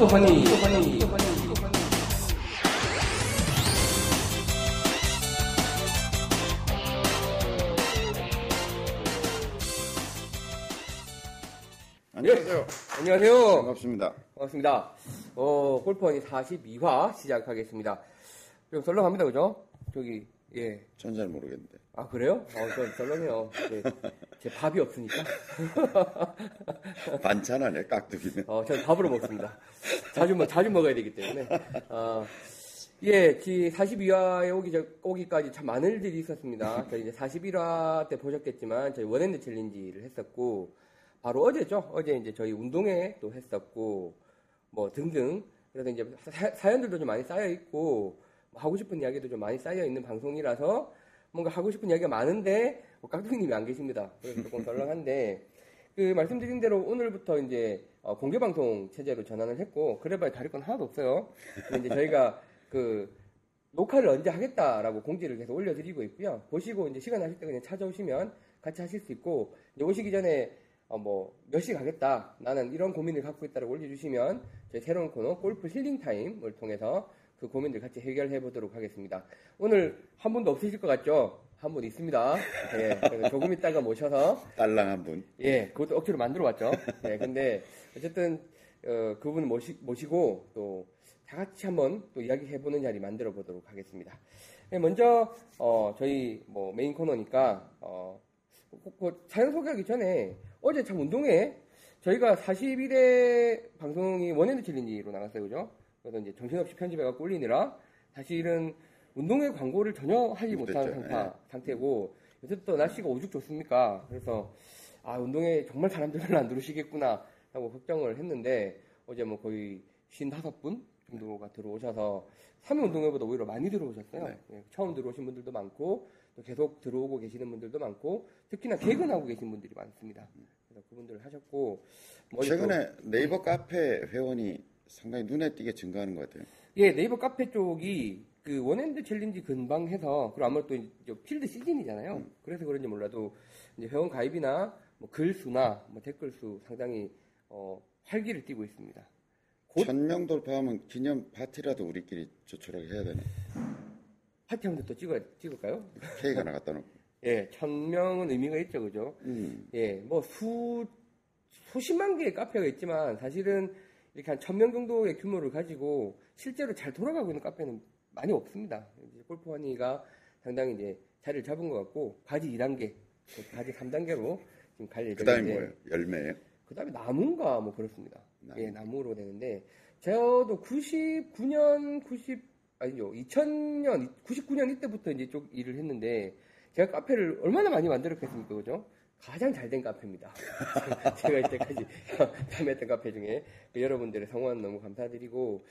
골프 허니. 안녕하세요. 안녕하세요. 반갑습니다. 반갑습니다. 어, 골프 허니 42화 시작하겠습니다. 좀 썰렁합니다, 그죠? 저기, 예. 전 잘 모르겠는데. 아, 그래요? 어, 저 썰렁해요. 네. 제 밥이 없으니까. 반찬 아니야, 깍두기는. 어, 저는 밥으로 먹습니다. 자주, 먹, 자주 먹어야 되기 때문에. 어, 예, 42화에 오기, 전- 오기까지 참 많은 일들이 있었습니다. 저희 이제 41화 때 보셨겠지만, 저희 원핸드 챌린지를 했었고, 바로 어제죠? 어제 이제 저희 운동회 또 했었고, 뭐 등등. 그래서 이제 사, 연들도 좀 많이 쌓여 있고, 뭐 하고 싶은 이야기도 좀 많이 쌓여 있는 방송이라서, 뭔가 하고 싶은 이야기가 많은데, 뭐 깍두기님이 안 계십니다. 그래서 조금 썰렁한데, 그 말씀드린 대로 오늘부터 이제 어, 공개 방송 체제로 전환을 했고 그래봐야 다를 건 하나도 없어요. 이제 저희가 그 녹화를 언제 하겠다라고 공지를 계속 올려드리고 있고요. 보시고 이제 시간 나실 때 그냥 찾아오시면 같이 하실 수 있고 이제 오시기 전에 어, 뭐몇 시 가겠다 나는 이런 고민을 갖고 있다라고 올려주시면 저희 새로운 코너 골프 힐링 타임을 통해서 그 고민들 같이 해결해 보도록 하겠습니다. 오늘 한 분도 없으실 것 같죠? 한 분 있습니다. 예, 조금 있다가 모셔서 딸랑 한 분. 예, 그것도 억지로 만들어 왔죠. 예, 근데 어쨌든 어, 그분 모시, 모시고 또 다 같이 한번 또 이야기해 보는 자리 만들어 보도록 하겠습니다. 예, 먼저 어, 저희 뭐 메인 코너니까 어, 그, 그 사연 소개하기 전에 어제 참 운동회 저희가 41회 방송이 one hand challenge로 나갔어요, 그죠? 그래서 이제 정신없이 편집해갖고 올리느라 사실은 운동회 광고를 전혀 하지 못한. 상태, 상태고 요새 또 날씨가 오죽 좋습니까? 그래서 아 운동회 정말 사람들 별로 안 들어오시겠구나 하고 걱정을 했는데 어제 뭐 거의 55분 정도가 들어오셔서 3회 운동회보다 오히려 많이 들어오셨어요. 네. 예, 처음 들어오신 분들도 많고 또 계속 들어오고 계시는 분들도 많고 특히나 개근하고 계신 분들이 많습니다. 그래서 그분들 하셨고 뭐 최근에 네이버 카페 회원이 상당히 눈에 띄게 증가하는 것 같아요. 예, 네이버 카페 쪽이 그 one hand challenge 근방해서 그리고 아무래도 이제 필드 시즌이잖아요. 그래서 그런지 몰라도 이제 회원 가입이나 뭐 글수나 뭐 댓글 수 상당히 어, 활기를 띠고 있습니다. 곧- 천명 돌파하면 기념 파티라도 우리끼리 조촐하게 해야 되네. 파티 한 번 또 찍어 찍을까요? 케이크 하나 갖다 놓고. 예, 천 명은 의미가 있죠, 그죠? 음, 예, 뭐 수, 수십만 개의 카페가 있지만 사실은 이렇게 한 천 명 정도의 규모를 가지고 실제로 잘 돌아가고 있는 카페는 많이 없습니다. 이제 골프원이가 상당히 이제 자리를 잡은 것 같고 바지 2단계, 바지 3단계로 지금 갈그 다음에 예정인데 뭐예요? 열매예요? 그 다음에 나무인가 뭐 그렇습니다. 나무. 예, 나무로 되는데 저도 99년 90 아니죠 2000년 99년 이때부터 이제 쪽 일을 했는데 제가 카페를 얼마나 많이 만들었겠습니까, 그죠? 가장 잘 된 카페입니다. 제가 이때까지 참여했던 카페 중에 그 여러분들의 성원 너무 감사드리고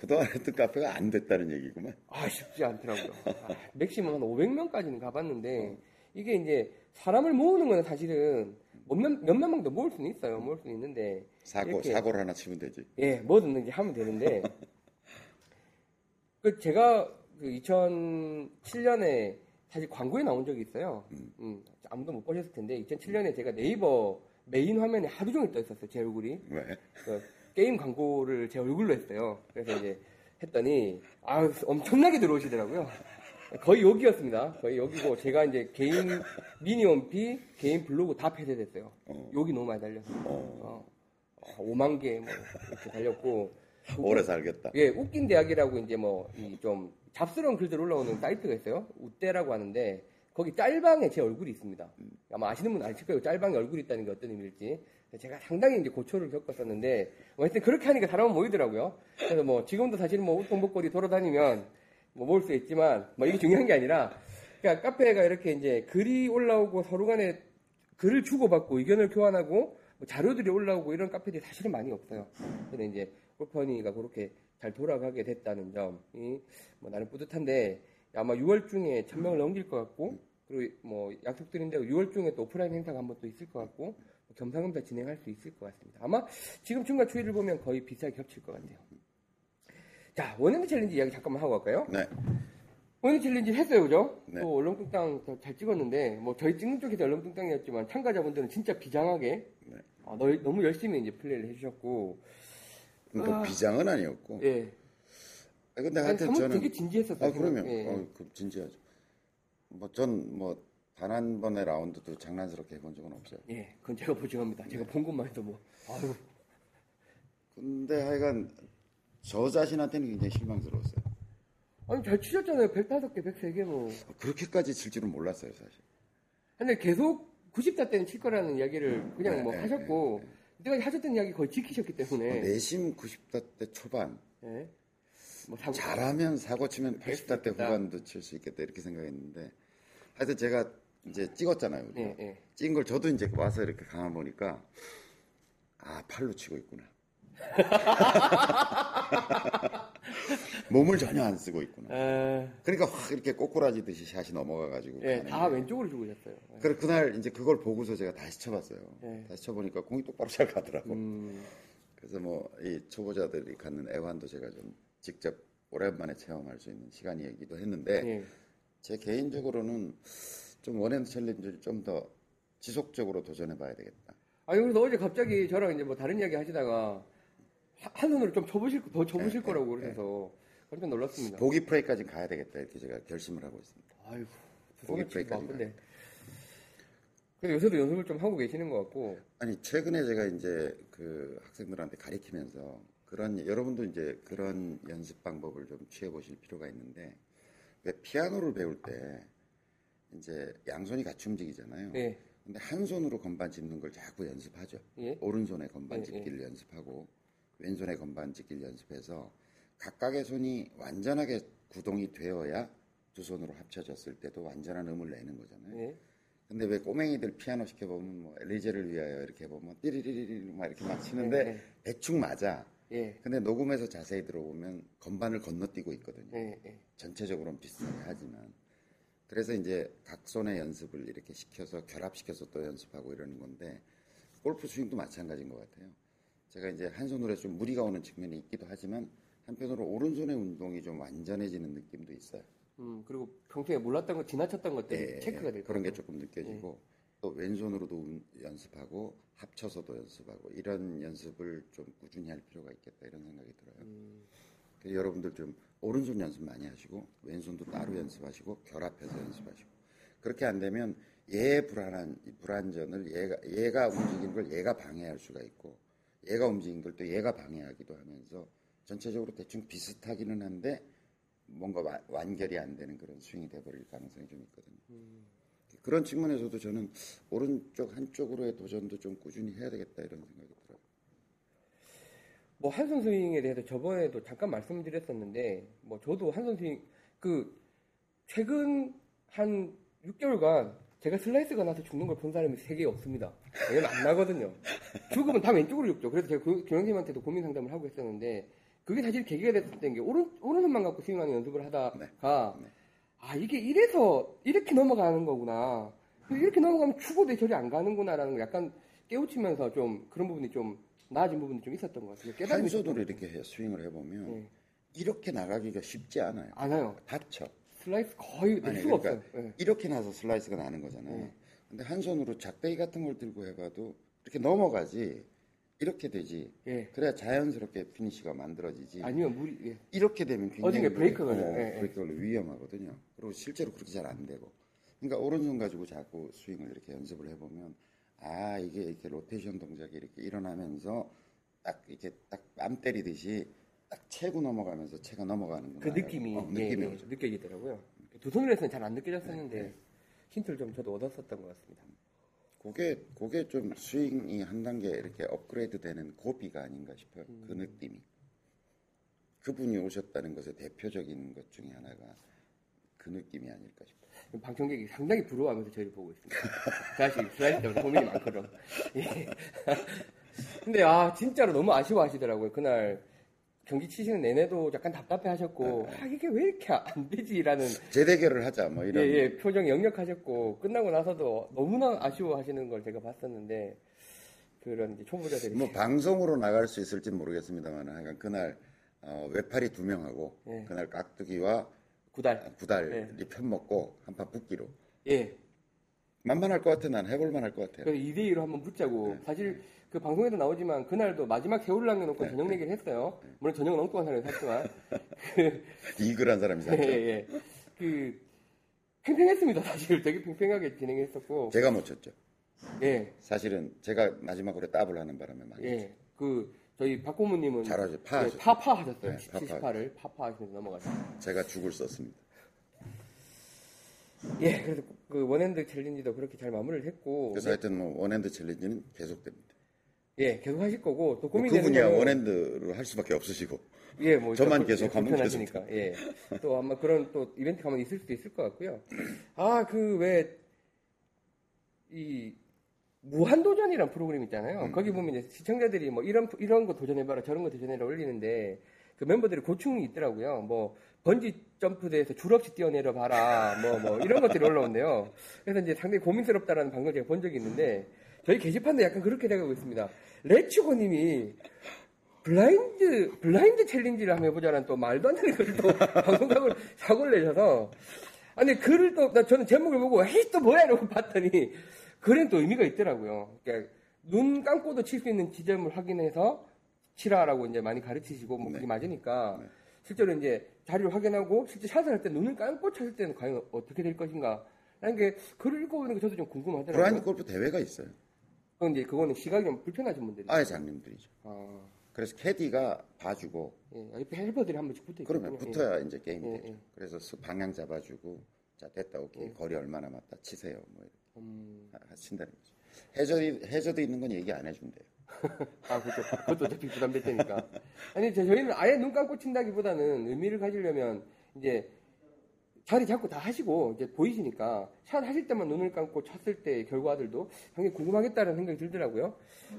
그동안 했던 카페가 안 됐다는 얘기구만. 아 쉽지 않더라고요. 아, 맥시멈 한 500명까지는 가봤는데 이게 이제 사람을 모으는 거는 사실은 몇몇 몇몇 명도 모을 수는 있어요. 모을 수는 있는데 사고, 이렇게 사고를 하나 치면 되지. 예, 뭐든 이제 하면 되는데, 그 제가 그 2007년에 사실 광고에 나온 적이 있어요. 음, 아무도 못 보셨을 텐데 2007년에 제가 네이버 메인 화면에 하루 종일 떠 있었어요. 제 얼굴이 왜? 그 게임 광고를 제 얼굴로 했어요. 그래서 이제 했더니 아 엄청나게 들어오시더라고요. 거의 욕이었습니다. 거의 욕이고 제가 이제 개인 미니홈피, 개인 블로그 다 폐쇄됐어요. 어. 욕이 너무 많이 달려서. 어, 어, 5만 개 뭐 이렇게 달렸고 오래 살겠다. 예 웃긴 대학이라고 이제 뭐이좀 잡스러운 글들 올라오는 사이트가 있어요 우대라고 하는데 거기 짤방에 제 얼굴이 있습니다. 아마 아시는 분 아실 거예요. 짤방에 얼굴이 있다는 게 어떤 의미일지. 제가 상당히 이제 고초를 겪었었는데 뭐 하여튼 그렇게 하니까 사람은 모이더라고요. 그래서 뭐 지금도 사실 뭐 웃동복거리 돌아다니면 뭐 모을 수 있지만 뭐 이게 중요한 게 아니라 그러니까 카페가 이렇게 이제 글이 올라오고 서로 간에 글을 주고받고 의견을 교환하고 뭐 자료들이 올라오고 이런 카페들이 사실은 많이 없어요. 근데 이제 골프 허니가 그렇게 잘 돌아가게 됐다는 점이 뭐 나는 뿌듯한데 아마 6월 중에 1000명을 넘길 것 같고 그리고 뭐 약속드린 대로 6월 중에 또 오프라인 행사가 한번 또 있을 것 같고 뭐 겸사겸사 진행할 수 있을 것 같습니다. 아마 지금 중간 추이를 보면 거의 비슷하게 겹칠 것 같아요. 자, one hand challenge 이야기 잠깐만 하고 갈까요? 네. one hand challenge 했어요, 그죠? 네. 또 얼렁뚱땅 잘- 잘 찍었는데, 뭐 저희 찍는 쪽에서 얼렁뚱땅이었지만 참가자분들은 진짜 비장하게 네. 아, 너, 너무 열심히 이제 플레이를 해주셨고, 그러니까 비장은 아니었고. 예. 아, 근데 하여튼 저는 되게 진지했었어요. 아 그러면 예, 예. 어, 그 진지하죠. 뭐전뭐단 한 번의 라운드도 장난스럽게 해본 적은 없어요. 예, 그건 제가 보증합니다. 제가 본 것만 해도 뭐, 아유, 근데 하여간 저 자신한테는 굉장히 실망스러웠어요. 아니 잘 치셨잖아요. 105개, 103개 뭐. 그렇게까지 칠 줄은 몰랐어요 사실. 근데 계속 90다 때는 칠 거라는 이야기를 그냥 네, 뭐 네, 하셨고, 그때까지 하셨던 이야기 거의 지키셨기 때문에. 내심 90다 때 초반 예. 뭐 사고. 잘하면 사고 치면 80다 때. 후반도 칠 수 있겠다 이렇게 생각했는데 하여튼 제가 이제 찍었잖아요. 우리가. 예, 예. 찍은 걸 저도 이제 와서 이렇게 가만 보니까 아 팔로 치고 있구나. 몸을 전혀 안 쓰고 있구나. 에, 그러니까 확 이렇게 꼬꾸라지듯이 샷이 넘어가가지고. 예, 다 거예요. 왼쪽으로 죽으셨어요. 예. 그래 그날 이제 그걸 보고서 제가 다시 쳐봤어요. 네. 다시 쳐보니까 공이 똑바로 잘 가더라고. 음, 그래서 뭐 이 초보자들이 갖는 애환도 제가 좀 직접 오랜만에 체험할 수 있는 시간이기도 했는데 예. 제 개인적으로는 좀 원앤 챌린지를 좀 더 지속적으로 도전해 봐야 되겠다. 아니, 그래서 어제 갑자기 저랑 이제 뭐 다른 이야기 하시다가 하- 한 손으로 좀 쳐보실, 더 쳐보실 네, 거라고 그러셔서 깜짝 놀랐습니다. 보기 플레이까지 가야 되겠다 이렇게 제가 결심을 하고 있습니다. 아이고, 두 보기 플레이까지 바쁜데. 그래도 요새도 연습을 좀 하고 계시는 것 같고, 아니 최근에 제가 이제 그 학생들한테 가리키면서 그런 여러분도 이제 그런 연습 방법을 좀 취해 보실 필요가 있는데 왜 피아노를 배울 때 이제 양손이 같이 움직이잖아요. 예, 근데 한 손으로 건반 짚는 걸 자꾸 연습하죠. 예. 오른손에 건반 예, 짚기를 연습하고 왼손에 건반 짚기를 연습해서 각각의 손이 완전하게 구동이 되어야 두 손으로 합쳐졌을 때도 완전한 음을 내는 거잖아요. 예. 근데 왜 꼬맹이들 피아노 시켜보면 뭐 엘리제를 위하여 이렇게 보면 띠리리리리 막 이렇게 막 치는데 네, 네. 대충 맞아. 예, 근데 녹음해서 자세히 들어보면 건반을 건너뛰고 있거든요. 예, 예. 전체적으로는 비슷하게 하지만 그래서 이제 각 손의 연습을 이렇게 시켜서 결합시켜서 또 연습하고 이러는 건데 골프 스윙도 마찬가지인 것 같아요. 제가 이제 한 손으로 좀 무리가 오는 측면이 있기도 하지만 한편으로 오른손의 운동이 좀 완전해지는 느낌도 있어요. 음, 그리고 평소에 몰랐던 거, 지나쳤던 것들이 예, 체크가 될 그런 게. 조금 느껴지고 또 왼손으로도 운- 연습하고 합쳐서도 연습하고 이런 연습을 좀 꾸준히 할 필요가 있겠다 이런 생각이 들어요. 음. 여러분들 좀 오른손 연습 많이 하시고 왼손도 따로 연습하시고 결합해서 연습하시고 그렇게 안 되면 얘의 불안한 이 불안전을 얘가 얘가 움직이는 걸 얘가 방해할 수가 있고 얘가 움직이는 걸 또 얘가 방해하기도 하면서 전체적으로 대충 비슷하기는 한데 뭔가 와- 완결이 안 되는 그런 스윙이 돼버릴 가능성이 좀 있거든요. 그런 측면에서도 저는 오른쪽 한쪽으로의 도전도 좀 꾸준히 해야 되겠다 이런 생각이 들어요. 뭐 한손 스윙에 대해서 저번에도 잠깐 말씀드렸었는데 뭐 저도 한손 스윙 그 최근 한 6개월간 제가 슬라이스가 나서 죽는 걸 본 사람이 세계에 없습니다. 왜냐면 안 나거든요. 죽으면 다 왼쪽으로 죽죠. 그래서 제가 그 교장님한테도 고민 상담을 하고 있었는데 그게 사실 계기가 됐었던 게 오른 오른손만 갖고 스윙하는 연습을 하다가 네. 아 이게 이래서 이렇게 넘어가는 거구나. 이렇게 넘어가면 죽어도 저리 안 가는구나라는 걸 약간 깨우치면서 좀 그런 부분이 좀 나아진 부분이 좀 있었던 것 같아요. 깨달음이 한 손으로 있었던 이렇게 해- 스윙을 해보면 네. 이렇게 나가기가 쉽지 않아요. 안 와요. 다쳐. 슬라이스 거의 낼 수가 그러니까 없어요. 예. 이렇게 나서 슬라이스가 나는 거잖아요. 네. 근데 한 손으로 작대기 같은 걸 들고 해봐도 이렇게 넘어가지 이렇게 되지. 예. 그래야 자연스럽게 피니시가 만들어지지. 아니면 무리 예. 이렇게 되면 굉장히 브레이크가 어. 예, 예. 브레이크가 위험하거든요. 그리고 실제로 그렇게 잘 안 되고. 그러니까 오른손 가지고 자꾸 스윙을 이렇게 연습을 해보면 아 이게 이렇게 로테이션 동작이 이렇게 일어나면서 딱 이렇게 딱뺨 때리듯이 딱 채고 넘어가면서 채가 넘어가는 그 느낌이 어, 예, 느낌이 예. 느껴지더라고요. 두 손으로 해서는 잘 안 느껴졌었는데 네, 힌트를 좀 저도 얻었었던 것 같습니다. 그게 그게 좀 스윙이 한 단계 이렇게 업그레이드 되는 고비가 아닌가 싶어요. 음. 그 느낌이. 그분이 오셨다는 것의 대표적인 것 중에 하나가 그 느낌이 아닐까 싶어요. 방청객이 상당히 부러워하면서 저희를 보고 있습니다. 사실 슬라이스 때문에 고민이 많거든. 예. 근데 아 진짜로 너무 아쉬워하시더라고요. 그날 경기 치시는 내내도 약간 답답해 하셨고 네. 아 이게 왜 이렇게 안 되지라는 재대결을 하자 뭐 이런 예, 예, 표정이 역력하셨고 끝나고 나서도 너무나 아쉬워 하시는 걸 제가 봤었는데 그런 초보자들이 뭐 방송으로 나갈 수 있을지 모르겠습니다만 하여간 그날 어, 외팔이 두 명하고 예. 그날 깍두기와 구달 구달이 편먹고 한판 붙기로 예 만만할 것 같아 난 해볼 만 할 것 같아요. 그래서 2대2로 한번 붙자고 네. 사실 그 방송에도 나오지만 그날도 마지막 새우를 남겨놓고 저녁 내기를 했어요. 물론 저녁은 엉뚱한 사람이 샀지만 그 이글 한 사람이 샀죠. 예, 예. 그 팽팽했습니다. 사실 되게 팽팽하게 진행했었고 제가 못 쳤죠. 예, 사실은 제가 마지막으로 따블 하는 바람에 많이 예. 그 저희 박 고모님은 잘하죠. 파 예. 파파 하셨어요. 네, 파파. 78을 파파 하시면서 넘어가셨어요. 제가 죽을 썼습니다. 예, 그래서 그 one hand challenge도 그렇게 잘 마무리를 했고 그래서 하여튼 뭐 one hand challenge는 계속됩니다. 예, 계속 하실 거고 또뭐 고민되는 그분이야 거는 one hand로 할 수밖에 없으시고 예, 뭐 저만 또 계속 하면 불편하시니까 예. 또 아마 그런 또 이벤트 가면 있을 수도 있을 것 같고요. 아, 그 왜 이 무한도전이란 프로그램 있잖아요. 음. 거기 보면 이제 시청자들이 뭐 이런 이런 거 도전해봐라, 저런 거 도전해라 올리는데 그 멤버들이 고충이 있더라고요. 뭐 번지 점프 대에서 줄 없이 뛰어내려 봐라, 뭐뭐 이런 것들이 올라온대요. 그래서 이제 상당히 고민스럽다라는 방금 제가 본 적이 있는데 저희 게시판도 약간 그렇게 돼가고 있습니다. 레츠고님이 blind blind challenge를 한번 해보자는 또 말도 안 되는 글을 또 방송 사고를, 사고를 내셔서 아니 글을 또 나 저는 제목을 보고 헤이 또 뭐야 이러고 봤더니 글엔 또 의미가 있더라고요. 그러니까 눈 감고도 칠 수 있는 지점을 확인해서 치라라고 이제 많이 가르치시고 뭐 그게 네. 맞으니까 네. 실제로 이제 자료를 확인하고 실제 샷을 할 때 눈을 감고 쳤을 때는 과연 어떻게 될 것인가 라는 게 글을 읽어보는 게 저도 좀 궁금하더라고요. 브라인드 골프 대회가 있어요. 이제 그거는 시각이 좀 불편하신 분들이 아예 장님들이죠. 아, 그래서 캐디가 봐주고 예, 옆에 헬퍼들이 한 번씩 붙어 그러면. 붙어야 이제 게임이 예, 되죠. 예. 그래서 수- 방향 잡아주고 자 됐다 오케이 예. 거리 얼마 남았다 치세요 뭐 이렇게 음, 하- 하신다는 거죠. 해저드 해저드 있는 건 얘기 안 해준대요. 아, 그렇죠. 그것도 어차피 부담될 테니까. 아니, 저, 저희는 아예 눈 감고 친다기보다는 의미를 가지려면 이제 자리 잡고 다 하시고 이제 보이시니까 샷 하실 때만 눈을 감고 쳤을 때 결과들도 굉장히 궁금하겠다는 생각이 들더라고요.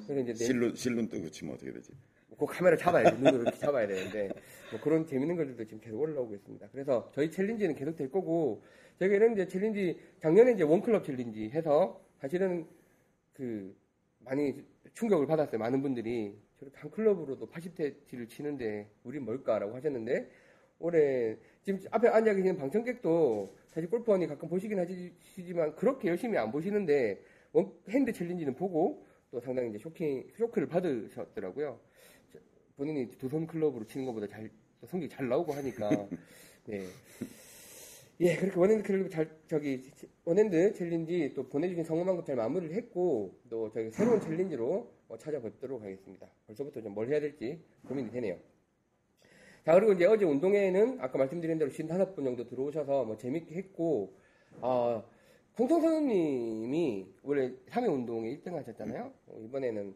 그래서 이제 내, 실눈 실눈 뜨고 치면 어떻게 되지? 그 카메라 잡아야 돼. 눈으로 이렇게 잡아야 되는데 뭐 그런 재밌는 것들도 지금 계속 올라오고 있습니다. 그래서 저희 challenge는 계속 될 거고 저희가 이런 이제 challenge 작년에 이제 one club challenge 해서 사실은 그 많이 충격을 받았어요. 많은 분들이 저렇게 한 클럽으로도 80대 를 치는데 우린 뭘까라고 하셨는데 올해 지금 앞에 앉아 계시는 방청객도 사실 골프원이 가끔 보시긴 하시지만 그렇게 열심히 안 보시는데 one hand challenge는 보고 또 상당히 이제 쇼킹 쇼크를 받으셨더라고요. 저- 본인이 두 손 클럽으로 치는 것보다 잘 성적이 잘 나오고 하니까 네. 예, 그렇게 one hand 클럽 잘, 저기, one hand challenge 또 보내주신 성원만큼 잘 마무리를 했고, 또 저희 새로운 challenge로 어, 찾아뵙도록 하겠습니다. 벌써부터 좀 뭘 해야 될지 고민이 되네요. 자, 그리고 이제 어제 운동회에는 아까 말씀드린 대로 55분 정도 들어오셔서 뭐 재밌게 했고, 아, 통통 선생님이 원래 3회 운동에 1등 하셨잖아요. 어, 이번에는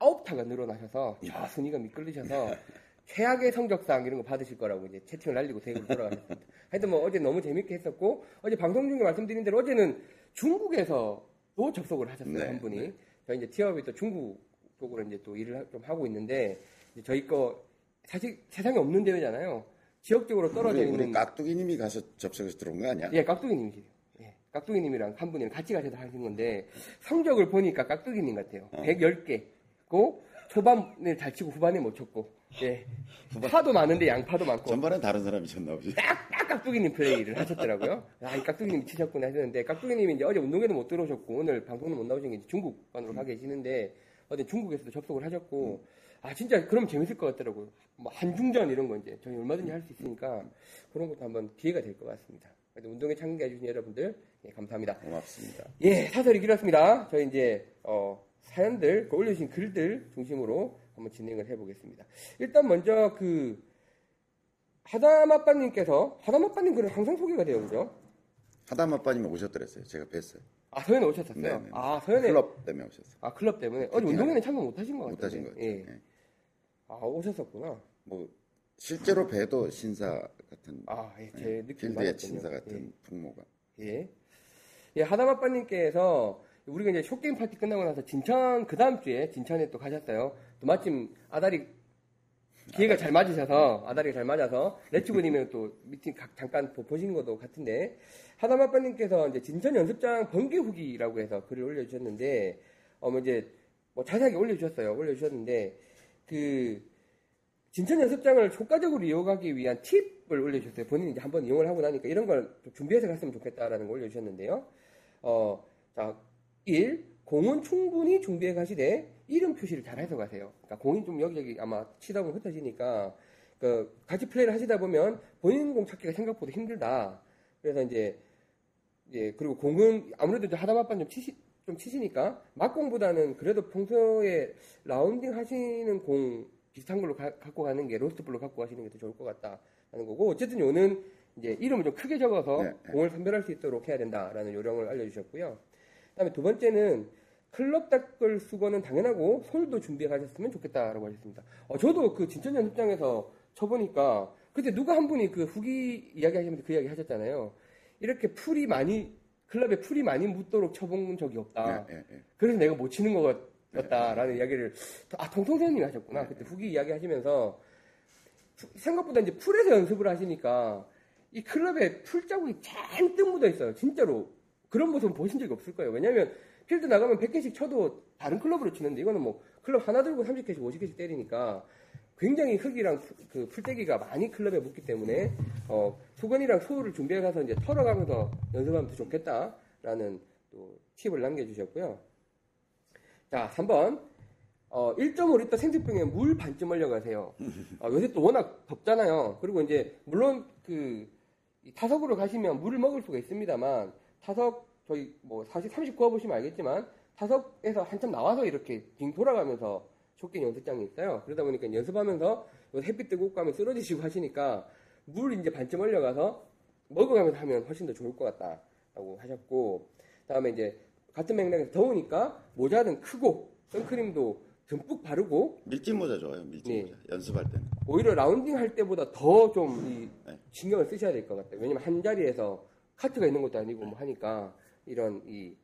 9타가 늘어나셔서, 야, 순위가 미끌리셔서, 최악의 성적상 이런 거 받으실 거라고 이제 채팅을 날리고 대구로 돌아가셨습니다. 하여튼 뭐 어제 너무 재밌게 했었고, 어제 방송 중에 말씀드린 대로 어제는 중국에서도 접속을 하셨어요, 네, 한 분이. 네. 저희 이제 티업이 또 중국 쪽으로 이제 또 일을 하- 좀 하고 있는데, 저희 거 사실 세상에 없는 대회잖아요. 지역적으로 떨어져 우리, 있는. 우리 깍두기님이 가서 접속해서 들어온 거 아니야? 예, 깍두기님이세요. 예, 깍두기님이랑 한 분이랑 같이 가셔서 하신 건데, 성적을 보니까 깍두기님 같아요. 110개고, 초반에 잘 치고 후반에 못 쳤고, 예. 파도 많은데 양파도 많고, 전반엔 다른 사람이 쳤나 보지. 딱, 딱 깍두기님 플레이를 하셨더라고요. 아, 이 깍두기님 치셨구나 하셨는데, 깍두기님이 이제 어제 운동회도 못 들어오셨고, 오늘 방송도 못 나오신 게 중국반으로 가 계시는데, 어제 중국에서도 접속을 하셨고, 아, 진짜 그럼 재밌을 것 같더라고요. 뭐, 한중전 이런 거 이제 저희 얼마든지 할 수 있으니까, 그런 것도 한번 기회가 될 것 같습니다. 그래도 운동회 참가해 주신 여러분들, 예, 감사합니다. 고맙습니다. 예, 사설이 길었습니다. 저희 이제, 어, 사연들, 그 올려주신 글들 중심으로 한번 진행을 해보겠습니다. 일단 먼저 그, 하다마빠님께서, 하다마빠님 글은 항상 소개가 돼요, 그죠? 하다마빠님이 오셨더랬어요. 제가 뵀어요. 아, 서현에 오셨었어요? 네, 네. 아, 서현에. 클럽 때문에 오셨어요. 아, 클럽 때문에. 어제 운동회는 참가 못 하신 것 같아요. 못 하신 것 같아요. 예. 예. 아, 오셨었구나. 뭐 실제로 봬도 신사 같은 아, 예, 제 느낌 맞았군요. 신사 같은 풍모가. 예. 예, 하담아빠님께서 우리가 이제 short game 파티 끝나고 나서 진천 그 다음 주에 진천에 또 가셨어요. 또 마침 아다리 기회가 잘 맞으셔서 아다리가 잘 맞아서 레츠고님은 또 미팅 각- 잠깐 보- 보신 것도 같은데 하다마빠님께서 이제 진천 연습장 번개 후기라고 해서 글을 올려주셨는데 어뭐 이제 뭐 자세하게 올려주셨어요. 올려주셨는데 그 진천 연습장을 효과적으로 이용하기 위한 팁을 올려주셨어요. 본인이 이제 한번 이용을 하고 나니까 이런 걸좀 준비해서 갔으면 좋겠다라는 걸 올려주셨는데요. 어, 자, 1. 공은 충분히 준비해 가시되 이름 표시를 잘 해서 가세요. 그러니까 공이 좀 여기저기 아마 치다 보면 흩어지니까 그 같이 플레이를 하시다 보면 본인 공 찾기가 생각보다 힘들다. 그래서 이제 예 그리고 공은 아무래도 이제 하다못한 좀 치시 좀 치시니까 막공보다는 그래도 평소에 라운딩 하시는 공 비슷한 걸로 가- 갖고 가는 게 로스트볼로 갖고 가시는 게 더 좋을 것 같다라는 거고 어쨌든 요는 이제 이름을 좀 크게 적어서 네, 네. 공을 선별할 수 있도록 해야 된다라는 요령을 알려주셨고요. 그다음에 두 번째는 클럽 닦을 수건은 당연하고 솔도 준비해 가셨으면 좋겠다라고 하셨습니다. 어, 저도 그 진천 연습장에서 쳐보니까 그때 누가 한 분이 그 후기 이야기 하시면서 그 이야기 하셨잖아요. 이렇게 풀이 많이 클럽에 풀이 많이 묻도록 쳐본 적이 없다. 예, 예, 예. 그래서 내가 못 치는 거였다라는 이야기를 아 통통 선생님이 하셨구나. 그때 후기 이야기 하시면서 푸- 생각보다 이제 풀에서 연습을 하시니까 이 클럽에 풀 자국이 잔뜩 묻어 있어요. 진짜로. 그런 모습은 보신 적이 없을 거예요. 왜냐하면 필드 나가면 100개씩 쳐도 다른 클럽으로 치는데 이거는 뭐 클럽 하나 들고 30개씩 50개씩 때리니까 굉장히 흙이랑 푸- 그 풀떼기가 많이 클럽에 묻기 때문에 어, 수건이랑 소를 준비해 가서 이제 털어가면서 연습하면 더 좋겠다라는 또 팁을 남겨주셨고요. 자, 3번. 어, 1.5리터 생수병에 물 반쯤 얼려가세요. 어, 요새 또 워낙 덥잖아요. 그리고 이제, 물론 그, 이 타석으로 가시면 물을 먹을 수가 있습니다만, 타석, 저희 뭐, 사실 30 구워보시면 알겠지만, 타석에서 한참 나와서 이렇게 빙 돌아가면서 쇼킹 연습장이 있어요. 그러다 보니까 연습하면서 요 햇빛 뜨고 가면 쓰러지시고 하시니까, 물 이제 반쯤 얼려가서 먹어가면서 하면 훨씬 더 좋을 것 같다라고 하셨고, 다음에 이제 같은 맥락에서 더우니까 모자는 크고 선크림도 듬뿍 바르고 밀짚 모자 좋아요. 밀짚 네. 모자. 연습할 때는. 오히려 라운딩 할 때보다 더좀 네. 신경을 쓰셔야 될 것 같아요. 왜냐면 한 자리에서 카트가 있는 것도 아니고 뭐 하니까 이런 이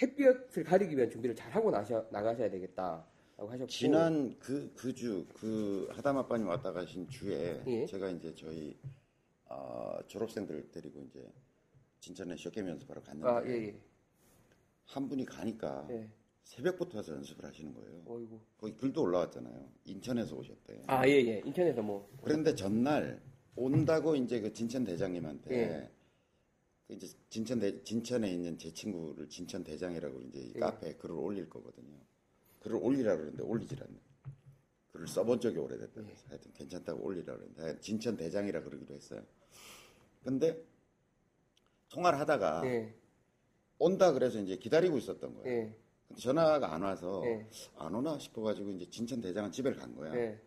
햇볕을 가리기 위한 준비를 잘 하고 나셔, 나가셔야 되겠다라고 하셨고 지난 그 그 주 그 하담 아빠님 왔다 가신 주에 예. 제가 이제 저희 어, 졸업생들 데리고 이제 진천에 쇼게임 연습하러 갔는데 아, 예, 예. 한 분이 가니까 예. 새벽부터 와서 연습을 하시는 거예요. 어이구. 거기 글도 올라왔잖아요. 인천에서 오셨대. 아, 예, 예. 인천에서 뭐. 그런데 전날 온다고 이제 그 진천 대장님한테 예. 그 이제 진천 대, 진천에 있는 제 친구를 진천 대장이라고 이제 이 예. 카페에 글을 올릴 거거든요. 글을 올리라 그러는데 올리질 않네. 글을 써본 적이 오래됐다. 예. 하여튼 괜찮다고 올리라 그러는데 진천 대장이라 그러기로 했어요. 근데 통화를 하다가 예, 온다 그래서 이제 기다리고 있었던 거예요. 예, 근데 전화가 안 와서 예. 안 오나 싶어가지고 이제 진천 대장은 집에 간 거야. 예.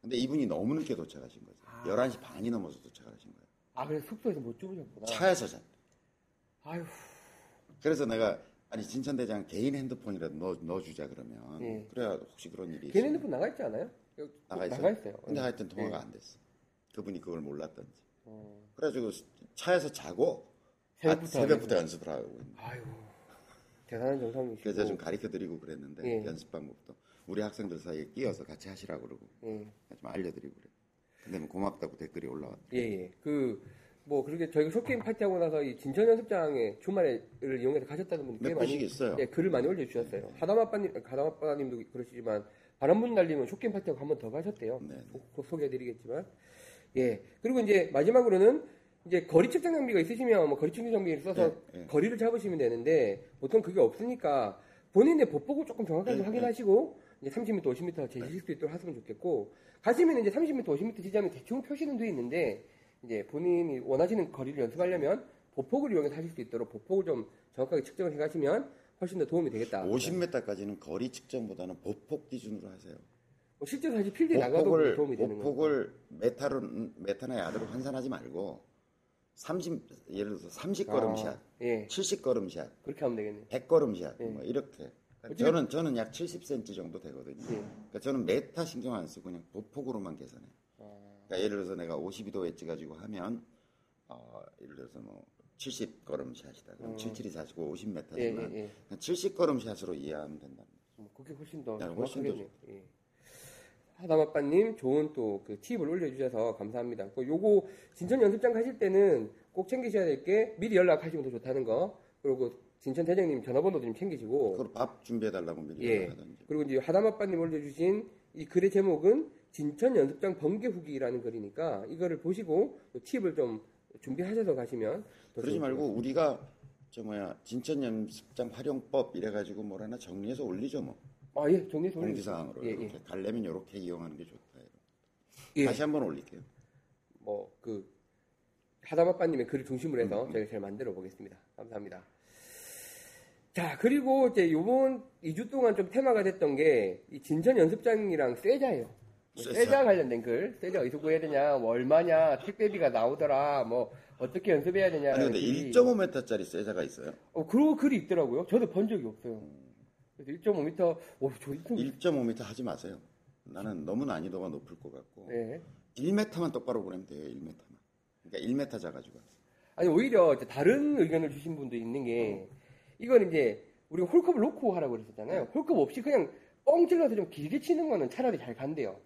근데 이분이 너무 늦게 도착하신 거죠. 11시 반이 넘어서 도착하신 거예요. 아, 그래서 숙소에서 못 주무셨구나. 차에서 잤. 아유, 그래서 내가 아니 진천 대장 개인 핸드폰이라도 넣어, 넣어주자 그러면 예. 그래야 혹시 그런 일이 있으면 핸드폰 나가 있지 않아요? 나가 있어요. 나가 있어요. 근데 하여튼 통화가 예. 안 됐어. 그분이 그걸 몰랐던지. 어, 그래가지고 차에서 자고 새벽부터 아, 새벽부터 연습을 하고. 아유, 대단한 정성이시고. 그래서 좀 가르쳐 드리고 그랬는데 예. 연습 방법도 우리 학생들 사이에 끼어서 같이 하시라고 그러고 예, 좀 알려드리고 그래. 근데 뭐 고맙다고 댓글이 올라왔대. 예, 예. 그, 뭐, 그렇게 저희가 쇼게임 파티하고 나서 이 진천 연습장에 주말에를 이용해서 가셨다는 분이 꽤몇 많이, 있어요. 예, 글을 많이 올려주셨어요. 하담아빠님, 하담아빠님도 그러시지만, 바람분 날리면 쇼게임 파티하고 한 번 더 가셨대요. 네. 곧 소개해드리겠지만. 예. 그리고 이제 마지막으로는 이제 거리 측정 장비가 있으시면 뭐 거리 측정 장비를 써서 예, 예. 거리를 잡으시면 되는데 보통 그게 없으니까 본인의 보폭을 조금 정확하게 예, 확인하시고 이제 30m, 50m 재실 수 있도록 하시면 좋겠고 가시면 이제 30m, 50m 지점이 대충 표시는 돼 있는데 이제 본인이 원하시는 거리를 연습하려면 보폭을 이용해서 하실 수 있도록 보폭을 좀 정확하게 측정을 해 가시면 훨씬 더 도움이 되겠다. 50m까지는 거리 측정보다는 보폭 기준으로 하세요. 뭐 실제로 사실 필드에 나가도 도움이 되는 거예요. 보폭을 메타로 메타나 야드로 환산하지 말고 30 예를 들어서 30 걸음샷, 아, 예. 70 걸음샷, 그렇게 하면 되겠네요. 100 걸음샷 예. 뭐 이렇게. 그러니까 저는 저는 약 70cm 정도 되거든요. 예. 그러니까 저는 메타 신경 안 쓰고 그냥 보폭으로만 계산해요. 아, 그러니까 예를 들어서 내가 52도 웨지 가지고 하면 어, 예를 들어서 뭐 70걸음 샷이다. 그럼 77이 45, 50m지만 예, 예, 예. 70걸음 샷으로 이해하면 된다. 뭐 그게 훨씬 더 야, 훨씬 더. 예. 하담아빠님 좋은 또 그 팁을 올려주셔서 감사합니다. 그 요거 진천 연습장 가실 때는 꼭 챙기셔야 될 게 미리 연락하시면 더 좋다는 거. 그리고 진천 대장님 전화번호도 좀 챙기시고. 그걸 밥 준비해달라고 미리 예. 연락하든지. 그리고 이제 하담아빠님 올려주신 이 글의 제목은 진천 연습장 번개 후기라는 글이니까 이거를 보시고 또 팁을 좀 준비하셔서 가시면 더 그러지 말고 우리가 저 뭐야 진천 연습장 활용법 이래가지고 뭘 하나 정리해서 올리죠 뭐 아, 예, 정리해서 공지사항으로 예, 이렇게 가려면 이렇게 이용하는 게 좋다. 이런. 예. 다시 한번 올릴게요. 뭐, 그, 하다마빠님의 글을 중심으로 해서 저희가 잘 만들어 보겠습니다. 감사합니다. 자, 그리고 이제 요번 2주 동안 좀 테마가 됐던 게, 이 진천 연습장이랑 세자예요. 뭐 세자. 관련된 글, 세자 어디서 구해야 되냐, 뭐 얼마냐, 택배비가 나오더라, 뭐 어떻게 연습해야 되냐. 아니 근데 1.5m짜리 세자가 있어요. 어, 그런 글이 있더라고요. 저도 본 적이 없어요. 그래서 1.5m, 오, 저 1.5m. 1.5m 하지 마세요. 나는 너무 난이도가 높을 것 같고 네. 1m만 똑바로 보내면 돼요. 1m만. 그러니까 1m 잡아가지고. 아니 오히려 다른 의견을 주신 분도 있는 게 이건 이제 우리가 홀컵을 놓고 하라고 그랬었잖아요. 홀컵 없이 그냥 뻥 찔러서 좀 길게 치는 거는 차라리 잘 간대요.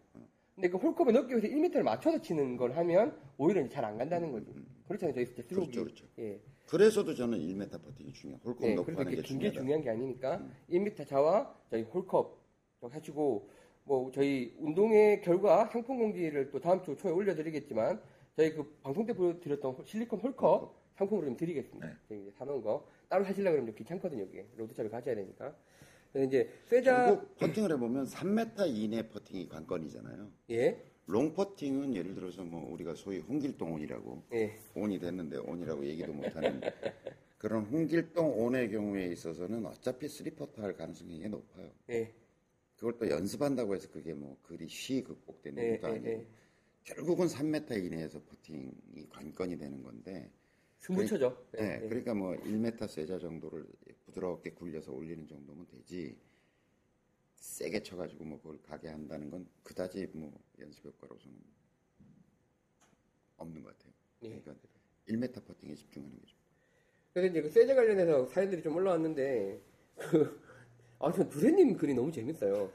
근데 그 홀컵에 넣기 위해서 1m를 맞춰서 치는 걸 하면 오히려 잘 안 간다는 거지. 그렇잖아요. 저희 진짜 슬로기. 그렇죠, 그렇죠. 예. 그래서도 저는 1m 퍼팅이 중요해요. 홀컵 예, 그래서 하는 게긴게 중요하다. 중요한 게 아니니까 1m 자와 저희 홀컵 좀 해주고 뭐 저희 운동의 결과 상품 공지를 또 다음 주 초에 올려드리겠지만 저희 그 방송 때 보여드렸던 실리콘 홀컵 상품으로 좀 드리겠습니다. 네. 저희 이제 사놓은 거 따로 하시려고 그러면 좀 귀찮거든요. 이게 road shop에 가져야 되니까. 그래서 이제 세자 결국 퍼팅을 해보면 3m 이내 퍼팅이 관건이잖아요. 예 long 퍼팅은 예를 들어서 뭐 우리가 소위 홍길동 on이라고 예. on이 됐는데 on이라고 얘기도 못하는 그런 홍길동 on의 경우에 있어서는 어차피 three putt 할 가능성이 굉장히 높아요. 예. 그걸 또 연습한다고 해서 그게 뭐 그리 쉬 극복되는 예, 일도 예, 아니고 예. 결국은 3m 이내에서 퍼팅이 관건이 되는 건데 스무쳐죠. 네, 예, 예. 그러니까 뭐 1m 세자 정도를 부드럽게 굴려서 올리는 정도면 되지 세게 쳐가지고 뭐 그걸 가게 한다는 건 그다지 뭐 연습 효과로서는 없는 것 같아요. 예. 그러니까 1m 퍼팅에 집중하는 게 좋아요. 그래서 이제 그 세제 관련해서 사연들이 좀 올라왔는데 그 아무튼 두레님 글이 너무 재밌어요.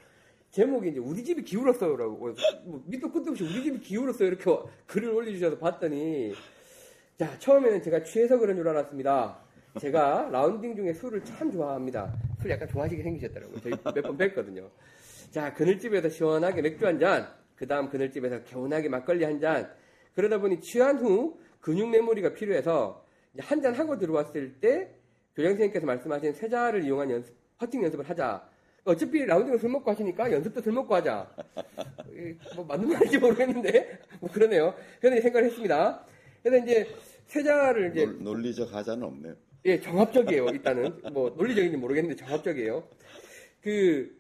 제목이 이제 우리 집이 기울었어요라고 뭐 밑도 끝도 없이 우리 집이 기울었어요 이렇게 글을 올려주셔서 봤더니 자 처음에는 제가 취해서 그런 줄 알았습니다. 제가 라운딩 중에 술을 참 좋아합니다. 술 약간 좋아하시게 생기셨더라고요. 저희 몇 번 뵀거든요. 자 그늘집에서 시원하게 맥주 한 잔, 그 다음 그늘집에서 개운하게 막걸리 한 잔. 그러다 보니 취한 후 근육 메모리가 필요해서 한 잔 하고 들어왔을 때 교장 선생님께서 말씀하신 세자를 이용한 연습, 퍼팅 연습을 하자. 어차피 라운딩을 술 먹고 하시니까 연습도 술 먹고 하자. 이, 뭐 맞는 말인지 모르겠는데 뭐 그러네요. 그런 생각을 했습니다. 그래서 이제 세자를 이제 논- 논리적 하자는 없네요. 예, 정합적이에요. 일단은 뭐 논리적인지 모르겠는데 정합적이에요. 그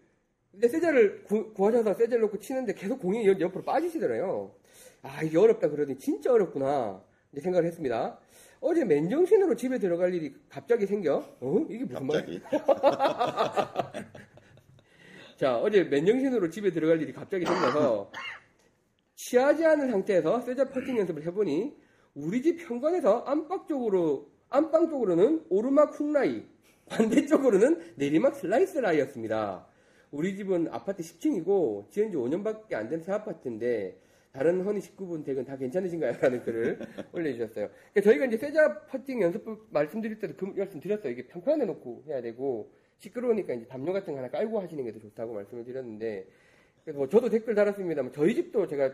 근데 세자를 구, 구하셔서 세자를 놓고 치는데 계속 공이 옆- 옆으로 빠지시더래요. 아 이게 어렵다 그러더니 진짜 어렵구나 이제 생각을 했습니다. 어제 맨정신으로 집에 들어갈 일이 갑자기 생겨. 어? 이게 무슨 말이야? 자, 어제 맨정신으로 집에 들어갈 일이 갑자기 생겨서 취하지 않은 상태에서 세자 퍼팅 연습을 해보니 우리 집 현관에서 안방 쪽으로 안방 쪽으로는 오르막 훅라이, 반대쪽으로는 내리막 슬라이스 라이였습니다. 우리 집은 아파트 10층이고 지은 지 5년밖에 안 된 새 아파트인데 다른 허니 19분 댁은 다 괜찮으신가요? 라는 글을 올려주셨어요. 그러니까 저희가 이제 세자 퍼팅 연습법 말씀드릴 때도 그 말씀 드렸어요. 이게 평평한 데 놓고 해야 되고 시끄러우니까 이제 담요 같은 거 하나 깔고 하시는 게 더 좋다고 말씀을 드렸는데 그래서 뭐 저도 댓글 달았습니다만 저희 집도 제가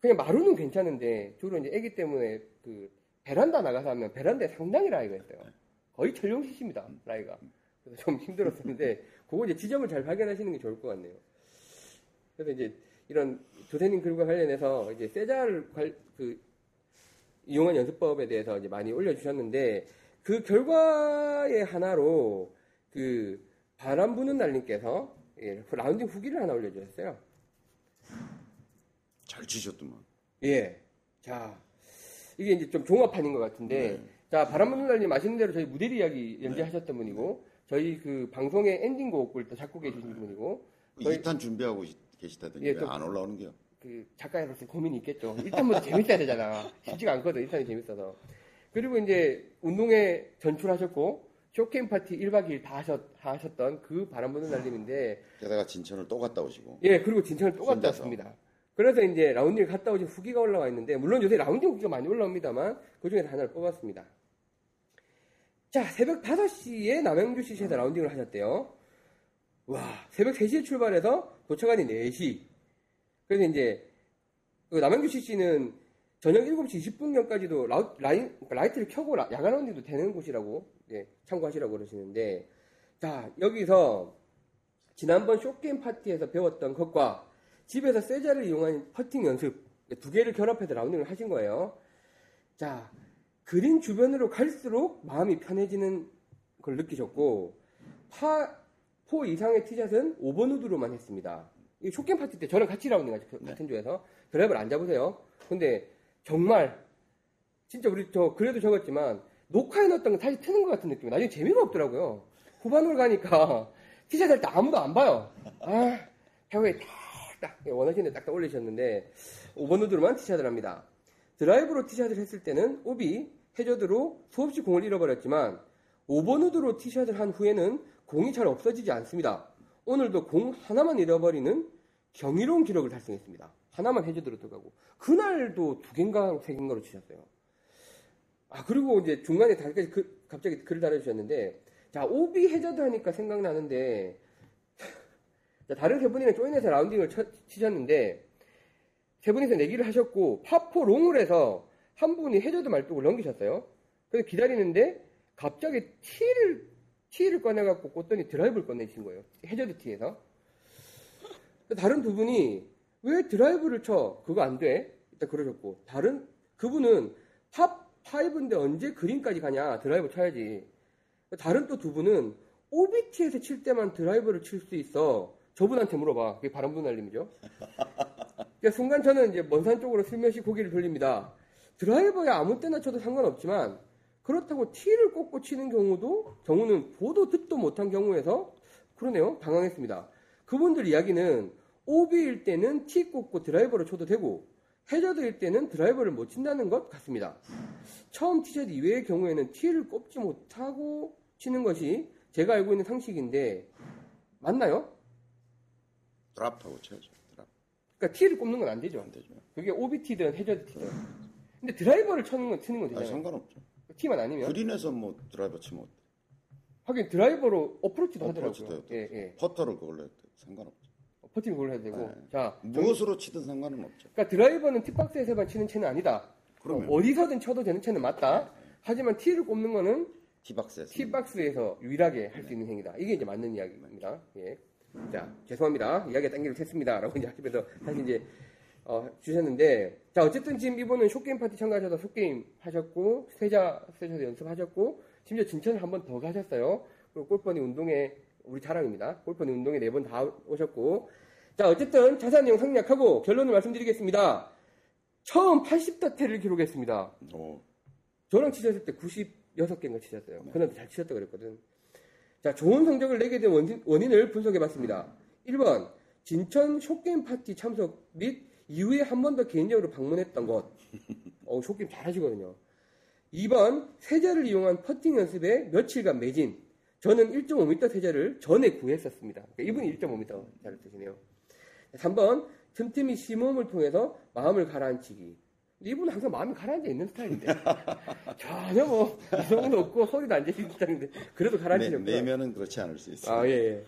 그냥 마루는 괜찮은데 주로 이제 아기 때문에 그 베란다 나가서 하면 베란다에 상당히 라이가 있어요. 거의 전용시입니다 라이가. 그래서 좀 힘들었었는데 그거 이제 지점을 잘 발견하시는 게 좋을 것 같네요. 그래서 이제 이런 조세님 글과 관련해서 이제 세자를 관- 그 이용한 연습법에 대해서 이제 많이 올려주셨는데 그 결과의 하나로 그 바람 부는 날님께서 예, 그 라운딩 후기를 하나 올려주셨어요. 잘 치셨더만. 예. 자, 이게 이제 좀 종합판인 것 같은데, 자, 바람 부는 날님 아시는 대로 저희 무대리 이야기 연재하셨던 분이고, 저희 그 방송의 엔딩곡을 또 작곡해 주신 분이고, 저희 2탄 준비하고 시- 계시다더니 예, 안 올라오는 게요? 그 작가로서 고민이 있겠죠. 일단 뭐 재밌어야 되잖아. 쉽지가 않거든. 일단이 재밌어서. 그리고 이제 운동회 전출하셨고 쇼케임 파티 1박 2일 다 하셨, 다 하셨 던 그 바람 부는 날님인데 게다가 진천을 또 갔다 오시고. 예, 그리고 진천을 또 갔다. 왔습니다. 그래서 이제 라운딩을 갔다 오신 후기가 올라와 있는데 물론 요새 라운딩 후기가 많이 올라옵니다만 그 중에 하나를 뽑았습니다. 자, 새벽 5시에 남양주 CC에서 라운딩을 하셨대요. 와, 새벽 3시에 출발해서 도착하니 4시. 그래서 이제 그 남양주 CC는 저녁 7시 20분경까지도 라인, 그러니까 라이트를 켜고 라, 야간 라운딩도 되는 곳이라고 예, 참고하시라고 그러시는데 자 여기서 지난번 short game 파티에서 배웠던 것과 집에서 세자를 이용한 퍼팅 연습 두 개를 결합해서 라운딩을 하신 거예요. 자 그린 주변으로 갈수록 마음이 편해지는 걸 느끼셨고 파, four 이상의 티샷은 5번 우드로만 했습니다. 이 short game 파티 때 저랑 같이 라운딩 하죠. 같은 조에서 드라이버를 안 잡으세요. 근데 정말 진짜 우리 저 그래도 적었지만 녹화해 놨던 거 다시 트는 것 같은 느낌이 나중에 재미가 없더라고요. 후반으로 가니까 티샷 할 때 아무도 안 봐요. 아, 해외에 딱딱 원하시는 데 딱딱 올리셨는데 5번 우드로만 티샷을 합니다. 드라이브로 티샷을 했을 때는 오비 해저드로 수없이 공을 잃어버렸지만 5번 우드로 티샷을 한 후에는 공이 잘 없어지지 않습니다. 오늘도 공 하나만 잃어버리는 경이로운 기록을 달성했습니다. 하나만 해저드로 들어가고 그날도 두 개인가 세 개인가로 치셨어요. 아 그리고 이제 중간에 다시 그, 갑자기 글을 달아주셨는데 자 오비 해저드 하니까 생각나는데 자, 다른 세 분이랑 조인해서 라운딩을 쳐, 치셨는데 세 분이서 내기를 하셨고 par four 홀을 해서 한 분이 해저드 말뚝을 넘기셨어요. 그래서 기다리는데 갑자기 티를 티를 꺼내갖고 꽂더니 드라이브를 꺼내신 거예요. 해저드 티에서. 다른 두 분이 왜 드라이브를 쳐? 그거 안 돼. 일단 그러셨고 다른 그분은 파 5인데 언제 그린까지 가냐? 드라이브 쳐야지. 다른 또 두 분은 OB티에서 칠 때만 드라이브를 칠 수 있어. 저분한테 물어봐. 그게 바람 부는 날님이죠. 그러니까 순간 저는 이제 먼산 쪽으로 슬며시 고개를 돌립니다. 드라이버야 아무 때나 쳐도 상관없지만 그렇다고 티를 꽂고 치는 경우도 경우는 보도 듣도 못한 경우에서 그러네요. 당황했습니다. 그분들 이야기는 OB일 때는 티 꽂고 드라이버를 쳐도 되고 해저드일 때는 드라이버를 못 친다는 것 같습니다. 처음 티샷 이외의 경우에는 티를 꼽지 못하고 치는 것이 제가 알고 있는 상식인데 맞나요? 드랍하고 쳐야죠. 드랍. 그러니까 티를 꼽는 건 안 되죠. 안 되죠. 그게 OBT든 해저드 티든. 근데 드라이버를 쳐는 건 치는 건 아, 되잖아요. 상관없죠. 티만 아니면. 그린에서 뭐 드라이버 치면 어때? 하긴 드라이버로 어프로치도 어프로치도 하더라고요. 예, 예. 퍼터를 그걸로 해도 상관없죠. 퍼팅 그걸 해야 되고. 네. 자, 무엇으로 치든 상관은 없죠. 그러니까 드라이버는 tee box에서만 치는 채는 아니다. 그러면. 어, 어디서든 쳐도 되는 채는 맞다. 하지만 티를 꽂는 거는 티박스에서. 티박스에서 유일하게 할수 있는 행위다. 이게 이제 맞는 이야기입니다. 예. 자, 죄송합니다. 이야기가 딴길을 샜습니다. 라고 이제 하시면서 다시 이제, 어, 주셨는데, 자, 어쨌든 지금 이분은 short game 파티 참가하셔서 short game 하셨고, 세자, 세셔서 연습하셨고, 심지어 진천을 한 번 더 가셨어요. 그리고 골프 허니 운동회, 우리 자랑입니다. 골프 허니 운동회 네번 다 오셨고, 자, 어쨌든 자세한 내용 생략하고 결론을 말씀드리겠습니다. 처음 80대 타를 기록했습니다. 오, 저랑 치셨을 때 96개인가 치셨어요. 그날도 잘 치셨다 그랬거든. 자, 좋은 성적을 내게 된 원인, 원인 을 분석해 봤습니다. 1번, 진천 short game 파티 참석 및 이후에 한 번 더 개인적으로 방문했던 것. 어, short game 잘 하시거든요. 2번, 세자를 이용한 퍼팅 연습에 며칠간 매진. 저는 1.5m 세자를 전에 구했었습니다. 그러니까 이분이 1.5m 잘 드시네요. 3번, 틈틈이 심호흡을 통해서 마음을 가라앉히기. 이분은 항상 마음이 가라앉아 있는 스타일인데. 전혀 뭐, 이성도 없고, 소리도 안 들리는 스타일인데, 그래도 내, 가라앉히려고. 내면은 그렇지 않을 수 있어요. 아, 예, 예.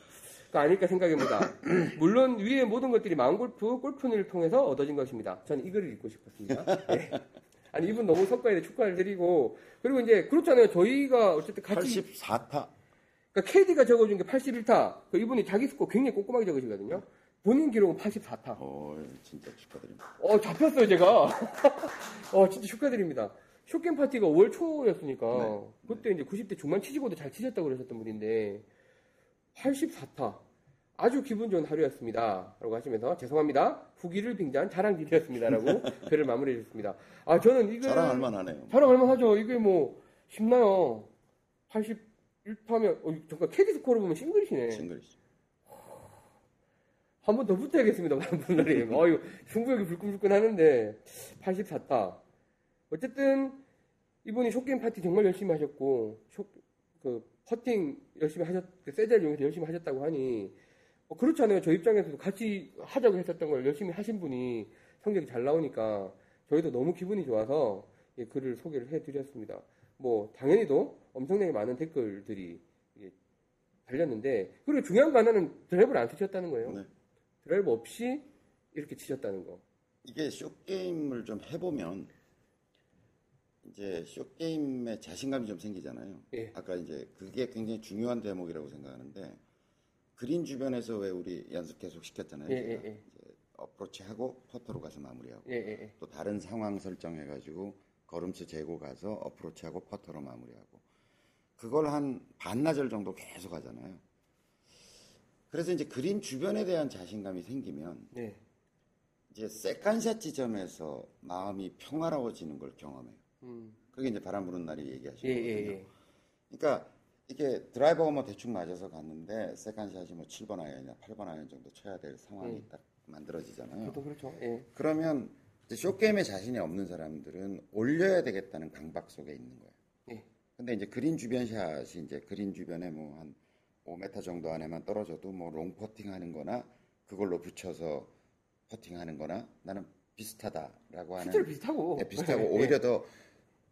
그 아닐까 생각입니다. 물론 위의 모든 것들이 마음골프, 골프를 통해서 얻어진 것입니다. 저는 이 글을 읽고 싶었습니다. 예. 아니, 이분 너무 성과에 축하를 드리고, 그리고 이제, 그렇잖아요. 저희가 어쨌든 같이. 84타. 그러니까 캐디가 적어준 게 81타. 그 이분이 자기 스코어 굉장히 꼼꼼하게 적으시거든요. 본인 기록은 84타. 오, 진짜 축하드립니다. 어, 잡혔어요, 제가. 어, 진짜 축하드립니다. short game 파티가 5월 초였으니까, 네. 그때 이제 90대 중반 치시고도 잘 치셨다고 그러셨던 분인데, 84타. 아주 기분 좋은 하루였습니다. 라고 하시면서, 죄송합니다. 후기를 빙자한 자랑질이었습니다. 라고 글을 마무리해 주셨습니다. 아, 저는 이거. 자랑할 만하네요. 자랑할 만하죠. 이게 뭐, 쉽나요? 81타면, 어, 잠깐, 캐디 스코어로 보면 싱글이시네. 싱글이죠. 한 번 더 붙어야겠습니다, 분들이. 어유 승부욕이 불끈불끈 하는데, 84타. 어쨌든, 이분이 short game 파티 정말 열심히 하셨고, 쇼, 그, 퍼팅 열심히 하셨, 그 세자를 이용해서 열심히 하셨다고 하니, 어, 그렇지 않아요. 저 입장에서도 같이 하자고 했었던 걸 열심히 하신 분이 성적이 잘 나오니까, 저희도 너무 기분이 좋아서, 예, 글을 소개를 해드렸습니다. 뭐, 당연히도 엄청나게 많은 댓글들이 예, 달렸는데, 그리고 중요한 거 하나는 드라이브를 안 쓰셨다는 거예요. 네. 드라이브 없이 이렇게 치셨다는 거. 이게 short game을 좀 해보면 이제 short game에 자신감이 좀 생기잖아요. 예. 아까 이제 그게 굉장히 중요한 대목이라고 생각하는데 그린 주변에서 왜 우리 연습 계속 시켰잖아요. 예, 제가. 예, 예. 이제 어프로치하고 퍼터로 가서 마무리하고 예, 예, 예. 또 다른 상황 설정해가지고 걸음수 재고 가서 어프로치하고 퍼터로 마무리하고 그걸 한 반나절 정도 계속 하잖아요. 그래서 이제 그린 주변에 대한 자신감이 생기면 네. 이제 second shot 지점에서 마음이 평화로워지는 걸 경험해요. 음. 그게 이제 바람 부는 날이 예, 얘기하시는 예, 거거든요. 예. 그러니까 이게 드라이버가 뭐 대충 맞아서 갔는데 second shot이 뭐 7번 아이언이나 8번 아이언 정도 쳐야 될 상황이 음. 딱 만들어지잖아요. 보통 그렇죠. 예. 그러면 이제 short game에 자신이 없는 사람들은 올려야 되겠다는 강박 속에 있는 거예요. 예. 근데 이제 그린 주변 shot이 이제 그린 주변에 뭐 한 5m 정도 안에만 떨어져도 뭐 long 퍼팅 하는 거나 그걸로 붙여서 퍼팅 하는 거나 나는 비슷하다라고 하는 실제로 비슷하고. 네, 비슷하고 예. 오히려 더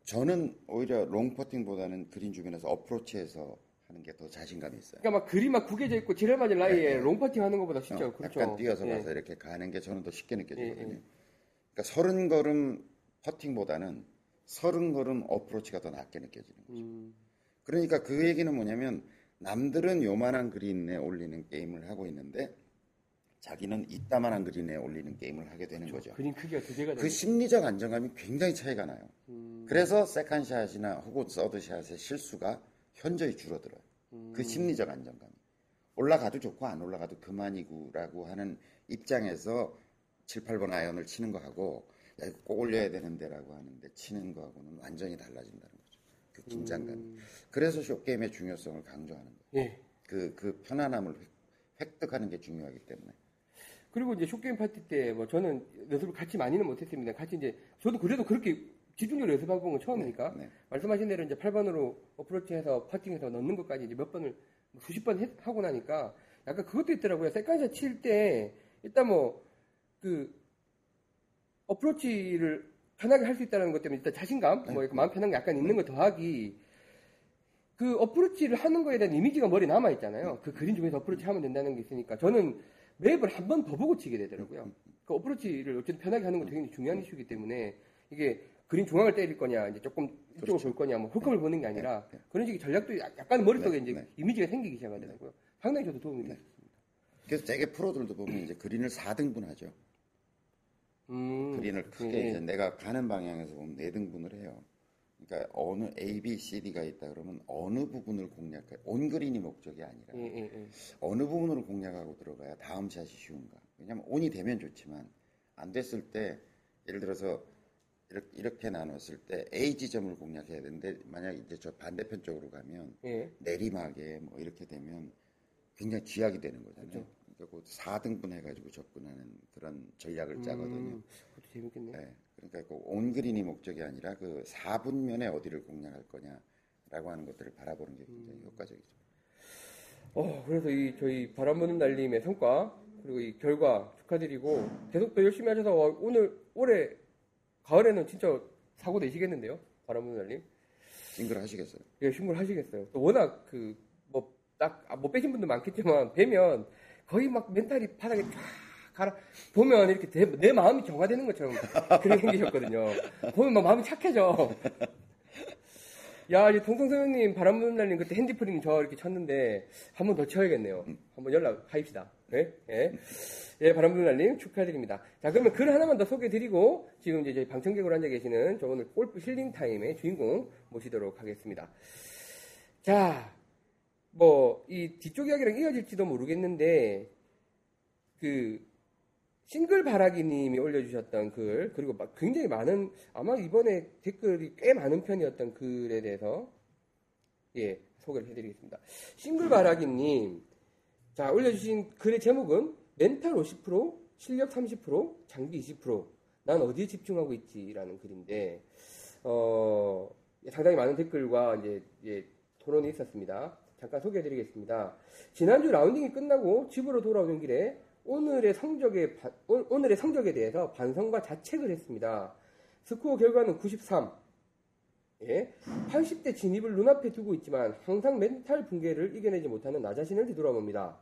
저는 오히려 long 퍼팅보다는 그린 주변에서 어프로치해서 하는 게 더 자신감이 있어요. 그러니까 막 그린 막 구겨져 있고 지뢰 맞을 나이에 네, 네. long 퍼팅 하는 것보다 진짜 어, 그렇죠. 약간 띄워서 예. 가서 이렇게 가는 게 저는 더 쉽게 느껴지거든요. 예, 예. 그러니까 서른 걸음 퍼팅보다는 서른 걸음 어프로치가 더 낫게 느껴지는 거죠. 음, 그러니까 그 얘기는 뭐냐면 남들은 요만한 그린에 올리는 게임을 하고 있는데 자기는 이따만한 그린에 올리는 게임을 하게 되는 거죠. 그린 크기가 두 개가 그 심리적 안정감이 굉장히 차이가 나요. 음, 그래서 second shot이나 혹은 서드샷의 실수가 현저히 줄어들어요. 음. 그 심리적 안정감이. 올라가도 좋고 안 올라가도 그만이고라고 하는 입장에서 7, 8번 아이언을 치는 거하고 야, 이거 꼭 올려야 되는데라고 하는데 치는 거하고는 완전히 달라진다는 거죠. 그 긴장감이. 음. 그래서 short game의 중요성을 강조하는 거예요. 예. 그, 그 편안함을 획- 획득하는 게 중요하기 때문에. 그리고 이제 short game 파티 때 뭐 저는 연습을 같이 많이는 못했습니다. 같이 이제 저도 그래도 그렇게 집중적으로 연습해 본건 처음이니까 네. 말씀하신 대로 이제 8번으로 어프로치해서 퍼팅해서 넣는 것까지 이제 몇 번을 뭐 수십 번 했- 하고 나니까 약간 그것도 있더라고요. second shot 칠 때 일단 뭐 그 어프로치를 편하게 할 수 있다는 것 때문에 일단 자신감, 뭐 이렇게 마음 편한 게 약간 있는 거 더하기 그 어프로치를 하는 거에 대한 이미지가 머리에 남아 있잖아요. 그 그린 주변에서 어프로치 하면 된다는 게 있으니까 저는 맵을 한 번 더 보고 치게 되더라고요. 그 어프로치를 어쨌든 편하게 하는 건 되게 중요한 이슈이기 때문에 이게 그린 중앙을 때릴 거냐, 이제 조금 이쪽을 볼 거냐, 뭐 홀컵을 보는 게 아니라 그런 식의 전략도 약- 약간 머릿속에 네, 이제 네. 이미지가 생기기 시작하더라고요. 상당히 저도 도움이 됐습니다. 그래서 되게 프로들도 보면 이제 그린을 4등분 하죠. 음, 그린을 크게 예, 이제 내가 가는 방향에서 보면 네 등분을 해요. 그러니까 어느 A, B, C, D가 있다 그러면 어느 부분을 공략해 온 그린이 목적이 아니라 예, 예, 예. 어느 부분으로 공략하고 들어가야 다음 샷이 쉬운가. 왜냐하면 온이 되면 좋지만 안 됐을 때 예를 들어서 이렇게, 이렇게 나눴을 때 A 지점을 공략해야 되는데 만약 이제 저 반대편 쪽으로 가면 예. 내리막에 뭐 이렇게 되면 굉장히 쥐약이 되는 거잖아요. 그 러니까 그 4등분 해가지고 접근하는 그런 전략을 짜거든요. 음, 그것도 재밌겠네요. 네. 그러니까 그 온그린이 목적이 아니라 그 4분면에 어디를 공략할 거냐라고 하는 것들을 바라보는 게 굉장히 음. 효과적이죠. 어, 그래서 이 저희 바람 부는 날림의 성과 그리고 이 결과 축하드리고 계속 더 열심히 하셔서 와, 오늘 올해 가을에는 진짜 사고 내시겠는데요, 바람 부는 날림. 싱글 하시겠어요? 예, 신고를 하시겠어요. 또 워낙 그 뭐 딱못 빼신 분도 많겠지만 뵈면 거의 막 멘탈이 바닥에 쫙 가라 보면 이렇게 내, 내 마음이 정화되는 것처럼 그렇게 생기셨거든요. 보면 막 마음이 착해져. 야, 이제 동성소연님, 바람 부는 날님 그때 핸디프림 저 이렇게 쳤는데 한 번 더 쳐야겠네요. 한번 연락하입시다. 예? 예. 예, 바람 부는 날님 축하드립니다. 자, 그러면 글 하나만 더 소개해드리고 지금 이제 저희 방청객으로 앉아 계시는 저 오늘 골프 힐링 타임의 주인공 모시도록 하겠습니다. 자, 뭐, 이 뒤쪽 이야기랑 이어질지도 모르겠는데, 그, 싱글 바라기 님이 올려주셨던 글, 그리고 막 굉장히 많은, 아마 이번에 댓글이 꽤 많은 편이었던 글에 대해서, 예, 소개를 해드리겠습니다. 싱글 바라기 님, 자, 올려주신 글의 제목은 멘탈 50%, 실력 30%, 장비 20%, 난 어디에 집중하고 있지라는 글인데, 어, 상당히 많은 댓글과 이제, 예, 토론이 있었습니다. 잠깐 소개해드리겠습니다. 지난주 라운딩이 끝나고 집으로 돌아오는 길에 오늘의 성적에, 오늘의 성적에 대해서 반성과 자책을 했습니다. 스코어 결과는 93. 예. 80대 진입을 눈앞에 두고 있지만 항상 멘탈 붕괴를 이겨내지 못하는 나 자신을 뒤돌아봅니다.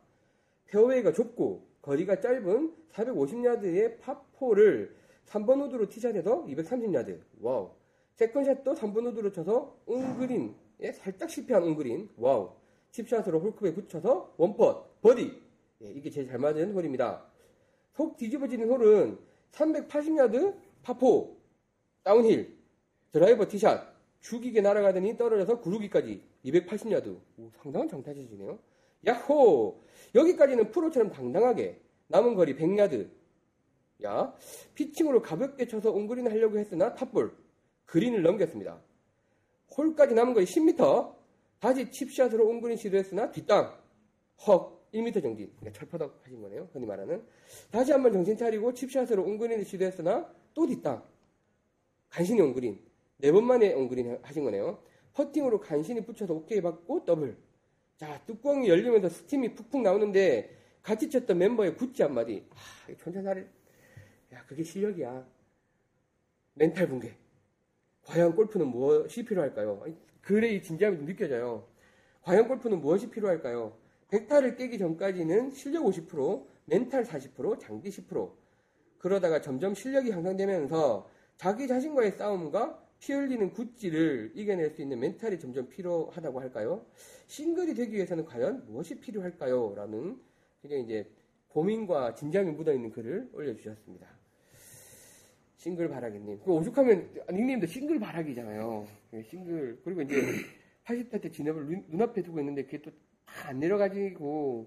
페어웨이가 좁고 거리가 짧은 450야드의 파4를 3번 우드로 티샷해서 230야드. 와우. 세컨샷도 3번 우드로 쳐서 온그린, 예, 살짝 실패한 온그린, 와우. 칩샷으로 홀컵에 붙여서 원펏, 버디. 예, 이게 제일 잘 맞은 홀입니다. 속 뒤집어지는 홀은 380야드 파포, 다운힐, 드라이버 티샷, 죽이게 날아가더니 떨어져서 구르기까지 280야드. 오, 상당한 장타샷이네요. 야호! 여기까지는 프로처럼 당당하게 남은 거리 100야드. 야, 피칭으로 가볍게 쳐서 온그린 하려고 했으나 탑볼. 그린을 넘겼습니다. 홀까지 남은 거리 10m. 다시 칩샷으로 온그린 시도했으나 뒷땅. 헉, 1m 전진. 그러니까 철퍼덕 하신 거네요. 흔히 말하는. 다시 한번 정신 차리고 칩샷으로 온그린을 시도했으나 또 뒷땅. 간신히 온그린. 네 번 만에 온그린 하신 거네요. 퍼팅으로 간신히 붙여서 오케이 받고 더블. 자, 뚜껑이 열리면서 스팀이 푹푹 나오는데 같이 쳤던 멤버의 구찌 한마디. 아, 천천하를. 야, 그게 실력이야. 멘탈 붕괴. 과연 골프는 무엇이 필요할까요? 글의 이 진지함이 좀 느껴져요. 과연 골프는 무엇이 필요할까요? 100타를 깨기 전까지는 실력 50%, 멘탈 40%, 장기 10%. 그러다가 점점 실력이 향상되면서 자기 자신과의 싸움과 피 흘리는 구찌를 이겨낼 수 있는 멘탈이 점점 필요하다고 할까요? 싱글이 되기 위해서는 과연 무엇이 필요할까요? 라는 굉장히 이제 고민과 진지함이 묻어있는 글을 올려주셨습니다. 싱글 바라기님. 그 오죽하면 닉네임도 싱글 바라기잖아요. 예, 싱글. 그리고 이제 80타대 진입을 눈- 눈앞에 두고 있는데 그게 또다안 내려가지고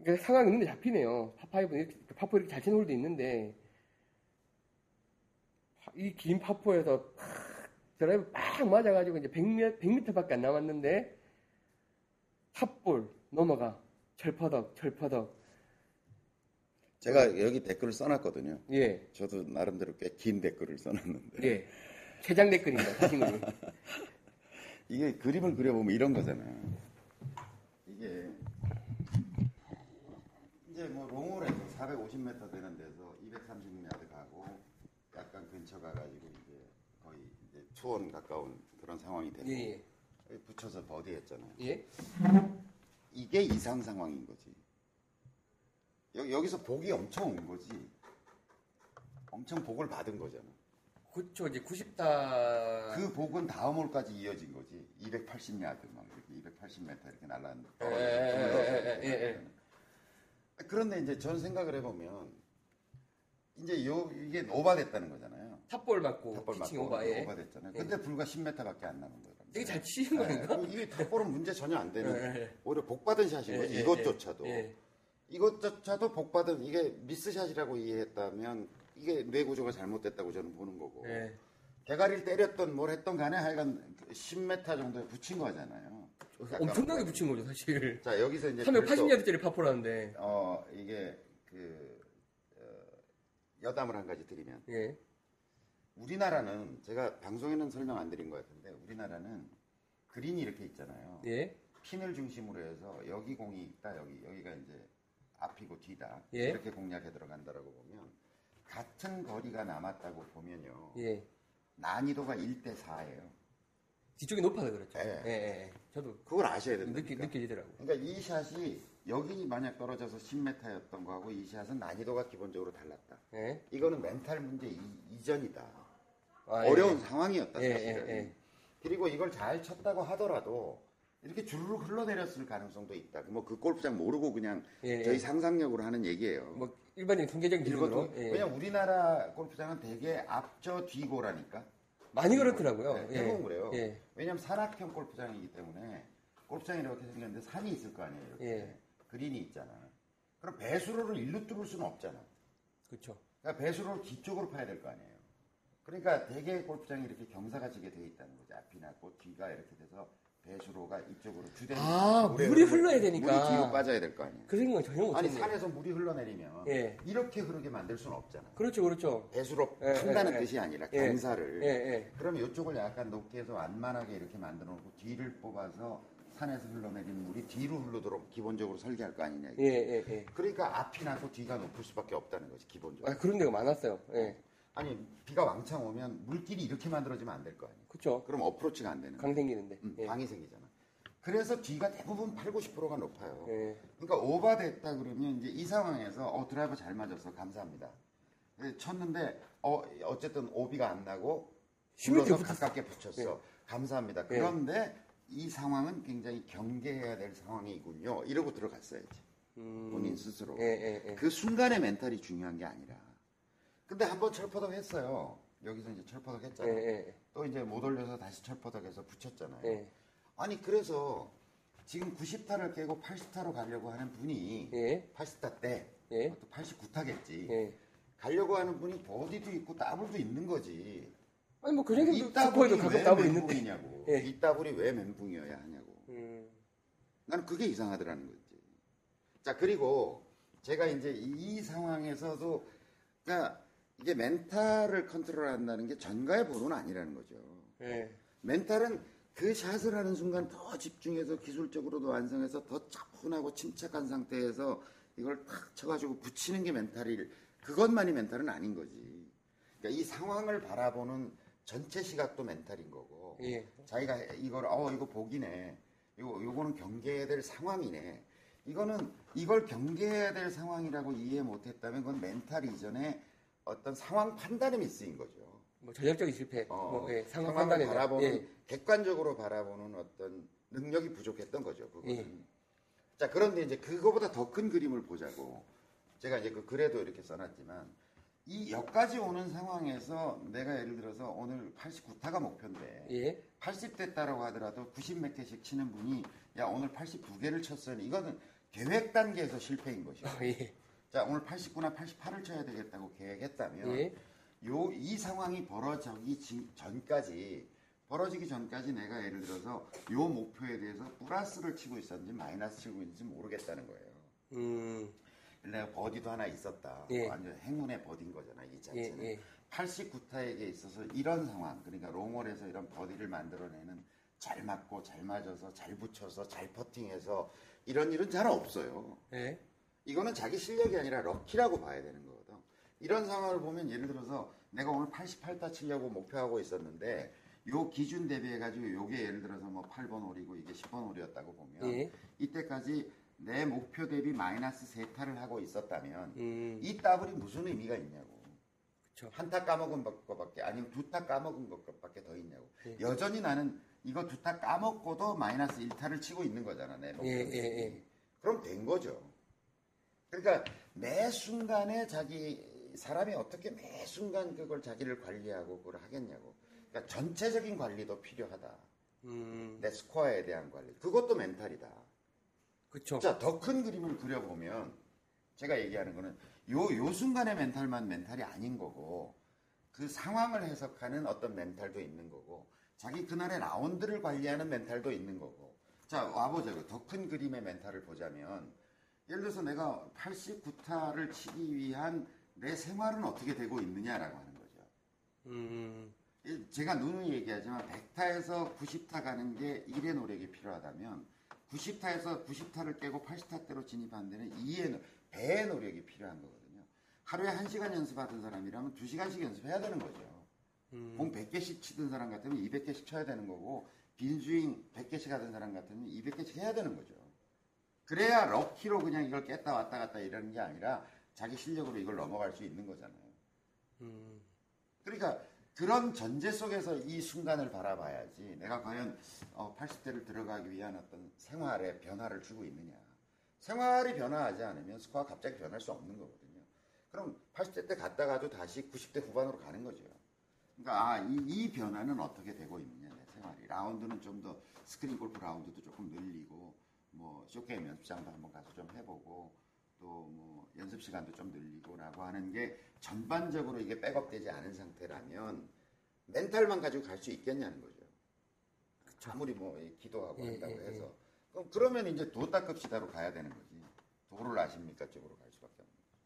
그러니까 상황이 눈에 잡히네요. 파파이브 이렇게 파포 이렇게 잘 치는 홀도 있는데 이 긴 파포에서 팍 드라이브 빡 맞아가지고 이제 100m, 100m밖에 안 남았는데 탑볼 넘어가 철퍼덕 철퍼덕 제가 여기 댓글을 써놨거든요. 예 저도 나름대로 꽤 긴 댓글을 써놨는데 예. 최장 댓글입니다. 사진글이. 이게 그림을 그려보면 이런 거잖아요. 이게 이제 뭐 롱홀에서 450m 되는 데서 236야드 가고 약간 근처 가가지고 이제 거의 이제 투원 가까운 그런 상황이 되고 예, 여기 붙여서 버디했잖아요. 예. 예. 이게 이상 상황인 거지. 여, 여기서 복이 엄청 온 거지. 엄청 복을 받은 거잖아. 그쵸, 이제 90타. 그 복은 다음 홀까지 이어진 거지. 280야드 막 이렇게 280m 이렇게 날라왔는데. 예, 예, 예, 예, 예. 그런데 이제 전 생각을 해보면 이제 요 이게 오바됐다는 거잖아요. 탑볼 맞고, 탑볼 맞고 오바, 예. 오바됐잖아요. 근데 불과 10m밖에 안 남은 거예요. 되게 잘 치신 거인가? 이게 탑볼은 문제 전혀 안 되는 예, 예. 오히려 복 받은 샷인 예, 거지. 예, 이것조차도. 예. 이것조차도 복받은 이게 미스샷이라고 이해했다면 이게 뇌 구조가 잘못됐다고 저는 보는 거고. 예. 대가리를 때렸던 뭘 했던 간에 하여간 10m 정도에 붙인 거잖아요. 엄청나게 붙인 거죠, 사실. 자 여기서 이제 380야드짜리 파포라는데. 어 이게 그 어, 여담을 한 가지 드리면 예. 우리나라는 제가 방송에는 설명 안 드린 것 같은데 우리나라는 그린이 이렇게 있잖아요. 예. 핀을 중심으로 해서 여기 공이 있다 여기 여기가 이제 앞이고 뒤다 예. 이렇게 공략해 들어간다라고 보면 같은 거리가 남았다고 보면요 예. 난이도가 1대 4예요. 뒤쪽이 높아서 그렇죠. 예. 예, 예. 저도 그걸 아셔야 된다. 느끼, 느껴지더라고요. 그러니까 이 샷이 여기 만약 떨어져서 10m였던 거하고 이 샷은 난이도가 기본적으로 달랐다. 예. 이거는 멘탈 문제 이, 전이다 아, 예. 어려운 상황이었다 예, 사실은. 예, 예. 그리고 이걸 잘 쳤다고 하더라도 이렇게 주르륵 흘러내렸을 가능성도 있다. 뭐 그 골프장 모르고 그냥 예, 저희 예. 상상력으로 하는 얘기예요. 뭐, 일반적인 통계적인 기준으로. 예. 왜냐면 우리나라 골프장은 되게 앞저 뒤고라니까. 많이 그렇더라고요. 네, 예. 대부분 그래요. 예. 왜냐면 산악형 골프장이기 때문에 골프장이 이렇게 생겼는데 산이 있을 거 아니에요. 이렇게. 예. 그린이 있잖아. 그럼 배수로를 일로 뚫을 수는 없잖아. 그렇죠. 그러니까 배수로를 뒤쪽으로 파야 될 거 아니에요. 그러니까 대개 골프장이 이렇게 경사가 지게 돼 있다는 거죠. 앞이 낮고 뒤가 이렇게 돼서 배수로가 이쪽으로 주된 아, 물이 흘러야 되니까. 물이 뒤로 빠져야 될 거 아니에요. 그 생각은 전혀 아니 못했네요. 산에서 물이 흘러내리면 예. 이렇게 흐르게 만들 수는 없잖아. 그렇죠, 그렇죠. 배수로 예, 판다는 예, 예. 뜻이 아니라 예. 경사를. 예, 예. 그럼 이쪽을 약간 높게 해서 완만하게 이렇게 만들어 놓고 뒤를 뽑아서 산에서 흘러내리는 물이 뒤로 흘러도록 기본적으로 설계할 거 아니냐. 예, 예, 예. 그러니까 앞이 낮고 뒤가 높을 수밖에 없다는 거지 기본적으로. 아, 그런 데가 많았어요. 예. 아니 비가 왕창 오면 물길이 이렇게 만들어지면 안 될 거 아니에요. 그렇죠. 그럼 어프로치가 안 되는. 강 생기는데. 음, 예. 방이 생기잖아. 그래서 뒤가 대부분 8, 90%가 높아요. 예. 그러니까 오바됐다 그러면 이제 이 상황에서 어 드라이버 잘 맞았어 감사합니다. 예, 쳤는데 어 어쨌든 오비가 안 나고 10m 불러서 붙었어. 가깝게 붙였어. 감사합니다. 그런데 이 상황은 굉장히 경계해야 될 상황이군요. 이러고 들어갔어야지. 본인 스스로. 예, 예, 예. 그 순간의 멘탈이 중요한 게 아니라. 근데 한번 철퍼덕 했어요. 여기서 이제 철퍼덕 예, 했잖아요. 예, 또 이제 못 올려서 다시 철퍼덕해서 붙였잖아요. 예. 아니 그래서 지금 90타를 깨고 80타로 가려고 하는 분이 예. 80타대, 예. 또 89타겠지. 예. 가려고 하는 분이 버디도 있고 더블도 있는 거지. 아니 뭐이 스코어에도 더블이 가끔 왜 더블 있는데. 멘붕이냐고. 예. 이 더블이 왜 멘붕이어야 하냐고. 음. 나는 그게 이상하더라는 거지. 자 그리고 제가 이제 이 상황에서도 그러니까 이게 멘탈을 컨트롤한다는 게 전가의 보루는 아니라는 거죠. 예. 멘탈은 그 샷을 하는 순간 더 집중해서 기술적으로도 완성해서 더 차분하고 침착한 상태에서 이걸 탁 쳐가지고 붙이는 게 멘탈이 그것만이 멘탈은 아닌 거지. 그러니까 이 상황을 바라보는 전체 시각도 멘탈인 거고. 예. 자기가 이걸 어 이거 복이네. 이거 요거는 경계해야 될 상황이네. 이거는 이걸 경계해야 될 상황이라고 이해 못했다면 그건 멘탈 이전에 어떤 상황 판단에 미스인 거죠. 뭐 전략적인 실패. 어, 뭐 예. 상황 판단에 바라보는 예. 객관적으로 바라보는 어떤 능력이 부족했던 거죠. 그거는. 예. 자 그런데 이제 그거보다 더 큰 그림을 보자고 제가 이제 그 글에도 이렇게 써놨지만 이 여기까지 오는 상황에서 내가 예를 들어서 오늘 89타가 목표인데 예. 80대 따라고 하더라도 90몇 개씩 치는 분이 야 오늘 82개를 쳤어요. 이거는 계획 단계에서 실패인 것이고 아, 예. 자 오늘 89나 88을 쳐야 되겠다고 계획했다면 예. 요이 상황이 벌어지기 지- 전까지 벌어지기 전까지 내가 예를 들어서 요 목표에 대해서 플러스를 치고 있었는지 마이너스 치고 있는지 모르겠다는 거예요. 음. 내가 버디도 하나 있었다. 예. 완전 행운의 버디인 거잖아 이 예, 자체는. 예. 89타에게 있어서 이런 상황, 그러니까 롱홀에서 이런 버디를 만들어내는 잘 맞고 잘 맞아서 잘 붙여서 잘 퍼팅해서 이런 일은 잘 없어요. 예. 이거는 자기 실력이 아니라 럭키라고 봐야 되는 거거든. 이런 상황을 보면 예를 들어서 내가 오늘 88타 치려고 목표하고 있었는데 요 기준 대비해가지고 요게 예를 들어서 뭐 8번 홀이고 이게 10번 홀이었다고 보면 예. 이때까지 내 목표 대비 마이너스 3타를 하고 있었다면 음. 이 더블이 무슨 의미가 있냐고. 한 타 까먹은 것밖에 아니면 두 타 까먹은 것밖에 더 있냐고. 예. 여전히 나는 이거 두 타 까먹고도 마이너스 1타를 치고 있는 거잖아 내 목표. 예, 대비. 예, 예. 그럼 된 거죠. 그러니까 매 순간에 자기 사람이 어떻게 매 순간 그걸 자기를 관리하고 그걸 하겠냐고. 그러니까 전체적인 관리도 필요하다. 음. 내 스코어에 대한 관리. 그것도 멘탈이다. 그쵸. 자, 더 큰 그림을 그려보면 제가 얘기하는 거는 요, 요 순간의 멘탈만 멘탈이 아닌 거고 그 상황을 해석하는 어떤 멘탈도 있는 거고 자기 그날의 라운드를 관리하는 멘탈도 있는 거고 자, 와보자고. 더 큰 그림의 멘탈을 보자면 예를 들어서 내가 89타를 치기 위한 내 생활은 어떻게 되고 있느냐라고 하는 거죠. 음. 이- 제가 누누이 얘기하지만 100타에서 90타 가는 게 1의 노력이 필요하다면 90타에서 90타를 깨고 80타대로 진입하는 데는 2의 노, 배의 노력이 필요한 거거든요. 하루에 1시간 연습하던 사람이라면 2시간씩 연습해야 되는 거죠. 음. 공 100개씩 치던 사람 같으면 200개씩 쳐야 되는 거고 빈스윙 100개씩 하던 사람 같으면 200개씩 해야 되는 거죠. 그래야 럭키로 그냥 이걸 깼다 왔다 갔다 이러는 게 아니라 자기 실력으로 이걸 넘어갈 수 있는 거잖아요. 음. 그러니까 그런 전제 속에서 이 순간을 바라봐야지 내가 과연 80대를 들어가기 위한 어떤 생활에 변화를 주고 있느냐. 생활이 변화하지 않으면 스코어가 갑자기 변할 수 없는 거거든요. 그럼 80대 때 갔다가도 다시 90대 후반으로 가는 거죠. 그러니까 아, 이, 이 변화는 어떻게 되고 있느냐 내 생활이. 라운드는 좀 더 스크린 골프 라운드도 조금 늘리고 뭐 쇼게임 연습장도 한번 가서 좀 해보고 또 뭐 연습 시간도 좀 늘리고라고 하는 게 전반적으로 이게 백업되지 않은 상태라면 멘탈만 가지고 갈 수 있겠냐는 거죠. 아무리 뭐 기도하고 예, 한다고 예, 예. 해서 그럼 그러면 이제 도 닦읍시다로 가야 되는 거지. 도를 아십니까 쪽으로 갈 수밖에 없는 거죠.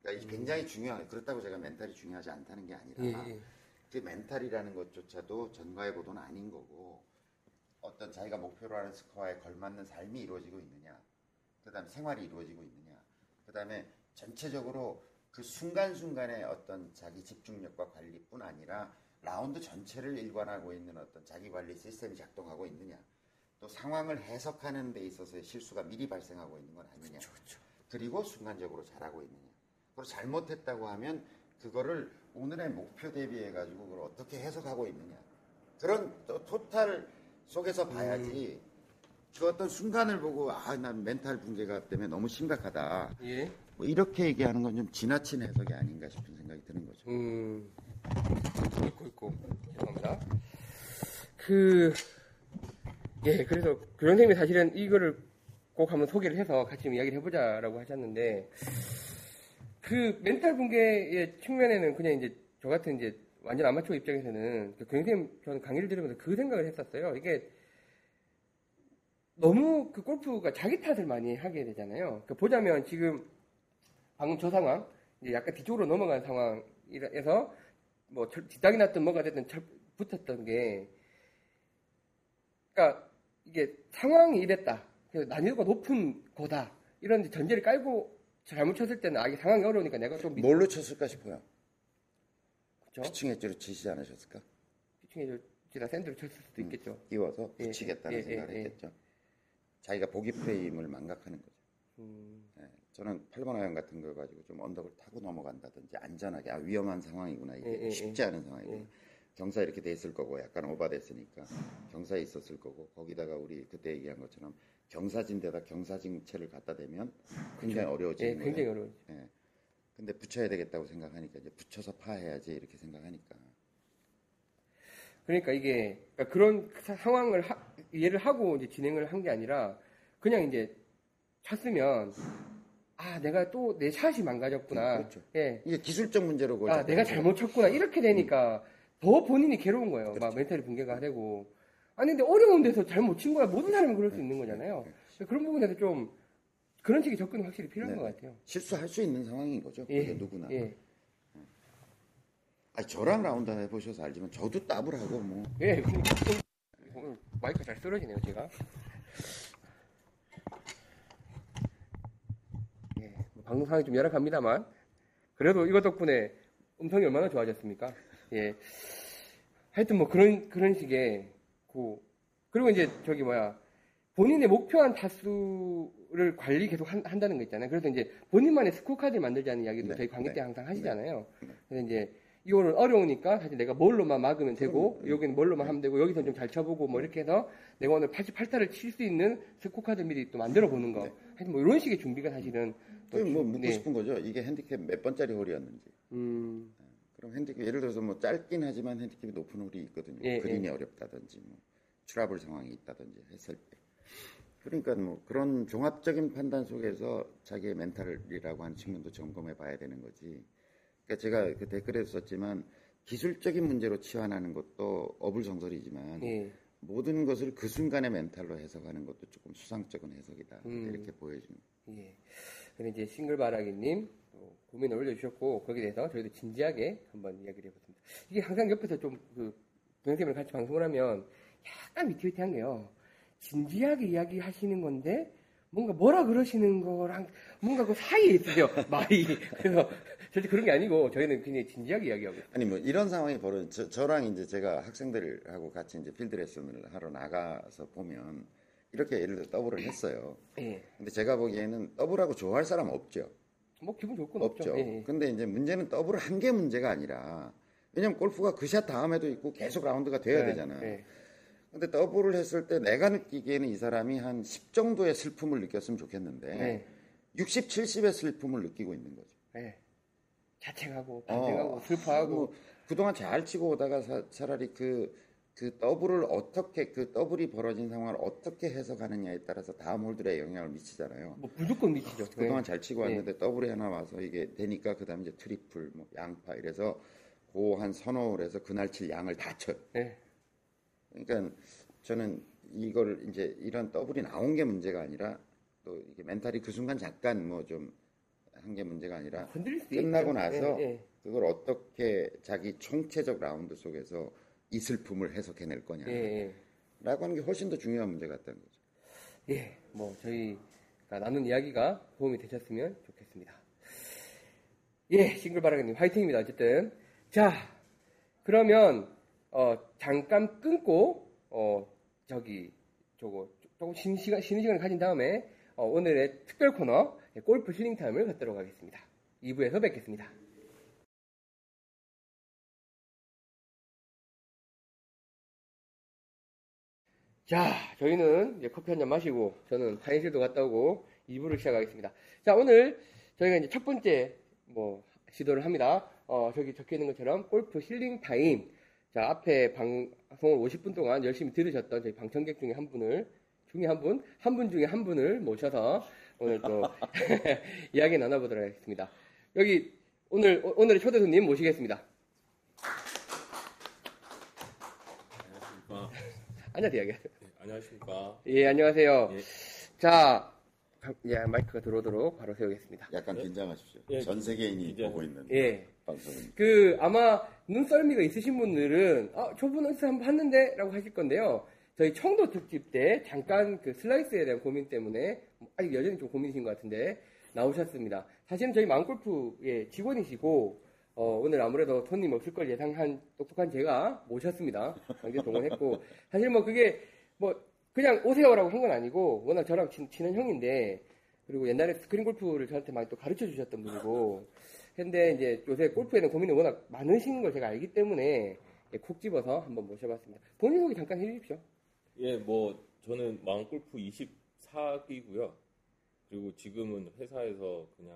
그러니까 이게 굉장히 중요한 그렇다고 제가 멘탈이 중요하지 않다는 게 아니라 예, 예. 그 멘탈이라는 것조차도 전가의 보도는 아닌 거고 어떤 자기가 목표로 하는 스코어에 걸맞는 삶이 이루어지고 있느냐 그 다음에 생활이 이루어지고 있느냐 그 다음에 전체적으로 그 순간순간의 어떤 자기 집중력과 관리뿐 아니라 라운드 전체를 일관하고 있는 어떤 자기 관리 시스템이 작동하고 있느냐 또 상황을 해석하는 데 있어서의 실수가 미리 발생하고 있는 건 아니냐 그쵸, 그쵸. 그리고 순간적으로 잘하고 있느냐. 그리고 잘못했다고 하면 그거를 오늘의 목표 대비해 가지고 그걸 어떻게 해석하고 있느냐 그런 또 토탈 속에서 봐야지 그 어떤 순간을 보고 아 난 멘탈 붕괴가 때문에 너무 심각하다 예. 뭐 이렇게 얘기하는 건 좀 지나친 해석이 아닌가 싶은 생각이 드는 거죠. 음, 있고 있고 죄송합니다. 그, 예, 그래서 교장 선생님이 사실은 이거를 꼭 한번 소개를 해서 같이 좀 이야기를 해보자라고 하셨는데 그 멘탈 붕괴의 측면에는 그냥 이제 저 같은 이제 완전 아마추어 입장에서는 그 교장선생님 저는 강의를 들으면서 그 생각을 했었어요. 이게 너무 그 골프가 자기 탓을 많이 하게 되잖아요. 그 보자면 지금 방금 저 상황, 약간 뒤쪽으로 넘어간 상황에서 뭐 철- 뒷땅이 났든 뭐가 됐든 철- 붙었던 게, 그러니까 이게 상황이 이랬다. 그래서 난이도가 높은 거다. 이런 전제를 깔고 잘못 쳤을 때는 아 이게 상황이 어려우니까 내가 좀 뭘로 쳤을까 싶어요. 그쵸? 피칭 웨지로 치지 않으셨을까? 지다 샌드로 쳤을 수도 있겠죠. 끼워서 예, 붙이겠다는 예, 예, 생각을 예. 했겠죠. 자기가 보기 프레임을 망각하는 거죠. 음, 예, 저는 8번 아이언 같은 거 가지고 좀 언덕을 타고 넘어간다든지 안전하게 아 위험한 상황이구나 이게 예, 예, 쉽지 않은 상황이구나 예. 경사 이렇게 돼 있을 거고 약간 오바됐으니까 경사에 있었을 거고 거기다가 우리 그때 얘기한 것처럼 경사진데다 경사진체를 갖다 대면 굉장히 예, 어려워지는 거예요. 굉장히 어려워. 예. 근데 붙여야 되겠다고 생각하니까 이제 붙여서 파해야지 이렇게 생각하니까 그러니까 이게 그러니까 그런 사- 상황을 하- 이해를 하고 이제 진행을 한 게 아니라 그냥 이제 쳤으면 아 내가 또 내 샷이 망가졌구나. 그렇죠. 예. 이게 기술적 문제로 아 내가 잘못 쳤구나 이렇게 되니까 더 본인이 괴로운 거예요. 막 그렇죠. 멘탈이 붕괴가 되고. 아니 근데 어려운 데서 잘못 친 거야. 모든 사람이 그럴 수 있는 거잖아요. 그런 부분에서 좀 그런 식의 접근이 확실히 필요한 네. 것 같아요. 실수할 수 있는 상황인 거죠. 예. 누구나. 예. 아니, 저랑 라운드 해보셔서 알지만 저도 따블 하고 뭐 예. 오늘 마이크 잘 쓰러지네요, 제가. 예. 뭐 방송 상황이 좀 열악합니다만 그래도 이것 덕분에 음성이 얼마나 좋아졌습니까? 예. 하여튼 뭐 그런 그런 식의 그 그리고 이제 저기 뭐야 본인의 목표한 타수 를 관리 계속 한, 다는거 있잖아요. 그래서 이제 본인만의 스코어 카드를 만들자는 이야기도 네, 저희 강의 때 네, 항상 하시잖아요. 네. 그래서 이제 이거는 어려우니까 사실 내가 뭘로만 막으면 되고 여기는 뭘로만 하면 되고 여기서 좀 잘 쳐보고 뭐 이렇게 해서 내가 오늘 88타를 칠 수 있는 스코어 카드 미리 또 만들어 보는 거. 네. 하여튼 뭐 이런 식의 준비가 사실은 또 그뭐 주- 묻고 네. 싶은 거죠. 이게 핸디캡 몇 번짜리 홀이었는지. 음, 그럼 핸디캡 예를 들어서 뭐 짧긴 하지만 핸디캡이 높은 홀이 있거든요. 예, 그린이 어렵다든지 뭐 트러블 상황이 있다든지 했을 때. 그러니까 뭐 그런 종합적인 판단 속에서 자기의 멘탈이라고 하는 측면도 점검해 봐야 되는 거지. 그러니까 제가 그 댓글에도 썼지만 기술적인 문제로 치환하는 것도 어불성설이지만 예. 모든 것을 그 순간의 멘탈로 해석하는 것도 조금 피상적인 해석이다. 음. 이렇게 보여주는. 예. 그리고 이제 싱글바라기님 또 고민을 올려주셨고 거기에 대해서 저희도 진지하게 한번 이야기를 해봤습니다. 이게 항상 옆에서 좀그 동생님을 같이 방송을 하면 약간 위태위태한 게요. 진지하게 이야기하시는 건데 뭔가 뭐라 그러시는 거랑 뭔가 그 사이에 있어요. 말이. 그래서 절대 그런 게 아니고 저희는 굉장히 진지하게 이야기하고. 아니 뭐 이런 상황이 벌어 저, 저랑 이제 제가 학생들하고 같이 이제 필드 레슨을 하러 나가서 보면 이렇게 예를 들어 더블을 했어요. 예. 근데 제가 보기에는 더블하고 좋아할 사람 없죠. 뭐 기분 좋건 없죠. 없죠. 예, 예. 근데 이제 문제는 더블을 한 게 문제가 아니라 왜냐면 골프가 그 샷 다음에도 있고 계속 라운드가 돼야 네, 되잖아요. 예. 근데 더블을 했을 때 내가 느끼기에는 이 사람이 한 10 정도의 슬픔을 느꼈으면 좋겠는데 네. 60, 70의 슬픔을 느끼고 있는 거죠. 예. 자책하고 반성하고 어, 슬퍼하고 뭐 그동안 잘 치고 오다가 사- 차라리 그, 그 더블을 어떻게, 그 더블이 벌어진 상황을 어떻게 해석하느냐에 따라서 다음 홀들에 영향을 미치잖아요. 뭐 무조건 미치죠. 그동안 예. 잘 치고 왔는데 더블이 하나 와서 이게 되니까 그 다음에 이제 트리플, 뭐 양파 이래서 그한 서너 홀에서 그날 칠 양을 다 쳐요. 예. 그러니까 저는 이걸 이제 이런 더블이 나온 게 문제가 아니라 또 이게 멘탈이 그 순간 잠깐 뭐 좀 한 게 문제가 아니라 수 끝나고 있죠. 나서 예, 예. 그걸 어떻게 자기 총체적 라운드 속에서 이 슬픔을 해석해낼 예, 거냐라고 예. 하는 게 훨씬 더 중요한 문제 같다는 거죠. 예, 뭐 저희가 나눈 이야기가 도움이 되셨으면 좋겠습니다. 예, 싱글바라기님 화이팅입니다. 어쨌든 자 그러면 어, 잠깐 끊고 어, 저기 저거 조금 쉬는 시간 쉬는 시간을 가진 다음에 어, 오늘의 특별 코너 골프 힐링 타임을 갖도록 하겠습니다. 2부에서 뵙겠습니다. 자, 저희는 이제 커피 한 잔 마시고 저는 화장실도 갔다 오고 2부를 시작하겠습니다. 자, 오늘 저희가 이제 첫 번째 뭐 시도를 합니다. 어, 저기 적혀 있는 것처럼 골프 힐링 타임 자, 앞에 방송을 50분 동안 열심히 들으셨던 저희 방청객 중에 한 분을 중에 한 분, 한 분 중에 한 분을 모셔서 오늘 또 이야기 나눠보도록 하겠습니다. 여기 오늘 오늘의 초대 손님 모시겠습니다. 안녕하십니까. 앉아서 이야기하세요. 네, 안녕하십니까. 예, 안녕하세요. 예. 자, 예, 마이크가 들어오도록 바로 세우겠습니다. 약간 긴장하십시오. 예, 전 세계인이 긴장. 보고 있는 예. 방송은 그 아마 눈썰미가 있으신 분들은 아, 저분 어디서 한번 봤는데라고 하실 건데요. 저희 청도 특집 때 잠깐 그 슬라이스에 대한 고민 때문에 아직 여전히 좀 고민이신 것 같은데 나오셨습니다. 사실은 저희 마음골프의 직원이시고 어, 오늘 아무래도 손님 없을 걸 예상한 똑똑한 제가 모셨습니다. 강제 동원했고 사실 뭐 그게 뭐 그냥 오세요라고 한 건 아니고 워낙 저랑 친, 친한 형인데 그리고 옛날에 스크린 골프를 저한테 많이 또 가르쳐 주셨던 분이고 근데 이제 요새 골프에 대한 고민이 워낙 많으신 걸 제가 알기 때문에 예, 콕 집어서 한번 모셔봤습니다. 본인 소개 잠깐 해주십시오. 예, 뭐, 저는 마음골프 24기고요. 그리고 지금은 회사에서 그냥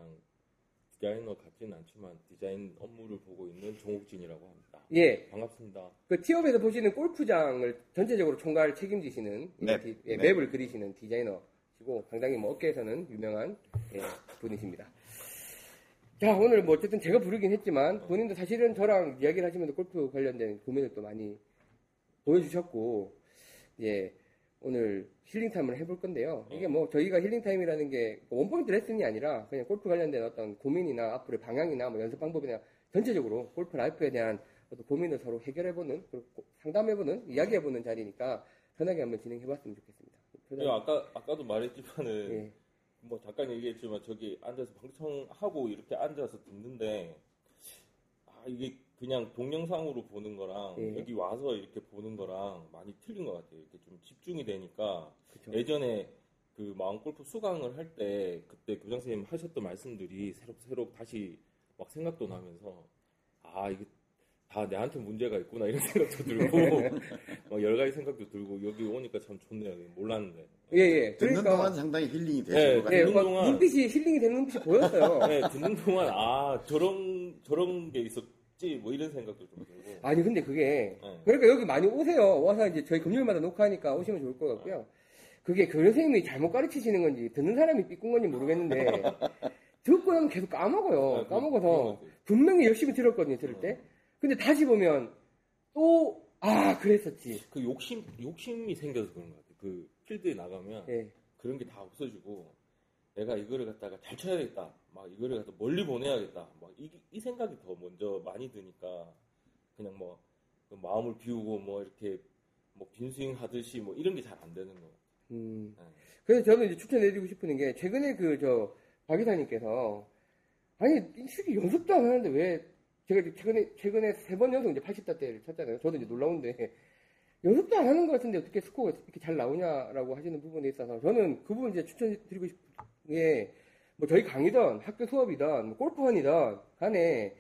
디자이너 같지는 않지만 디자인 업무를 보고 있는 정옥진이라고 합니다. 예, 반갑습니다. 그 티업에서 보시는 골프장을 전체적으로 총괄 책임지시는 맵, 디- 예, 맵. 맵을 그리시는 디자이너시고 상당히 뭐 업계에서는 유명한 예, 분이십니다. 자 오늘 뭐 어쨌든 제가 부르긴 했지만 본인도 사실은 저랑 이야기를 하시면서 골프 관련된 고민을 또 많이 보여주셨고 예 오늘 healing time을 해볼 건데요. 이게 뭐 저희가 healing time이라는 게 one point 레슨이 아니라 그냥 골프 관련된 어떤 고민이나 앞으로의 방향이나 뭐 연습 방법이나 전체적으로 골프 life에 대한 어떤 고민을 서로 해결해보는 그리고 고- 상담해보는 이야기해보는 자리니까 편하게 한번 진행해봤으면 좋겠습니다. 예, 아까, 아까도 말했지만은, 예. 뭐 잠깐 얘기했지만 저기 앉아서 방청하고 이렇게 앉아서 듣는데, 아, 이게 그냥 동영상으로 보는 거랑 예. 여기 와서 이렇게 보는 거랑 많이 틀린 것 같아요. 이렇게 좀 집중이 되니까 그쵸. 예전에 그 마음 골프 수강을 할 때 그때 교장 선생님 하셨던 말씀들이 새록새록 다시 막 생각도 나면서 아 이게 다 내한테 문제가 있구나 이런 생각도 들고 막 여러 가지 생각도 들고 여기 오니까 참 좋네요. 몰랐는데. 예, 예. 듣는 그러니까, 동안 상당히 힐링이 되신 네, 것 같아요. 예, 듣는 동안- 눈빛이 힐링이 되는 눈빛이 보였어요. 네, 듣는 동안 아 저런 저런 게 있었 지 뭐 이런 생각도 좀 들고. 아니 근데 그게 네. 그러니까 여기 많이 오세요. 와서 이제 저희 금요일마다 녹화하니까 오시면 좋을 것 같고요. 그게 교장 선생님이 잘못 가르치시는 건지 듣는 사람이 삐꾼 건지 모르겠는데 듣고 나면 계속 까먹어요. 네, 까먹어서. 분명히 열심히 들었거든요. 들을 때. 근데 다시 보면 또 아 그랬었지. 그 욕심 욕심이 생겨서 그런 것 같아요. 그 필드에 나가면 예. 그런 게 다 없어지고 내가 이거를 갖다가 잘 쳐야겠다. 막 이거를 갖다 멀리 보내야겠다. 막이 생각이 더 먼저 많이 드니까 그냥 뭐 그 마음을 비우고 뭐 이렇게 뭐 빈스윙 하듯이 뭐 이런 게 잘 안 되는 거. 음. 네. 그래서 저는 이제 추천해드리고 싶은 게 최근에 그 저 박이사님께서 아니 이 새끼 연습도 안 하는데 왜 제가 이제 최근에 최근에 세 번 연속 이제 80다 대를 쳤잖아요. 저도 이제 놀라운데 연습도 안 하는 것 같은데 어떻게 스코어가 이렇게 잘 나오냐라고 하시는 부분에 있어서 저는 그 부분 이제 추천드리고 싶은 게 뭐 저희 강의든 학교 수업이든 뭐 골프원이든 간에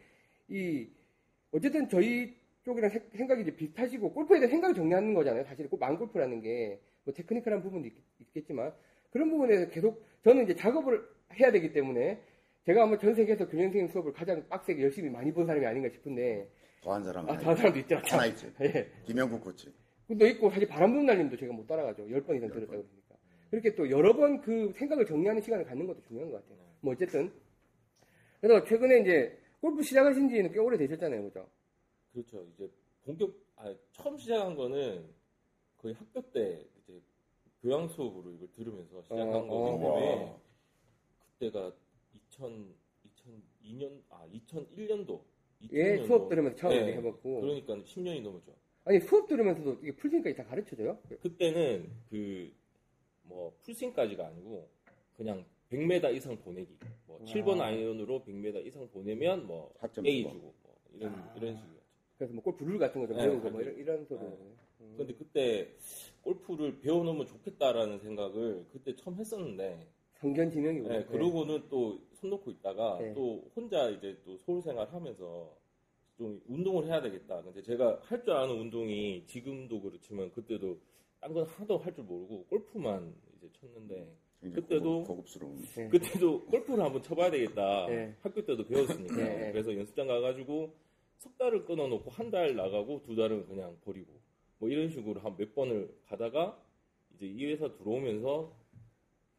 이 어쨌든 저희 쪽이랑 세- 생각이 이제 비슷하시고 골프에 대한 생각을 정리하는 거잖아요. 사실 꼭 망골프라는 게 뭐 테크니컬한 부분도 있, 겠지만 그런 부분에서 계속 저는 이제 작업을 해야 되기 때문에 제가 아마 전 세계에서 교장 선생님 수업을 가장 빡세게 열심히 많이 본 사람이 아닌가 싶은데 더한 사람 아 다른 사람도 있더라고요. 하나 있지. 예. 김영국 코치. 또 있고 사실 바람 부는 날님도 제가 못 따라가죠. 10번 이상 들었다고 그러니까. 그렇게 또 여러 번 그 생각을 정리하는 시간을 갖는 것도 중요한 것 같아요. 뭐 어쨌든 그래서 최근에 이제 골프 시작하신 지는 꽤 오래 되셨잖아요. 그죠? 그렇죠. 이제 본격 아 처음 시작한 거는 거의 학교 때 이제 교양 수업으로 이걸 들으면서 시작한 어, 거기 어. 때문에 그때가 2000 2002년 아 2001년도 예, 수업 들으면서 처음 네. 이렇게 해봤고. 그러니까 10년이 넘었죠. 아니 수업 들으면서도 이게 풀스윙까지 다 가르쳐줘요? 그때는 그 뭐 풀스윙까지가 아니고 그냥 100m 이상 보내기. 뭐 아. 7번 아이언으로 100m 이상 보내면 뭐 A 주고. 주고 뭐 이런 아. 이런 식이었죠. 그래서 뭐 골프 룰 같은 거좀 네, 배우고 뭐 그렇죠. 이런, 이런 소리. 네. 음. 근데 그때 골프를 배워놓으면 좋겠다라는 생각을 그때 처음 했었는데, 성견 지명이고. 네, 그러고는 또 손 놓고 있다가 네. 또 혼자 이제 또 서울 생활하면서 좀 운동을 해야 되겠다. 근데 제가 할 줄 아는 운동이 지금도 그렇지만 그때도 딴 건 하나도 할 줄 모르고 골프만 이제 쳤는데 그때도- 고급, 스러운 네. 그때도 골프를 한번 쳐봐야 되겠다. 네. 학교 때도 배웠으니까. 네. 그래서 연습장 가가지고 석 달을 끊어놓고 한 달 나가고 두 달은 그냥 버리고 뭐 이런 식으로 한 몇 번을 가다가 이제 이 회사 들어오면서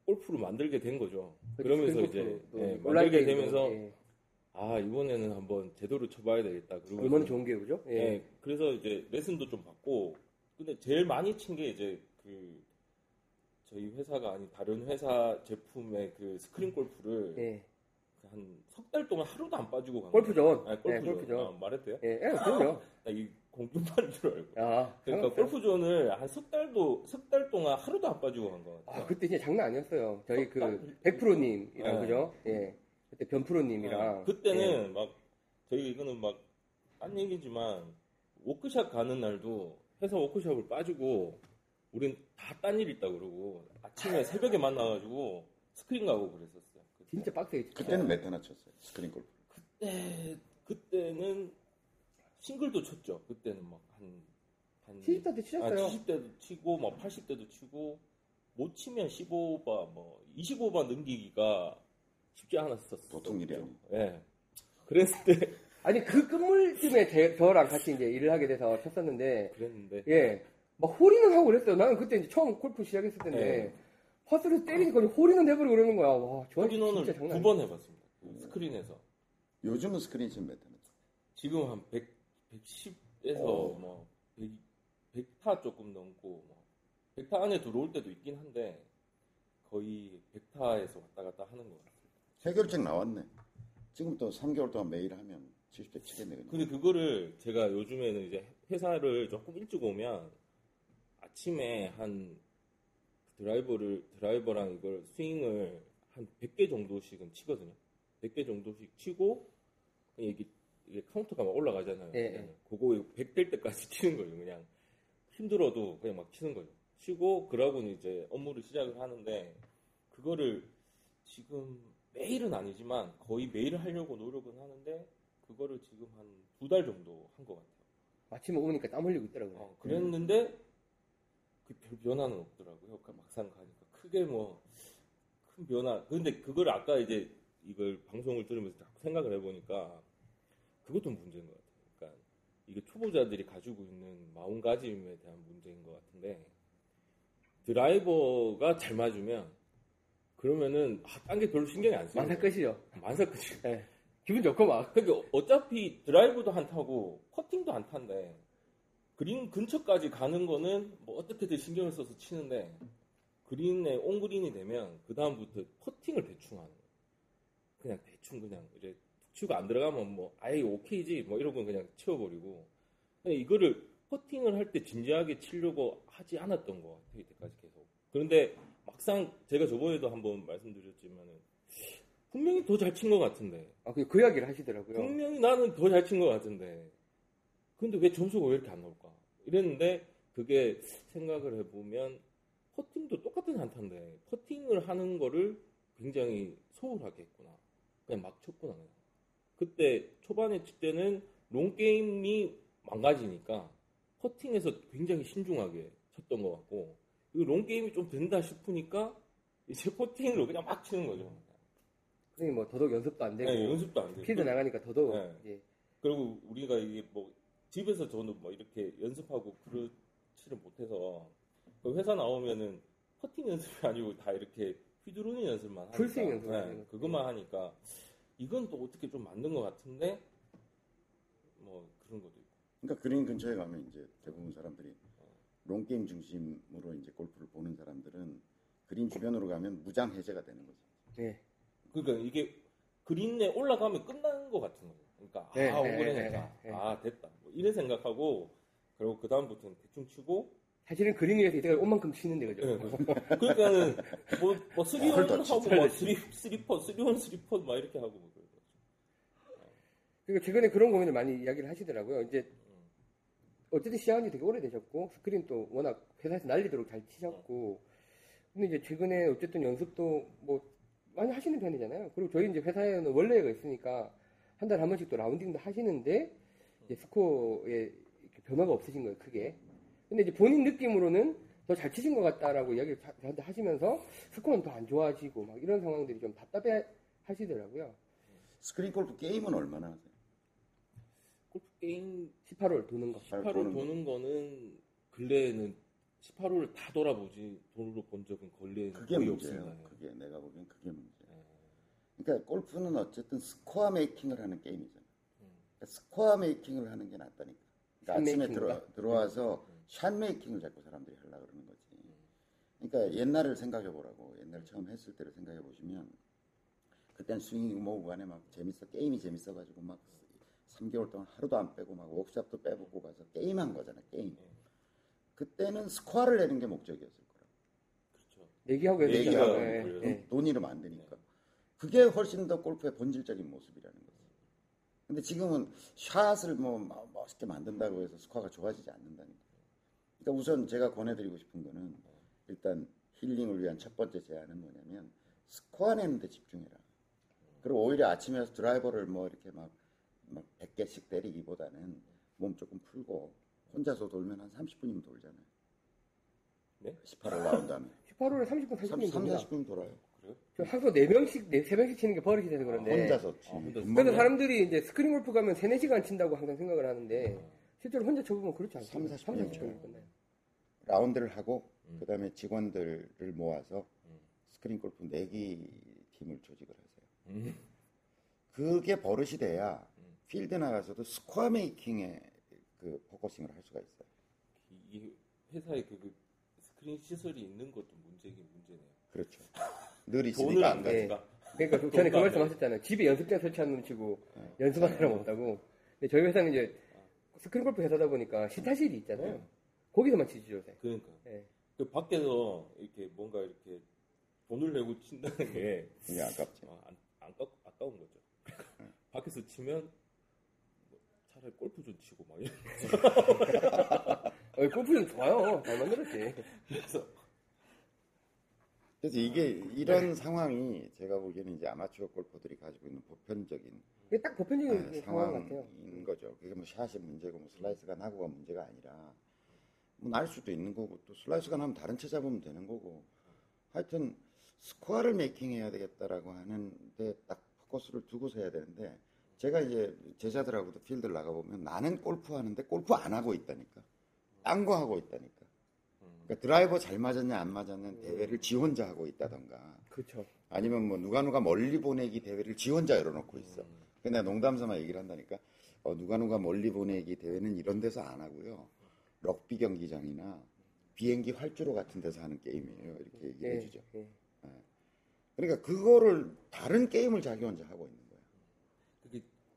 골프를 만들게 된 거죠. 그러면서 이제 예, 만들게 되면서 예. 아 이번에는 한번 제대로 쳐봐야 되겠다. 그리고 얼마나 좋은 게 그죠? 예. 예, 그래서 이제 레슨도 좀 받고, 근데 제일 많이 친 게 이제 그 저희 회사가 아닌 다른 회사 제품의 그 스크린 골프를 예. 한석 달 동안 하루도 안 빠지고 간 골프존. 거예요. 아, 예, 골프존. 골프존. 아, 돼요? 예, 예, 그럼요. 나이 공중파인 줄 알고. 아, 그러니까 상관없어요. 골프존을 한 석 달도 석 달 동안 하루도 안 빠지고 간 거 같아요. 아, 그때 진짜 장난 아니었어요. 저희 그 딱- 백프로님이랑 네. 그죠? 예. 그때 변프로님이랑 네, 그때는 막 저희 이거는 막 딴 얘기지만 워크샵 가는 날도 회사 워크샵을 빠지고 우린 다 딴 일 있다 그러고 아침에 새벽에 만나가지고 스크린 가고 그랬었어요. 그때. 진짜 빡세게 그때는 몇 대나 쳤어요 스크린 골프 그때 그때는 싱글도 쳤죠. 그때는 막한 한 70대 때 치셨어요. 아, 70대도 치고 막 80대도 치고 못 치면 10오버 뭐 20오버 넘기기가 쉽지 않았었어요. 보통 일이 아니에요. 예. 그랬을 때 아니 그 끝물쯤에 제- 저랑 같이 이제 일을 하게 돼서 쳤었는데 그랬는데 예. 막 홀인원 하고 그랬어요. 나는 그때 이제 처음 골프 시작했을 텐데 네. 퍼스를 때리니까 홀인원 해버리고 그러는 거야. 와, 저 홀인원을 두 아니야. 번 해봤습니다. 그 스크린에서 요즘은 스크린 치면 몇쳐 지금 한 100, 110에서 어. 뭐 100, 100 타 조금 넘고 뭐 100타 안에 들어올 때도 있긴 한데 거의 100타에서 왔다 갔다 하는 것 같아요. 해결책 나왔네 지금 또 3개월 동안 매일 하면 70대 치겠네 그냥 근데 그거를 제가 요즘에는 이제 회사를 조금 일찍 오면 아침에 한 드라이버를 드라이버랑 이걸 스윙을 한 100개 정도씩은 치거든요. 100개 정도씩 치고 이게 이게 카운터가 막 올라가잖아요. 예, 예. 그거 100될 때까지 치는 거예요. 그냥 힘들어도 그냥 막 치는 거죠. 치고 그러고는 이제 업무를 시작을 하는데 그거를 지금 매일은 아니지만 거의 매일 하려고 노력은 하는데 그거를 지금 한 두 달 정도 한 것 같아요. 아침에 오니까 땀 흘리고 있더라고요. 어, 그랬는데 그별 변화는 없더라고요. 그 막상 가니까 크게 뭐 큰 변화. 근데 그걸 아까 이제 이걸 방송을 들으면서 자꾸 생각을 해보니까 그것도 문제인 것 같아요. 그러니까 이게 초보자들이 가지고 있는 마음가짐에 대한 문제인 것 같은데 드라이버가 잘 맞으면 그러면은 아, 딴게 별로 신경이 안 써요. 만사 끝이죠. 만사 끝이. 예. 기분 좋고 막. 그러니까 어차피 드라이브도 안 타고 퍼팅도 안 탄데 그린 근처까지 가는 거는 뭐 어떻게든 신경을 써서 치는데 그린에 온그린이 되면 그 다음부터 퍼팅을 대충 하는 거예요. 그냥 대충 그냥 이제 치고 안 들어가면 뭐 아예 오케이지 뭐 이러고 그냥 치워버리고 이거를 퍼팅을 할 때 진지하게 치려고 하지 않았던 것 같아요 이때까지 계속 그런데 막상 제가 저번에도 한번 말씀드렸지만은 분명히 더 잘 친 것 같은데 아, 그, 그 이야기를 하시더라고요. 분명히 나는 더 잘 친 것 같은데 근데 왜 점수가 왜 이렇게 안 나올까 이랬는데 그게 생각을 해보면 퍼팅도 똑같은 한타인데 퍼팅을 하는 거를 굉장히 소홀하게 했구나 그냥 막 쳤구나. 그때 초반에 칠 때는 long game이 망가지니까 퍼팅에서 굉장히 신중하게 쳤던 것 같고 long game이 좀 된다 싶으니까 이제 퍼팅으로 그냥 막 치는 거죠. 선생님 뭐 더더욱 연습도 안 되고 네, 연습도 안 되고 필드 나가니까 더더욱 네. 이제 그리고 우리가 이게 뭐 집에서 저는 뭐 이렇게 연습하고 그렇지를 못해서 그 회사 나오면은 퍼팅 연습이 아니고 다 이렇게 휘두르는 연습만 하니까 full swing 하는 네. 그것만 하니까 이건 또 어떻게 좀 맞는 것 같은데 뭐 그런 것도 있고 그러니까 그린 근처에 가면 이제 대부분 사람들이 long game 중심으로 이제 골프를 보는 사람들은 그린 주변으로 가면 무장 해제가 되는 거죠. 네. 그러니까 이게 그린에 올라가면 끝나는 것 같은 거예요. 그러니까 네, 아 네, on green했다, 네, 네. 아 됐다 뭐 이런 생각하고 그리고 그 다음부터는 대충 치고 사실은 그린 위에서 이때까지 온 만큼 치는데 그죠? 네. 그러니까는 뭐, 뭐 three on 더 하고. 뭐 three three putt three on three putt 막 이렇게 하고 뭐 그러고. 그리고 최근에 그런 고민을 많이 이야기를 하시더라고요. 이제 어쨌든 시작한 지 되게 오래되셨고 스크린 또 워낙 회사에서 날리도록 잘 치셨고 근데 이제 최근에 어쨌든 연습도 뭐 많이 하시는 편이잖아요. 그리고 저희 이제 회사에는 월례가 있으니까 한 달에 한 번씩 또 라운딩도 하시는데 이제 스코어에 이렇게 변화가 없으신 거예요, 크게. 근데 이제 본인 느낌으로는 더 잘 치신 것 같다라고 이야기를 자- 저한테 하시면서 스코어는 더 안 좋아지고 막 이런 상황들이 좀 답답해 하시더라고요. 스크린 골프 게임은 얼마나 하세요? 골프 게임 18홀 도는 거. 18홀 도는 도는, 거는 근래에는 18홀을 다 돌아보지 돌아본 적은 근래에는 그게 문제예요. 없습니다. 그게 내가 보기엔 그게 문제예요. 예. 그러니까 골프는 어쨌든 스코어 making을 하는 게임이잖아. 음. 그러니까 스코어 making을 하는 게 낫다니까. 그러니까 샷 아침에 making보다? 들어, 들어 와서 샷 making을 자꾸 사람들이 하려고 그러는 거지. 그러니까 옛날을 생각해 보라고. 옛날 처음 했을 때를 생각해 보시면 그때는 스윙이고 뭐고 간에 막 재밌어. 게임이 재밌어 가지고 막 3개월 동안 하루도 안 빼고 막 워크샵도 빼먹고 가서 게임한 거잖아. 게임. 그때는 스코어를 내는 게 목적이었을 거라. 그렇죠. 돈 잃으면 안 되니까. 그게 훨씬 더 골프의 본질적인 모습이라는 거지. 근데 지금은 샷을 뭐 마- 멋있게 만든다고 해서 스코어가 좋아지지 않는다니까. 그러니까 우선 제가 권해드리고 싶은 거는 일단 힐링을 위한 첫 번째 제안은 뭐냐면 스코어 내는 데 집중해라. 그리고 오히려 아침에 드라이버를 뭐 이렇게 막, 막 100개씩 때리기보다는 몸 조금 풀고 혼자서 돌면 한 30분이면 돌잖아요. 네? 18홀 라운드 하면. 18홀에 30분, 3, 40분 3, 됩니다. 40분 돌아요. 그래요? 저 하루 4명씩, 3명씩 치는 게 버릇이 돼서 그런데. 혼자서 치. 아, 혼자 그래서 사람들이 이제 스크린 골프 가면 3, 4시간 친다고 항상 생각을 하는데 실제로 혼자 쳐보면 그렇지 않습니다. 3, 40 30분 분이죠. 끝나요. 라운드를 하고 음. 그 다음에 직원들을 모아서 음. 스크린 골프 내기 팀을 조직을 하세요. 음. 그게 버릇이 돼야 음. 필드 나가서도 스코어 making에 그 focusing을 할 수가 있어요. 이 회사에 그, 그 스크린 시설이 있는 것도 문제긴 문제네요. 그렇죠. 늘 있으니까 안안 네. 가지가. 그러니까 그 전에 그 말씀 안 하셨잖아요. 집에 연습장 설치하는 놈 치고 네. 연습하는 사람 없다고. 근데 저희 회사는 이제 스크린 골프 회사다 보니까 시타실이 있잖아요. 네. 거기서만 치죠, 요새. 그러니까 네. 그 밖에서 이렇게 뭔가 이렇게 돈을 내고 친다는 게 이게 아깝죠. 아, 안, 안 까, 아까운 거죠. 밖에서 치면 뭐 차라리 골프존 치고 막 이런. 어, 골프존 좋아요. 잘 만들었지. 그래서 그래서 이게 이런 상황이 제가 보기에는 이제 아마추어 골퍼들이 가지고 있는 보편적인 이게 딱 보편적인 네, 상황 같아요. 상황인 거죠. 그게 뭐 샷이 문제고 뭐 슬라이스가 나고가 문제가 아니라 뭐 날 수도 있는 거고 또 슬라이스가 나면 다른 채 잡으면 되는 거고 하여튼 스코어를 메이킹해야 되겠다라고 하는데 딱 포커스를 두고서 해야 되는데 제가 이제 제자들하고도 필드를 나가 보면 나는 골프 하는데 골프 안 하고 있다니까 딴 거 하고 있다니까 그러니까 드라이버 잘 맞았냐 안 맞았냐 대회를 지 혼자 하고 있다던가 그렇죠. 아니면 뭐 누가 누가 멀리 보내기 대회를 지 혼자 열어놓고 있어. 근데 농담 삼아 얘기를 한다니까. 어, 누가 누가 멀리 보내기 대회는 이런 데서 안 하고요. 럭비 경기장이나 비행기 활주로 같은 데서 하는 게임이에요. 이렇게 얘기를 예, 해주죠. 예. 그러니까 그거를 다른 게임을 자기 혼자 하고 있는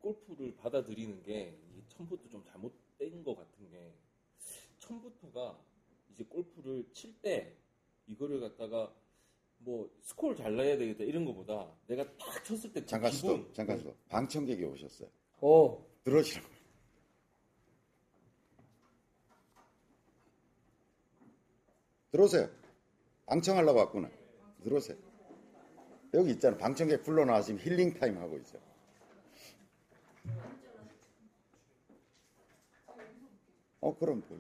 골프를 받아들이는 게 이게 처음부터 좀 잘못된 것 같은 게 처음부터가 이제 골프를 칠 때 이거를 갖다가 뭐 스코어를 잘 내야 되겠다 이런 거보다 내가 딱 쳤을 때그 잠깐 기분 수도, 잠깐 수도. 방청객이 오셨어요. 어, 들어오시라고. 들어오세요. 방청하려고 왔구나. 들어오세요. 여기 있잖아. 방청객 불러놔 지금 힐링 타임 하고 있어. 어, 그럼 뭐,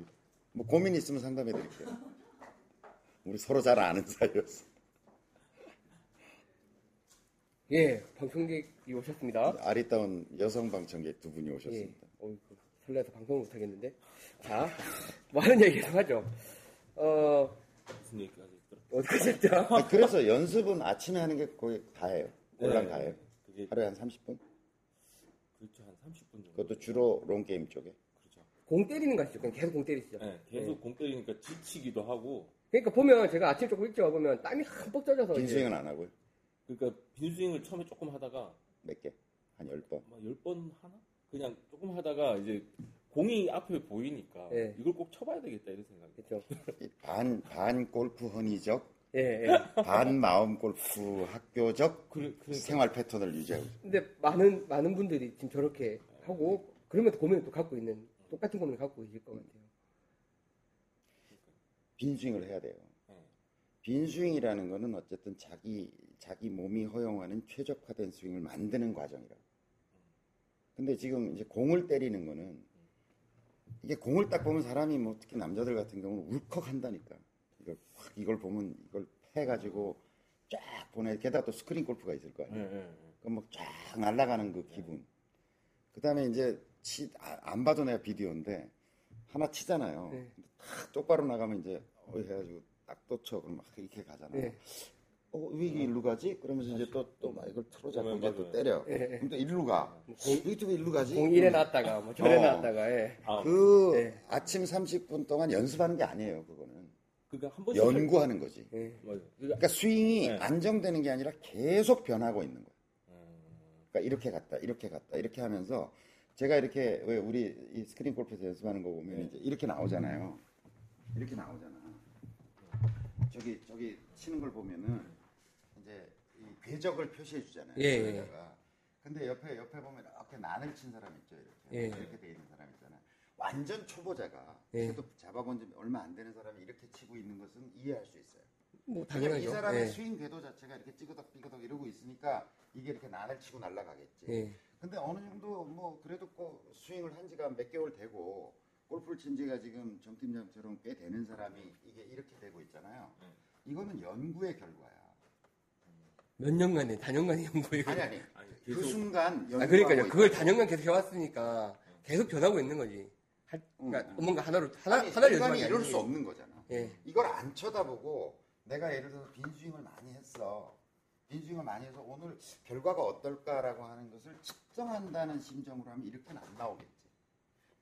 뭐 고민 있으면 상담해 드릴게요. 우리 서로 잘 아는 사이였어. 예, 방청객이 오셨습니다. 아리따운 여성 방청객 두 분이 예, 오셨습니다. 어이구, 설레서 방송을 못하겠는데. 자, 뭐 하는 얘기 좀 하죠. 어, 무슨 얘기까지? 어떻게 했죠? 아, 그래서 연습은 아침에 하는 게 거의 다예요. 올랑 다예요. 네. 그게 하루에 한 30분? 그렇죠 한 30분 정도. 그것도 주로 롱게임 쪽에. 공 때리는 거 아시죠? 그냥 계속 공 때리시죠? 네, 계속 공 때리니까 지치기도 하고 그러니까 보면 제가 아침 조금 일찍 와보면 땀이 흠뻑 젖어서 빈 이제 스윙은 안 하고요. 그러니까 빈스윙을 처음에 조금 하다가 몇 개? 한 10번. 막 10번 하나? 그냥 조금 하다가 이제 공이 앞에 보이니까 예. 이걸 꼭 쳐봐야 되겠다 이런 생각이 그렇죠. 반, 반 골프 허니적, 예, 예. 반 마음 골프 학교적 그래, 그러니까 생활 패턴을 유지하고. 근데 많은 많은 분들이 지금 저렇게 하고 그러면서 고민을 또 갖고 있는 똑같은 고민을 갖고 계실 것 같아요. 빈 스윙을 해야 돼요. 네. 빈 스윙이라는 거는 어쨌든 자기, 자기 몸이 허용하는 최적화된 스윙을 만드는 과정이라고. 근데 지금 이제 공을 때리는 거는 이게 공을 딱 보면 사람이 뭐 특히 남자들 같은 경우는 울컥 한다니까. 이걸 확 이걸 보면 이걸 해가지고 쫙 보내. 게다가 또 스크린 골프가 있을 거 아니에요. 네, 네. 그럼 뭐쫙 날아가는 그 기분. 그 다음에 이제 치, 아, 안 봐도 내가 비디오인데 하나 치잖아요. 네. 딱 똑바로 나가면 이제 어 해가지고 딱 또 쳐. 그럼 막 이렇게 가잖아요. 네. 어, 왜 이게 일로 가지? 그러면서 이제 또, 또 막 이걸 틀어잡고 네, 이제. 또 때려. 예, 예. 그럼 또 일로 가. 또 일로 가지? 공 이래 놨다가 뭐 저래 어. 놨다가 예. 아, 그 네. 아침 30분 동안 연습하는 게 아니에요, 그거는. 그러니까 한 번씩 연구하는 거지. 예. 맞아요. 그러니까 스윙이 네. 안정되는 게 아니라 계속 변하고 있는 거예요. 음, 그러니까 이렇게 갔다, 이렇게 갔다, 이렇게 하면서 제가 이렇게 왜 우리 이 스크린 골프에서 연습하는 거 보면 네. 이제 이렇게 나오잖아요. 이렇게 나오잖아. 저기 저기 치는 걸 보면은 이제 이 궤적을 표시해 주잖아요. 예, 예. 근데 옆에 옆에 보면 이렇게 난을 친 사람 있죠, 이렇게 예. 이렇게 돼 있는 사람 있잖아요. 완전 초보자가 예. 그래도 잡아본 지 얼마 안 되는 사람이 이렇게 치고 있는 것은 이해할 수 있어요. 뭐 그러니까 당연하죠. 이 사람의 예. 스윙 궤도 자체가 이렇게 찌그덕 삐그덕 이러고 있으니까 이게 이렇게 난을 치고 날아가겠지. 예. 근데 어느 정도 뭐 그래도 꼭 스윙을 한 지가 몇 개월 되고 골프를 친 지가 지금 정 팀장처럼 꽤 되는 사람이 이게 이렇게 되고 있잖아요. 네. 이거는 연구의 결과야. 몇 년간의 단연간의 연구에 아니 아니. 아니, 그 계속 순간 연구하고 아 그러니까요. 그걸 있다고. 단연간 계속 해왔으니까 계속 변하고 있는 거지. 할- 그러니까 음, 음. 뭔가 하나로 하나 아니, 하나를 게 이럴. 수 없는 거잖아. 예. 이걸 안 쳐다보고 내가 예를 들어서 빈 스윙을 많이 했어. 빈스윙을 많이 해서 오늘 결과가 어떨까라고 하는 것을 측정한다는 심정으로 하면 이렇게는 안 나오겠지.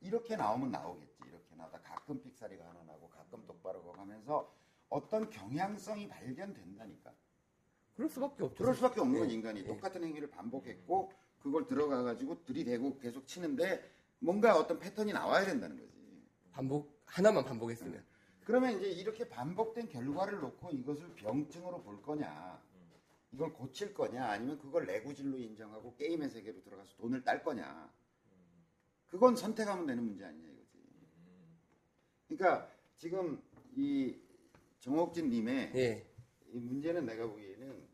이렇게 나오면 나오겠지. 이렇게 나다 가끔 픽사리가 하나 나고 가끔 똑바로 가면서 어떤 경향성이 발견된다니까. 그럴 수밖에 없죠. 그럴 수밖에 없는 건 예. 인간이 예. 똑같은 행위를 반복했고 그걸 들어가 가지고 들이대고 계속 치는데 뭔가 어떤 패턴이 나와야 된다는 거지. 반복 하나만 반복했으면. 그러면 이제 이렇게 반복된 결과를 놓고 이것을 병증으로 볼 거냐, 이걸 고칠 거냐, 아니면 그걸 내구질로 인정하고 게임의 세계로 들어가서 돈을 딸 거냐, 그건 선택하면 되는 문제 아니냐 이거지. 그러니까 지금 이 정옥진 님의 예. 이 문제는 내가 보기에는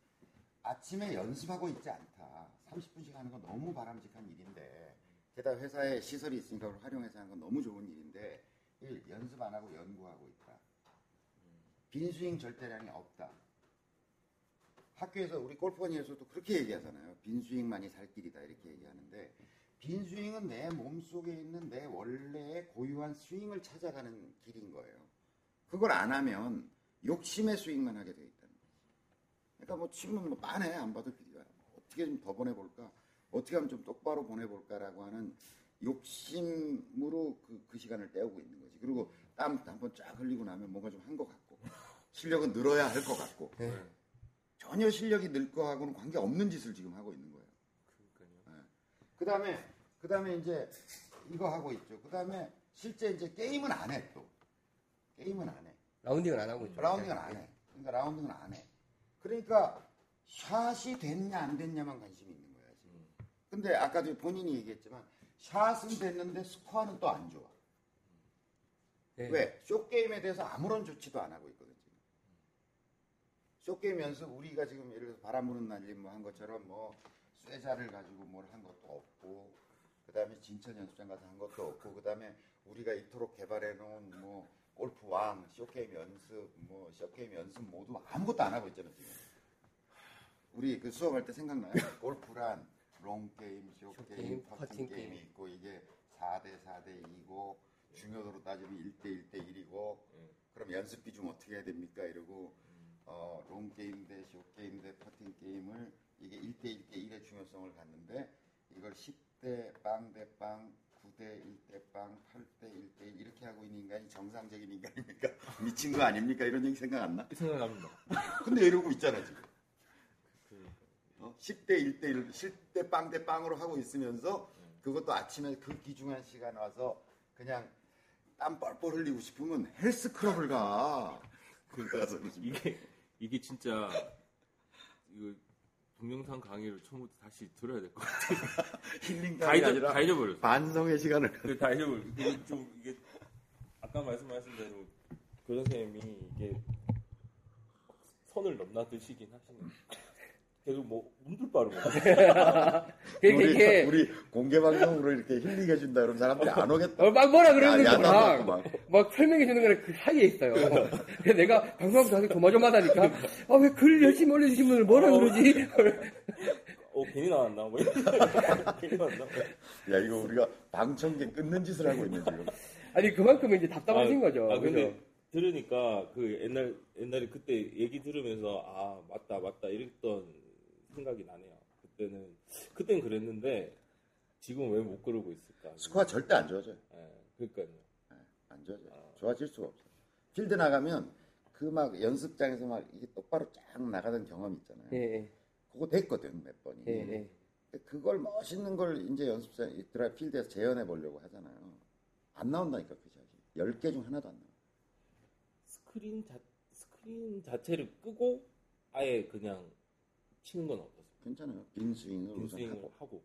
아침에 연습하고 있지 않다. 30분씩 하는 건 너무 바람직한 일인데, 게다가 회사에 시설이 있으니까 그걸 활용해서 하는 건 너무 좋은 일인데, 일, 연습 안 하고 연구하고 있다. 빈스윙 절대량이 없다. 학교에서 우리 골프원에서도 그렇게 얘기하잖아요. 빈 스윙만이 살 길이다 이렇게 얘기하는데 빈 스윙은 내 몸속에 있는 내 원래의 고유한 스윙을 찾아가는 길인 거예요. 그걸 안 하면 욕심의 스윙만 하게 돼 있다는 거지. 그러니까 뭐 치면 뭐 빤해 안 봐도 비디오야. 어떻게 좀 더 보내볼까? 어떻게 하면 좀 똑바로 보내볼까라고 하는 욕심으로 그, 그 시간을 때우고 있는 거지. 그리고 땀 한 번 쫙 흘리고 나면 뭔가 좀 한 것 같고 실력은 늘어야 할 것 같고 예. 전혀 실력이 늘 거하고는 관계 없는 짓을 지금 하고 있는 거예요. 그러니까요. 그 다음에 그 다음에 이제 이거 하고 있죠. 그 다음에 실제 이제 게임은 안 해 또. 게임은 안 해. 라운딩을 안 하고 있죠. 라운딩은 안 해. 그러니까 라운딩은 안 해. 그러니까 샷이 됐냐 안 됐냐만 관심이 있는 거야 지금. 근데 아까도 본인이 얘기했지만 샷은 됐는데 스코어는 또 안 좋아. 예. 왜? 쇼게임에 대해서 아무런 조치도 안 하고 있거든 연습 우리가 지금 예를 들어서 바람 부는 날림 뭐한 것처럼 뭐 쇠자를 가지고 뭘 한 것도 없고 그 다음에 진천 연습장 가서 한 것도 없고 그 다음에 우리가 이토록 개발해 놓은 뭐 골프 왕 short game 연습 뭐 short game 연습 모두 아무것도 안 하고 있잖아 지금. 우리 그 수업할 때 생각나요? 골프란 long game, short game, short game, 퍼팅 퍼팅 게임이 게임. 있고 이게 4대 4대 2고 중요도로 따지면 1대 1대 1이고 음. 그럼 연습 비중 어떻게 해야 됩니까? 이러고 어, 롱 게임 대 쇼트 게임 대 퍼팅 게임을 이게 1대 1 대 1의 중요성을 갖는데 이걸 10대 빵 대 빵, 9대 1대 빵, 8대 1대 1 이렇게 하고 있는 인간이 정상적인 인간입니까? 미친 거 아닙니까? 이런 얘기 생각 안 나? 생각납니다. 근데 이러고 있잖아 지금. 그, 어? 10대 1대 1, 10대 빵 대 빵으로 하고 있으면서 그것도 아침에 그 귀중한 시간 와서 그냥 땀 뻘뻘 흘리고 싶으면 헬스클럽을 가. 그러니까 이게 이게 진짜 이거 동영상 강의를 처음부터 다시 들어야 될 것 같아요. 힐링 다, 강이 잊어, 아니라 다 잊어버렸어. 반성의 시간을 그다 잊어버렸어. 이게 좀 이게 아까 말씀하신 대로 교장 선생님이 이게 선을 넘나드시긴 하시는. 계속 뭐 움들 빠르고 그게 우리, 이게 우리 공개 방송으로 이렇게 힐링해 준다 그러면 사람들이 안 오겠다. 어, 막 뭐라 야, 그러는데 야단맞고 막, 막. 막 설명해 주는 거랑 그 사이에 있어요. 내가 방송하면서 하기 조마조마하다니까 아 왜 글 열심히 올려주신 분을 뭐라 어. 그러지? 어 괜히 나왔나 뭐 괜히 나왔나 야 이거 우리가 방청객 끊는 짓을 하고 있는 지금. 아니 그만큼 이제 답답하신 거죠. 아 근데 그죠? 들으니까 그 옛날 옛날에 그때 얘기 들으면서 아 맞다 맞다 이랬던 생각이 나네요. 그때는 그땐 그랬는데 지금 왜 못 그러고 있을까? 스코어 절대 안 좋아져요. 예, 그러니까요. 안 좋아져요. 좋아질 수가 없어요. 필드 나가면 그 막 연습장에서 막 이게 똑바로 쫙 나가던 경험 있잖아요. 예, 예, 그거 됐거든 몇 번이. 근데 그걸 멋있는 걸 이제 연습장 이 드라이브 필드에서 재현해 보려고 하잖아요. 안 나온다니까 그 샷이. 10개 중 하나도 안 나와. 스크린 자 스크린 자체를 끄고 아예 그냥 치는 건 어떠세요? 괜찮아요. 빈 스윙을 우선 빈스윙을 하고. 하고.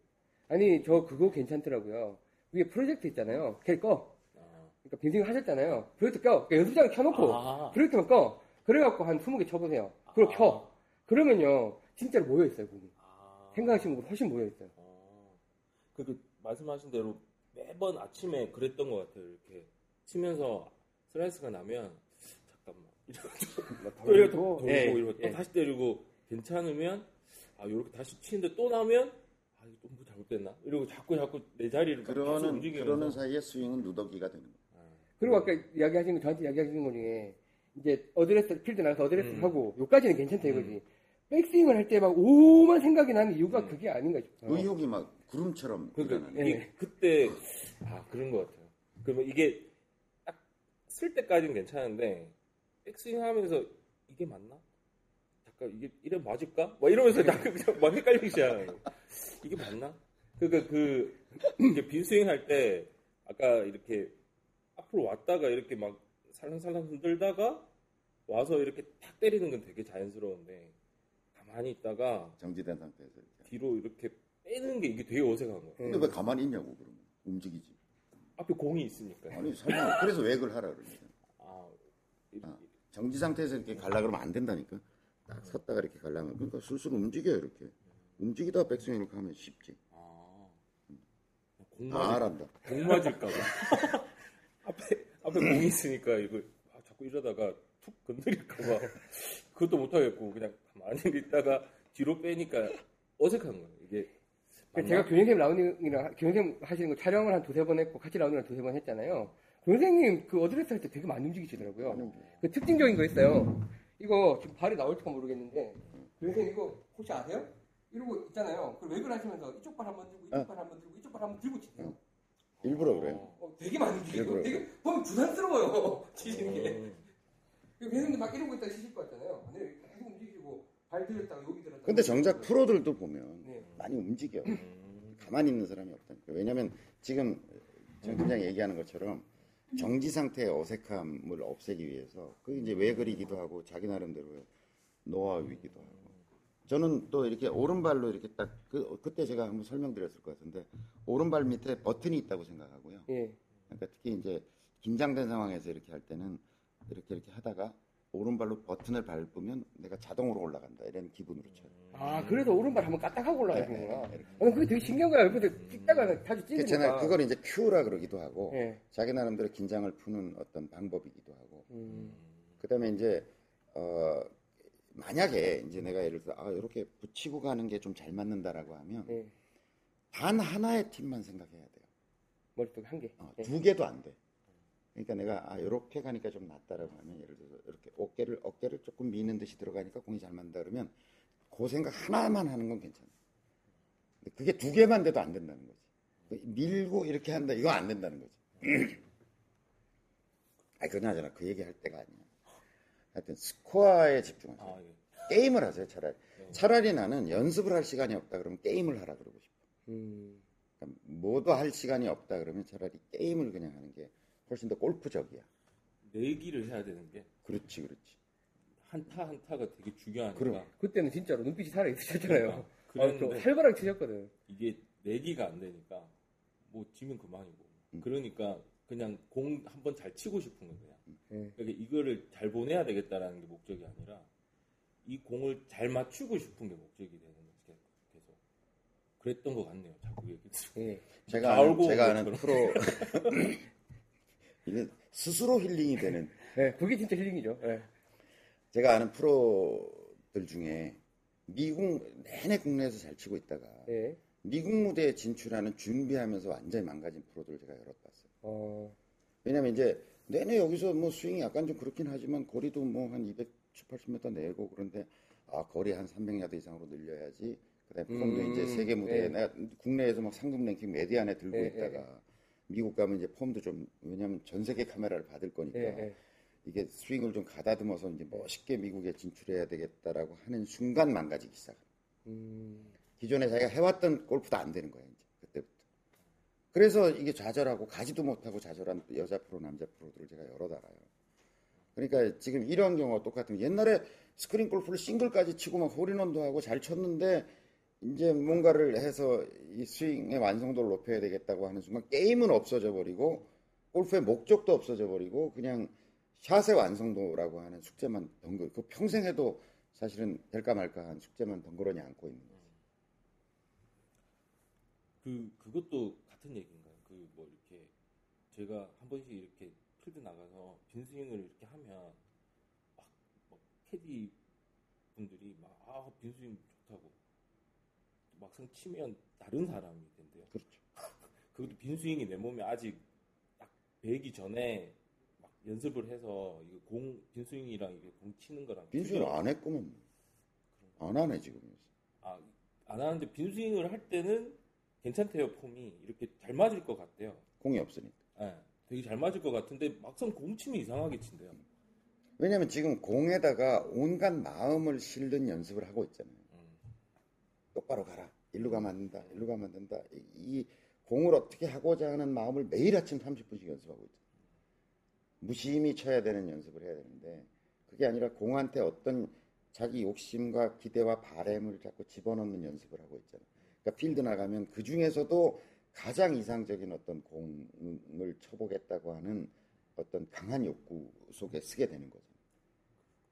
아니 저 그거 괜찮더라고요. 위에 프로젝트 있잖아요. 걔 꺼. 아, 그러니까 빈스윙 하셨잖아요. 프로젝터 꺼. 그러니까 연습장 켜놓고 아. 프로젝터만 꺼. 그래갖고 한 20개 쳐보세요. 그리고 아. 켜. 그러면요 진짜로 모여있어요. 거기. 아. 생각하시는 것보다 훨씬 모여있어요. 어, 그, 그 말씀하신 대로 매번 아침에 그랬던 것 같아요. 이렇게 치면서 슬라이스가 나면 잠깐만 이러고 또 이렇게 또 돌고 예, 이러고 또 예. 다시 때리고 괜찮으면 아 이렇게 다시 치는데 또 나면 아 이거 또 뭐 잘못됐나 이러고 자꾸 자꾸 내 자리를 계속 그러는 움직이면서 그러는 사이에 스윙은 누더기가 되는 거예요. 그리고 아까 이야기하신 거 저한테 이야기하시는 거 중에 이제 어드레스 필드 나가서 어드레스 음. 하고 요까지는 괜찮다 이거지. 백스윙을 할 때 막 오만 생각이 나는 이유가 음. 그게 아닌가 싶어요. 의욕이 막 구름처럼 그러니까 예. 그때 아 그런 것 같아요. 그러면 이게 딱 쓸 때까지는 괜찮은데 백스윙 하면서 이게 맞나? 잠깐 이게 이래 맞을까? 막 이러면서 나 그냥 막 헷갈리기 시작하는 이게 맞나? 그러니까 그 이제 빈스윙 할 때 아까 이렇게 앞으로 왔다가 이렇게 막 살랑살랑 흔들다가 와서 이렇게 탁 때리는 건 되게 자연스러운데 가만히 있다가 정지된 상태에서 이렇게. 뒤로 이렇게 빼는 게 이게 되게 어색한 거예요. 근데 왜 가만히 있냐고 그러면 움직이지. 앞에 공이 있으니까. 아니 설마 그래서 왜 그걸 하라 그러냐. 아, 이- 아, 정지 상태에서 이렇게 갈라 그러면 안 된다니까. 딱 섰다가 이렇게 갈라면 그러니까 슬슬 움직여요 이렇게. 움직이다가 백스윙 이렇게 하면 쉽지. 아, 공 다 맞을, 알았다. 공 맞을까봐. 앞에, 앞에 공이 있으니까 이거 아, 자꾸 이러다가 툭 건드릴까봐. 그것도 못하겠고, 그냥 가만히 있다가 뒤로 빼니까 어색한 거예요. 이게. 그러니까 제가 교장님 라운딩이랑 교장님 하시는 거 촬영을 한 두세 번 했고 같이 라운딩을 두세 번 했잖아요. 교장님 그 어드레스 할 때 되게 많이 움직이시더라고요. 그 특징적인 거 있어요. 이거 지금 발이 나올지가 모르겠는데 교장님 이거 혹시 아세요? 이러고 있잖아요. 그 웨이브를 하시면서 이쪽 발 한번 들고 이쪽 발 한번 들고 이쪽 발 한번 들고 치세요. 일부러 그래요. 어, 되게 많이 움직여요. 일부러. 되게 보면 부담스러워요. 치시는 게. 음, 교장님도 막 이러고 있다가 치실 것 같잖아요. 근데 계속 움직이고 발 들였다가 여기 들었다가 근데 정작 프로들도 보면 네. 많이 움직여. 음, 가만히 있는 사람이 없다니까. 왜냐면 지금 정 팀장이 얘기하는 것처럼 정지 상태의 어색함을 없애기 위해서 그 이제 왜 그리기도 하고 자기 나름대로의 노하우이기도 하고 저는 또 이렇게 오른발로 이렇게 딱 그, 그때 제가 한번 설명드렸을 것 같은데 오른발 밑에 버튼이 있다고 생각하고요. 예. 그러니까 특히 이제 긴장된 상황에서 이렇게 할 때는 이렇게 이렇게 하다가 오른발로 버튼을 밟으면 내가 자동으로 올라간다 이런 기분으로 쳐요. 아, 그래서 오른발 한번 까딱하고 올라가시는구나. 네, 네. 아, 그게 되게 신기한 거야. 옆에서 찍다가 자주 찌르니까. 그걸 이제 큐라 그러기도 하고 예. 자기 나름대로 긴장을 푸는 어떤 방법이기도 하고 음. 그다음에 이제 어 만약에 이제 내가 예를 들어 아 이렇게 붙이고 가는 게 좀 잘 맞는다라고 하면 예. 단 하나의 팀만 생각해야 돼요. 머릿속에 한 개. 어, 예. 두 개도 안 돼. 그러니까 내가 아 이렇게 가니까 좀 낫다라고 하면 예를 들어서 이렇게 어깨를 어깨를 조금 미는 듯이 들어가니까 공이 잘 맞는다 그러면 그 생각 하나만 하는 건 괜찮아. 근데 그게 두 개만 돼도 안 된다는 거지. 밀고 이렇게 한다 이거 안 된다는 거지. 아 그나저나 그 얘기 할 때가 아니야. 하여튼 스코어에 집중하세요. 아, 예. 게임을 하세요 차라리. 차라리 나는 연습을 할 시간이 없다 그러면 게임을 하라 그러고 싶어. 음. 그러니까 뭐도 할 시간이 없다 그러면 차라리 게임을 그냥 하는 게 훨씬 더 골프적이야. 내기를 해야 되는 게 그렇지, 그렇지. 한타 한타가 되게 중요하니까. 그럼. 그때는 진짜로 눈빛이 살아 있으셨잖아요. 아, 좀 그랬는데 활발하게 치셨거든. 이게 내기가 안 되니까 뭐 지면 그만이고. 음. 그러니까 그냥 공 한 번 잘 치고 싶은 거예요. 예. 그러니까 이거를 잘 보내야 되겠다라는 게 목적이 아니라 이 공을 잘 맞추고 싶은 게 목적이 되는 거지 계속 그랬던 것 같네요. 자꾸 얘기 들으면. 예. 제가 다 아는, 제가 아는 그런 프로 이게 스스로 힐링이 되는 예, 그게 진짜 힐링이죠. 예. 제가 아는 프로들 중에 미국 내내 국내에서 잘 치고 있다가 예. 미국 무대에 진출하는 준비하면서 완전히 망가진 프로들 제가 여러 봤어요. 어, 왜냐면 이제 내내 여기서 뭐 스윙이 약간 좀 그렇긴 하지만 거리도 뭐 한 270, 80m 내고 그런데 아 거리 한 300야드 이상으로 늘려야지. 그다음에 음, 이제 세계 무대에 예. 내가 국내에서 막 상금 랭킹 메디 안에 들고 예, 있다가 미국 가면 이제 폼도 좀 왜냐면 전 세계 카메라를 받을 거니까 예, 예. 이게 스윙을 좀 가다듬어서 이제 멋있게 미국에 진출해야 되겠다라고 하는 순간 망가지기 시작. 음, 기존에 자기가 해왔던 골프도 안 되는 거야 이제 그때부터. 그래서 이게 좌절하고 가지도 못하고 좌절한 여자 프로 남자 프로들을 제가 여럿 알아요. 그러니까 지금 이런 경우가 똑같은 거. 옛날에 스크린 골프를 싱글까지 치고 막 홀인원도 하고 잘 쳤는데 이제 뭔가를 해서 이 스윙의 완성도를 높여야 되겠다고 하는 순간 게임은 없어져 버리고 골프의 목적도 없어져 버리고 그냥 샷의 완성도라고 하는 숙제만 덩그 그 평생 해도 사실은 될까 말까 한 숙제만 덩그러니 안고 있는 거예요. 그 그것도 같은 얘기인가요? 그 뭐 이렇게 제가 한 번씩 이렇게 필드 나가서 빈스윙을 이렇게 하면 막, 막 캐디 분들이 막 아 빈스윙 좋다고 막상 치면 다른 사람이 된대요. 그렇죠. 그것도 빈스윙이 내 몸에 아직 딱 배기 전에 막 연습을 해서 이거 공 빈스윙이랑 이게 공 치는 거랑 빈스윙. 안 했구만. 안 하네 지금. 아, 안 하는데 빈스윙을 할 때는 괜찮대요 폼이 이렇게 잘 맞을 것 같대요. 공이 없으니까. 예, 되게 잘 맞을 것 같은데 막상 공 치면 이상하게 친대요. 왜냐면 지금 공에다가 온갖 마음을 실는 연습을 하고 있잖아요. 음. 똑바로 가라. 일로 가면 안 된다. 일로 가면 안 된다. 이, 이 공을 어떻게 하고자 하는 마음을 매일 아침 30분씩 연습하고 있잖아요. 무심히 쳐야 되는 연습을 해야 되는데 그게 아니라 공한테 어떤 자기 욕심과 기대와 바램을 자꾸 집어넣는 연습을 하고 있잖아요. 그러니까 필드 나가면 그 중에서도 가장 이상적인 어떤 공을 쳐보겠다고 하는 어떤 강한 욕구 속에 쓰게 되는 거죠.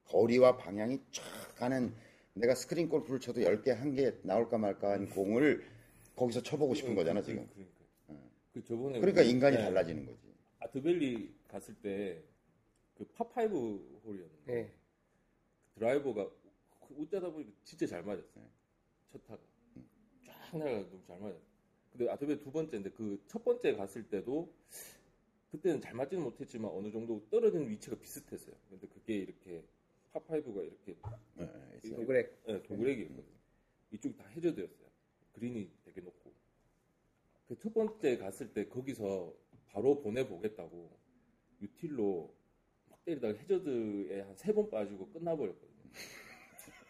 거리와 방향이 쫙 가는 내가 스크린 골프를 쳐도 10개, 한개 나올까 말까 한 공을 거기서 쳐보고 싶은 거잖아, 지금. 그러니까. 그 저번에 그러니까 인간이 네, 달라지는 거지. 아트밸리 갔을 때 그 파5 홀이었는데 예. 드라이버가 웃자다 보니까 진짜 잘 맞았어요. 첫 타가 쫙 날아가 너무 잘 맞았어요. 근데 아트밸리 두 번째인데 그 첫 번째 갔을 때도 그때는 잘 맞지는 못했지만 어느 정도 떨어지는 위치가 비슷했어요. 근데 그게 이렇게 파5가 이렇게 있어요. 도그렉. 네, 도그렉이었거든요. 이쪽이 다 해저드였어요. 그린이 되게 높고. 그 첫 번째 갔을 때 거기서 바로 보내보겠다고 유틸로 막 때리다가 해저드에 한 세 번 빠지고 끝나버렸거든요.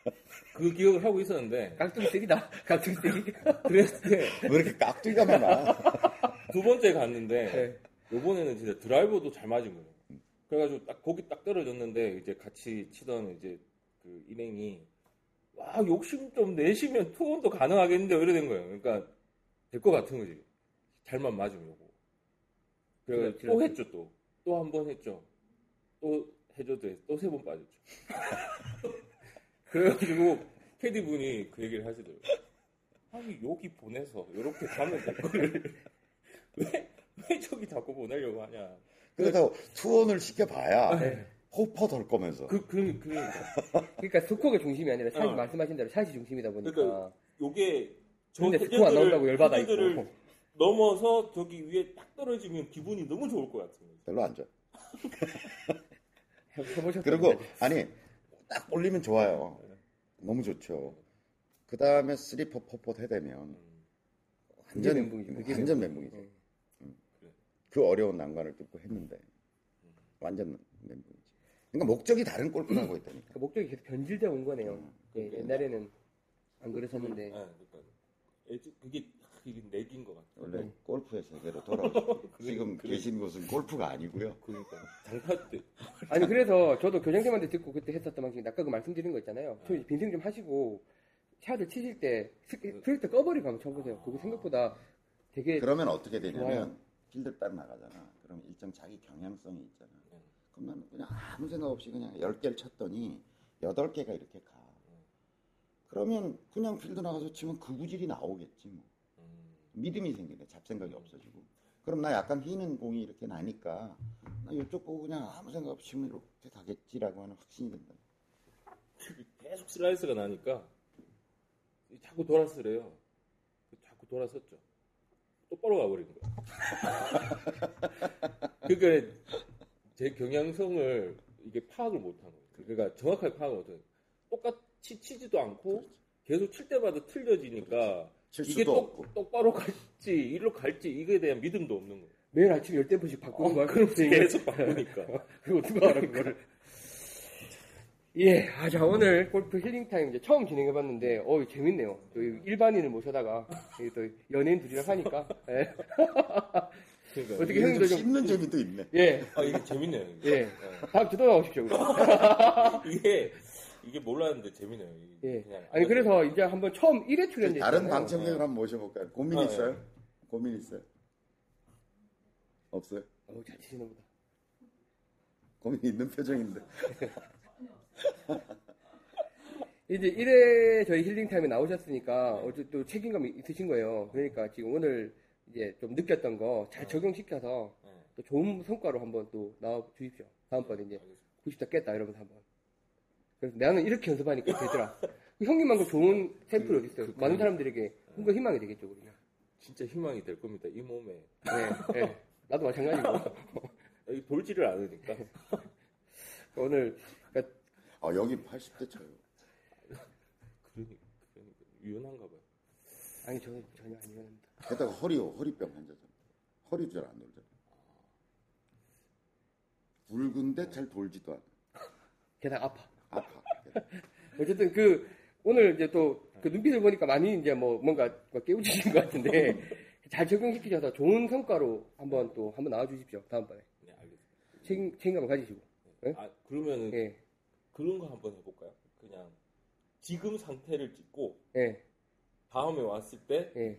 그 기억을 하고 있었는데, 깍두기 쓰기다. 깍두기 쓰기. 그랬을 때 왜 이렇게 깍두기가 많아? 두 번째 갔는데, 네. 요번에는 진짜 드라이버도 잘 맞은 거예요. 그래가지고 딱 거기 딱 떨어졌는데, 이제 같이 치던 이제 그 일행이, 와, 욕심 좀 내시면 투혼도 가능하겠는데, 이래 된 거예요. 그러니까, 될 것 같은 거지. 잘만 맞으면 요거. 그래가지고 그렇지, 또. 했죠, 또. 또 한 번 했죠. 또 해줘도 또 세 번 빠졌죠. 그래가지고, 캐디 분이 그 얘기를 하시더라고요. 아니, 여기 보내서, 이렇게 가면 될 거를. 왜, 왜 저기 자꾸 보내려고 하냐. 그렇다고 투혼을 시켜봐야 네. 호퍼 덜 거면서. 그, 그, 그러니까. 그러니까 스코어가 중심이 아니라 샷이 어. 말씀하신 대로 샷이 중심이다 보니까. 그러니까 요게, 저 근데 스코어 안 나온다고 열받아 있고. 넘어서 저기 위에 딱 떨어지면 기분이 너무 좋을 것 같은 거죠. 별로 안 좋아. 해- 해보셨어요? 그리고 아니 딱 올리면 좋아요. 너무 좋죠. 그 다음에 쓰리퍼 퍼포 해대면 그게 완전 멘붕이죠. 그게 완전 멘붕. 멘붕이죠. 그 어려운 난관을 뚫고 했는데 완전 멘붕이지. 그러니까 목적이 다른 골프를 하고 있다니까. 그 목적이 계속 변질되어 온 거네요. 음, 예, 그러니까. 옛날에는 안 그러셨는데. 네, 그러니까. 애지- 그게, 그게 내기인 것 같아요. 원래 골프의 세계로 돌아오죠. 지금 계신 곳은 골프가 아니고요. 그러니까. 장타 때. 아니 그래서 저도 교장님한테 듣고 그때 했었던 방식이 아까 그 말씀드린 거 있잖아요. 저 이제 빈스윙 좀 하시고 샷을 치실 때 스- 스크린 꺼버리고 한번 쳐보세요. 그게 생각보다 되게 그러면 어떻게 되냐면 좋아요. 필드 딱 나가잖아. 그럼 일정 자기 경향성이 있잖아. 네. 나는 그냥 아무 생각 없이 그냥 10개를 쳤더니 8개가 이렇게 가. 그러면 그냥 필드 나가서 치면 그 구질이 나오겠지 뭐. 음. 믿음이 생기네. 잡생각이 없어지고. 그럼 나 약간 휘는 공이 이렇게 나니까 나 이쪽 보고 그냥 아무 생각 없이 치면 이렇게 가겠지라고 하는 확신이 든다. 계속 슬라이스가 나니까 자꾸 돌아서래요. 자꾸 돌아섰죠. 똑바로 가버린 거야. 그러니까 제 경향성을 이게 파악을 못한 거예요. 그러니까 정확하게 파악을 못해요. 똑같이 치지도 않고 계속 칠 때마다 틀려지니까 칠 이게 똑. 똑바로 갈지 이리로 갈지 이거에 대한 믿음도 없는 거예요. 매일 아침 열 템포씩 바꾸는 거야. 어, 그럼 계속 바꾸니까. 그거 어떻게 알아, 그거를. 예, 아, 자, 오늘 골프 힐링 타임 이제 처음 진행해 봤는데, 어 재밌네요. 또 일반인을 모셔다가, 이 또 연예인 둘이랑 하니까, 예. 그러니까 어떻게 형님도 좀 좀, 씹는 재미도 있네. 예, 아 이게 재밌네요. 이게. 예. 다음 주또 나오십시오. 이게 이게 몰랐는데 재밌네요. 이게 예. 그냥 아니, 그래서 이제 한번 처음 1회 출연자. 다른 있잖아요. 방청객을 한번 모셔볼까요? 고민 아, 있어요? 예. 고민 있어요? 없어요? 어, 잘 치시나 보다. 고민 있는 표정인데. 이제 1회 저희 힐링 타임에 나오셨으니까 어쨌든 또 책임감이 있으신 거예요. 그러니까 지금 오늘 이제 좀 느꼈던 거 잘 적용시켜서 네. 또 좋은 성과로 한번 또 나와 주십시오. 다음번에 이제 알겠습니다. 90다 깼다 이러면서 한번. 그래서 나는 이렇게 연습하니까 되더라. 그 형님만큼 좋은 샘플이 어디 있어요? 그- 많은 사람들에게 뭔가 희망이 되겠죠, 그러면. 진짜 희망이 될 겁니다. 이 몸에 네, 네. 나도 마찬가지고. 돌지를 않으니까. 오늘 아, 여기 80대 쳐요. 그러니, 그러니까 유연한가 봐요. 아니 저는 전혀 아니었습니다. 게다가 허리, 허리병 환자잖아. 허리도 잘 안 돌잖아. 굵은데 잘 돌지도 않아. 게다가 아파. 아파. 어쨌든 그 오늘 이제 또 그 눈빛을 보니까 많이 이제 뭐 뭔가 깨우치신 것 같은데 잘 적용시키셔서 좋은 성과로 한번 또 한번 나와 주십시오. 다음번에 네, 알겠습니다. 책임 책임감을 가지시고. 네? 아, 그러면은 예, 그런 거 한번 해볼까요? 그냥 지금 상태를 찍고 예, 다음에 왔을 때 예.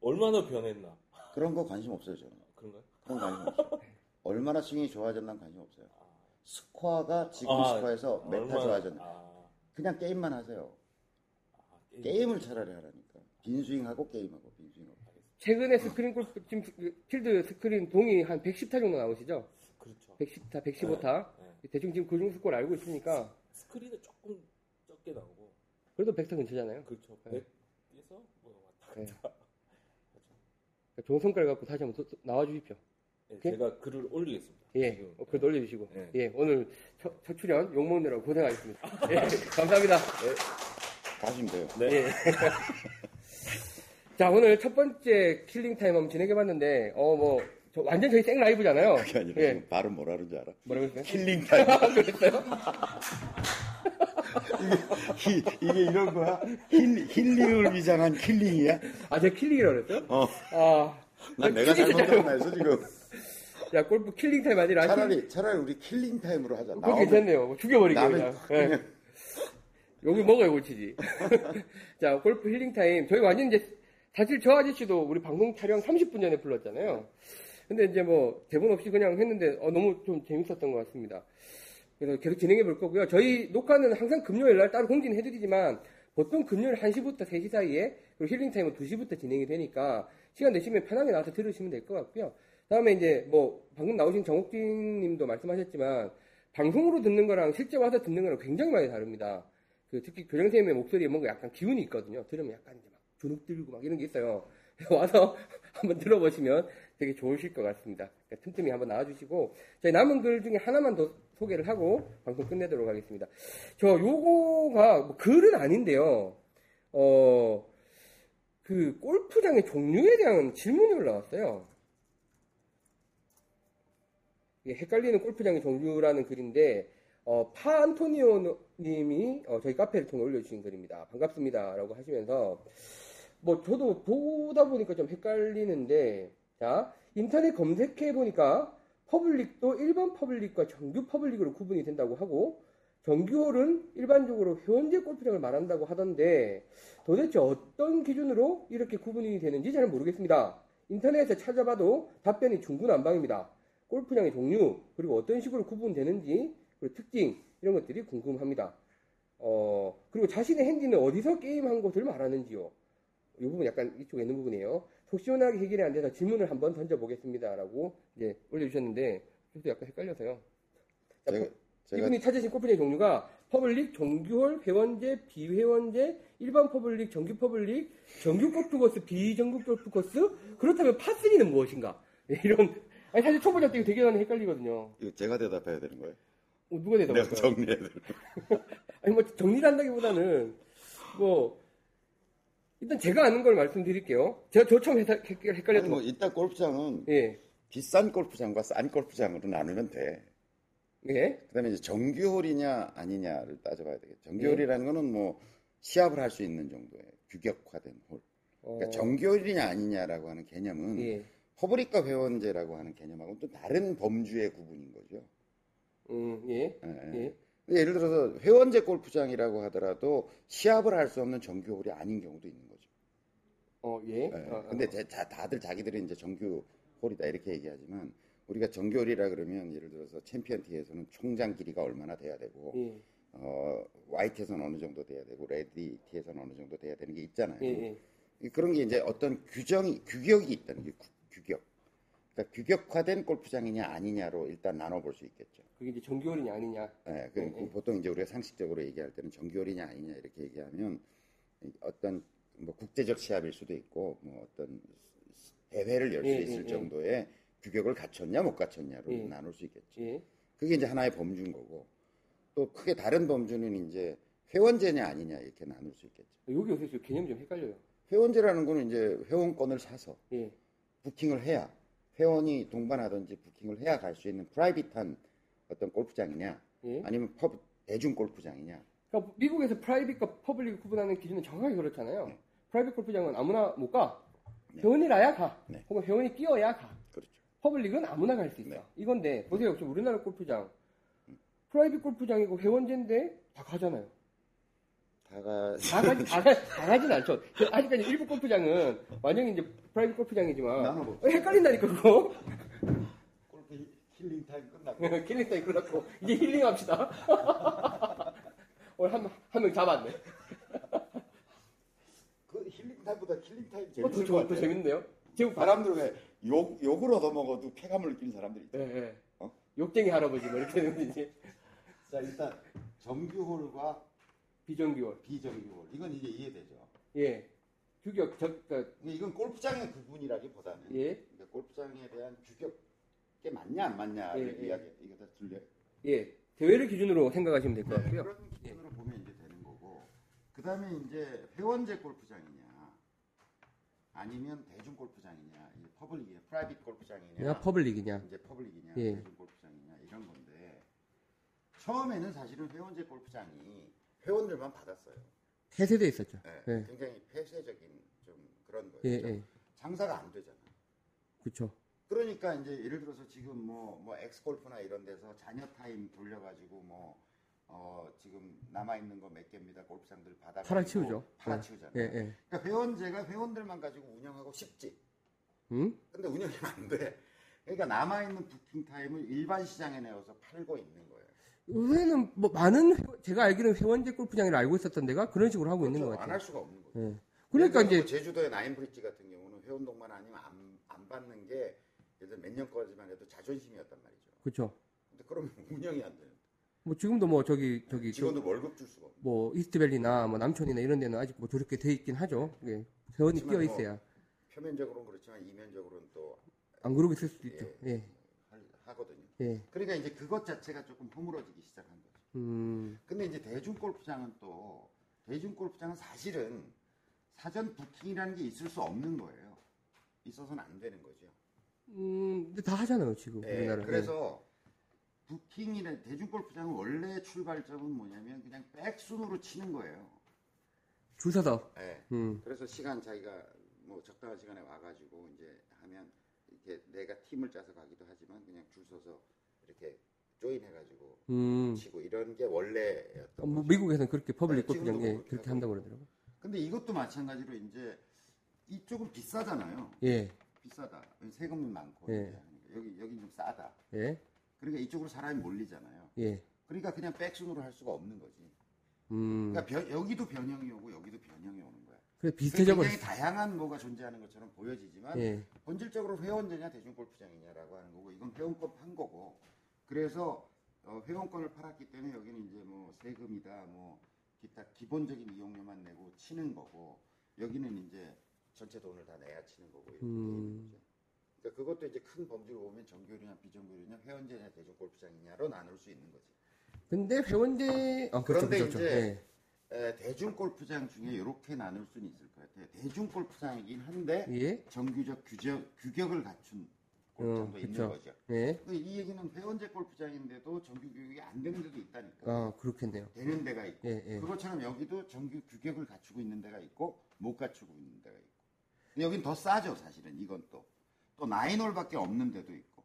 얼마나 변했나 그런 거 관심 없어요, 저는. 그런가요? 그런 관심 없어요. 얼마나 스윙이 좋아졌나 관심 없어요. 스코어가 지금 아, 스코어에서 몇 타 얼마나- 좋아졌나. 아, 그냥 게임만 하세요. 아, 게임. 게임을 차라리 하라니까. 빈스윙하고 게임하고 빈스윙하고. 최근에 스크린 골프 지금 그 필드 스크린 동이 한 110타 정도 나오시죠? 그렇죠. 110타, 115타. 네. 대충 지금 그중 스코어를 알고 있으니까 스크린은 조금 적게 나오고 그래도 100타 근처잖아요. 그렇죠. 네. 100에서 뭐 왔다 네. 갔다. 그러니까 좋은 성과를 갖고 다시 한번 또- 또 나와 주십시오. 네, 오케이? 제가 글을 올리겠습니다. 예, 지금. 어, 그래도 올려주시고. 네. 예, 오늘 첫, 첫 출연 욕먹느라고 고생하셨습니다. 예, 감사합니다. 가시면 돼요. 네. 예. 자, 오늘 첫 번째 킬링 타임 한번 진행해봤는데, 어, 뭐, 저 완전 저희 생 라이브잖아요. 그게 아니라 예. 지금 발음 뭐라 그러는지 알아? 뭐라고 했어요? killing time. 그랬어요? 이, 이게 이런 거야? 힐, 힐링을 위장한 killing이야? 아, 제가 killing이라고 그랬어요? 어. 아, 난 내가 잘못했나 해서 지금. 야, 골프 killing time 아니라. 힐- 차라리, 차라리 우리 killing time으로 하자. 그거 괜찮네요. 뭐 죽여버리기 남의- 그냥. 예. 여기 먹어야 골치지. 자, 골프 healing time. 저희 완전 이제, 사실 저 아저씨도 우리 방송 촬영 30분 전에 불렀잖아요. 근데 이제 뭐, 대본 없이 그냥 했는데, 어, 너무 좀 재밌었던 것 같습니다. 그래서 계속 진행해 볼 거고요. 저희 녹화는 항상 금요일 날 따로 공지는 해드리지만, 보통 금요일 1시부터 3시 사이에, 그리고 힐링 타임은 2시부터 진행이 되니까, 시간 되시면 편하게 나와서 들으시면 될 것 같고요. 다음에 이제 뭐, 방금 나오신 정옥진 님도 말씀하셨지만, 방송으로 듣는 거랑 실제 와서 듣는 거랑 굉장히 많이 다릅니다. 그 특히 교장선생님의 목소리에 뭔가 약간 기운이 있거든요. 들으면 약간 이제 막 주눅 들고 막 이런 게 있어요. 와서 한번 들어보시면 되게 좋으실 것 같습니다. 그러니까 틈틈이 한번 나와주시고 저희 남은 글 중에 하나만 더 소개를 하고 방송 끝내도록 하겠습니다. 저 요거가 뭐 글은 아닌데요. 어, 그 골프장의 종류에 대한 질문이 올라왔어요. 헷갈리는 골프장의 종류라는 글인데 어, 파 안토니오 님이 어, 저희 카페를 통해 올려주신 글입니다. 반갑습니다. 라고 하시면서 뭐 저도 보다 보니까 좀 헷갈리는데 자 인터넷 검색해 보니까 public도 일반 public과 정규 public으로 구분이 된다고 하고 정규홀은 일반적으로 현재 골프장을 말한다고 하던데 도대체 어떤 기준으로 이렇게 구분이 되는지 잘 모르겠습니다. 인터넷에 찾아봐도 답변이 중구난방입니다. 골프장의 종류 그리고 어떤 식으로 구분되는지 그리고 특징 이런 것들이 궁금합니다. 어, 그리고 자신의 핸디는 어디서 게임한 것을 말하는지요. 이 부분 약간 이쪽에 있는 부분이에요. 속 시원하게 해결이 안 돼서 질문을 한번 던져보겠습니다. 라고 이제 올려주셨는데, 저도 약간 헷갈려서요. 자, 제가, 제가 이분이 찾으신 골프장의 종류가 public, 정규홀, 회원제, 비회원제, 일반 public, 정규 public, 정규 골프 코스, 비정규 골프 코스. 그렇다면 파3는 무엇인가? 이런 아니 사실 초보자 때 되게 많이 헷갈리거든요. 이거 제가 대답해야 되는 거예요. 어, 누가 대답할까요? 정리해야 되는 거예요. 아니 뭐 정리를 한다기보다는 뭐 일단 제가 아는 걸 말씀드릴게요. 제가 저 처음 헷- 헷- 아니, 헷갈렸던 뭐 거. 일단 골프장은 예. 비싼 골프장과 싼 골프장으로 나누면 돼. 예. 그다음에 이제 정규홀이냐 아니냐를 따져봐야 되겠죠. 정규홀이라는 거는 뭐 시합을 할 수 있는 정도의 규격화된 홀. 어, 그러니까 정규홀이냐 아니냐라고 하는 개념은 예. public과 회원제라고 하는 개념하고는 또 다른 범주의 구분인 거죠. 음, 예. 예, 예. 근데 예를 들어서 회원제 골프장이라고 하더라도 시합을 할 수 없는 정규홀이 아닌 경우도 있는 거죠. 어, 예. 예. 어, 어. 근데 제- 자, 다들 자기들이 이제 정규홀이다 이렇게 얘기하지만 우리가 정규홀이라 그러면 예를 들어서 챔피언 티에서는 총장 길이가 얼마나 돼야 되고 예. 어, 화이트에서는 어느 정도 돼야 되고 레드 티에서는 어느 정도 돼야 되는 게 있잖아요. 예, 예. 그런 게 이제 어떤 규정이 규격이 있다는 게 규- 규격. 그러니까 규격화된 골프장이냐 아니냐로 일단 나눠볼 수 있겠죠. 그게 이제 정규홀이냐 아니냐. 예, 그리고 예, 예. 보통 이제 우리가 상식적으로 얘기할 때는 정규홀이냐 아니냐 이렇게 얘기하면 이 어떤 뭐 국제적 시합일 수도 있고 뭐 어떤 대회를 열수 예, 있을 예, 예. 정도의 규격을 갖췄냐 못 갖췄냐로 예. 나눌 수 있겠죠. 예. 그게 이제 하나의 범주인 거고 또 크게 다른 범주는 이제 회원제냐 아니냐 이렇게 나눌 수 있겠죠. 여기 요새 좀 개념이 좀 헷갈려요. 회원제라는 거는 이제 회원권을 사서 예. 부킹을 해야 회원이 동반하든지 부킹을 해야 갈 수 있는 private한 어떤 골프장이냐 예. 아니면 펍 대중 골프장이냐 그러니까 미국에서 private과 public을 구분하는 기준은 정확하게 그렇잖아요. 네. private 골프장은 아무나 못 가. 네. 회원이라야 가. 네. 혹은 회원이 끼어야 가. 그렇죠. public은 아무나 갈 수 있어. 네. 이건데 보세요. 지금 우리나라 골프장 private 골프장이고 회원제인데 다 가잖아요. 다가 다 가지 다, 가, 다 가진 않죠. 아직까지 일부 골프장은 완전히 이제 private 골프장이지만 나눠 어, 헷갈린다니까 그거. 골프 healing time 끝났고 killing time 끝났고 이제 힐링 합시다. 오늘 한 한 명 잡았네. 그 healing time보다 killing time 어, 더, 재밌을 것 좋- 더 같아요. 재밌는데요? 지금 바 사람들 왜 욕 욕을 얻어먹어도 쾌감을 느끼는 사람들이 있죠. 예, 예. 어? 욕쟁이 할아버지 뭐 이렇게 되는 거지. 자 일단 정규홀과 비정규월. 비정규홀 이건 이제 이해되죠. 예. 규격 적 그러니까, 근데 이건 골프장의 구분이라기보다는 예. 그러니까 골프장에 대한 규격에 맞냐 안 맞냐를 예, 예. 이야기 이거 다 들려. 예. 대회를 기준으로 생각하시면 될 것 같고요. 그런 기준으로 보면 이제 되는 거고. 그 다음에 이제 회원제 골프장이냐, 아니면 대중 골프장이냐, 이 public이냐, private 골프장이냐, public이냐. 이제 public이냐, 예. 대중 골프장이냐 이런 건데 처음에는 사실은 회원제 골프장이 회원들만 받았어요. 폐쇄돼 있었죠. 예, 예. 굉장히 폐쇄적인 좀 그런 거예요. 예, 좀 예. 장사가 안 되잖아. 그쵸. 그러니까 이제 예를 들어서 지금 뭐, 뭐 엑스골프나 이런 데서 잔여 타임 돌려가지고 뭐, 어, 지금 남아있는 거 몇 개입니다. 골프장들 받아. 팔아치우죠. 팔아치우잖아요. 예, 예. 그러니까 회원제가 회원들만 가지고 운영하고 싶지. 음? 근데 운영이 안 돼. 그러니까 남아있는 부킹 타임을 일반 시장에 내어서 팔고 있는 거예요. 요새는 뭐 많은 회- 제가 알기로는 회원제 골프장이라 알고 있었던 데가 그런 식으로 하고 있는 것 그렇죠. 같아요. 안 할 수가 없는 거죠. 예. 그러니까 이제 뭐 제주도의 나인브릿지 같은 경우는 회원동만 아니면 안, 안 받는 게 예를 몇 년까지만 해도 자존심이었단 말이죠. 그쵸. 근데 그러면 운영이 안 되는. 뭐 지금도 뭐 저기 저기 저- 직원들 월급 줄 수가 없는. 뭐 이스트밸리나 뭐 남촌이나 이런 데는 아직 뭐 저렇게 돼 있긴 하죠. 예. 회원이 끼어 뭐 있어야 표면적으로는 그렇지만 이면적으로는 또 안 그러고 있을 수도 있죠. 예. 예. 그러니까 이제 그것 자체가 조금 허물어지기 시작한 거죠. 음. 근데 이제 대중 골프장은 또 대중 골프장은 사실은 사전 부킹이라는 게 있을 수 없는 거예요. 있어서는 안 되는 거죠. 음, 근데 다 하잖아요, 지금 예, 우리나라. 그래서 부킹이나 대중 골프장은 원래 출발점은 뭐냐면 그냥 백순으로 치는 거예요. 예. 줄 서서. 예. 음. 그래서 시간 자기가 뭐 적당한 시간에 와가지고 이제 하면 이렇게 내가 팀을 짜서 가기도 하지만 그냥 줄 서서 이렇게 join해가지고 음. 치고 이런 게 원래였던 어, 뭐. 미국에서는 그렇게 퍼블릭 네, 골프장 예, 그렇게 한다고 그러더라고요. 근데 이것도 마찬가지로 이제 이쪽은 비싸잖아요. 예. 비싸다. 세금이 많고 예. 여기 여기 좀 싸다. 예. 그러니까 이쪽으로 사람이 몰리잖아요. 예. 그러니까 그냥 백순으로 할 수가 없는 거지. 음. 그러니까 변- 여기도 변형이 오고 여기도 변형이 오는. 그래 그래서 비슷해져 굉장히 버렸어. 다양한 뭐가 존재하는 것처럼 보여지지만 예. 본질적으로 회원제냐 대중골프장이냐라고 하는 거고 이건 회원권 판 거고 그래서 어, 회원권을 팔았기 때문에 여기는 이제 뭐 세금이다 뭐 기타 기본적인 이용료만 내고 치는 거고 여기는 이제 전체 돈을 다 내야 치는 거고 이렇게 음. 거죠. 그러니까 그것도 이제 큰 범주로 보면 정규리냐 비정규리냐 회원제냐 대중골프장이냐로 나눌 수 있는 거지. 근데 회원제 아 그렇죠 그런데 그렇죠. 이제 예. 에, 대중 골프장 중에 이렇게 나눌 수는 있을 것 같아요. 대중 골프장이긴 한데 예. 정규적 규적, 규격을 갖춘 골프장도 어, 있는 그쵸. 거죠. 예. 근데 이 얘기는 회원제 골프장인데도 정규 규격이 안 되는 데도 있다니까. 아 그렇겠네요. 되는 데가 있고. 예, 예. 그것처럼 여기도 정규 규격을 갖추고 있는 데가 있고 못 갖추고 있는 데가 있고. 근데 여긴 더 싸죠, 사실은 이건 또. 또 nine홀밖에 없는 데도 있고.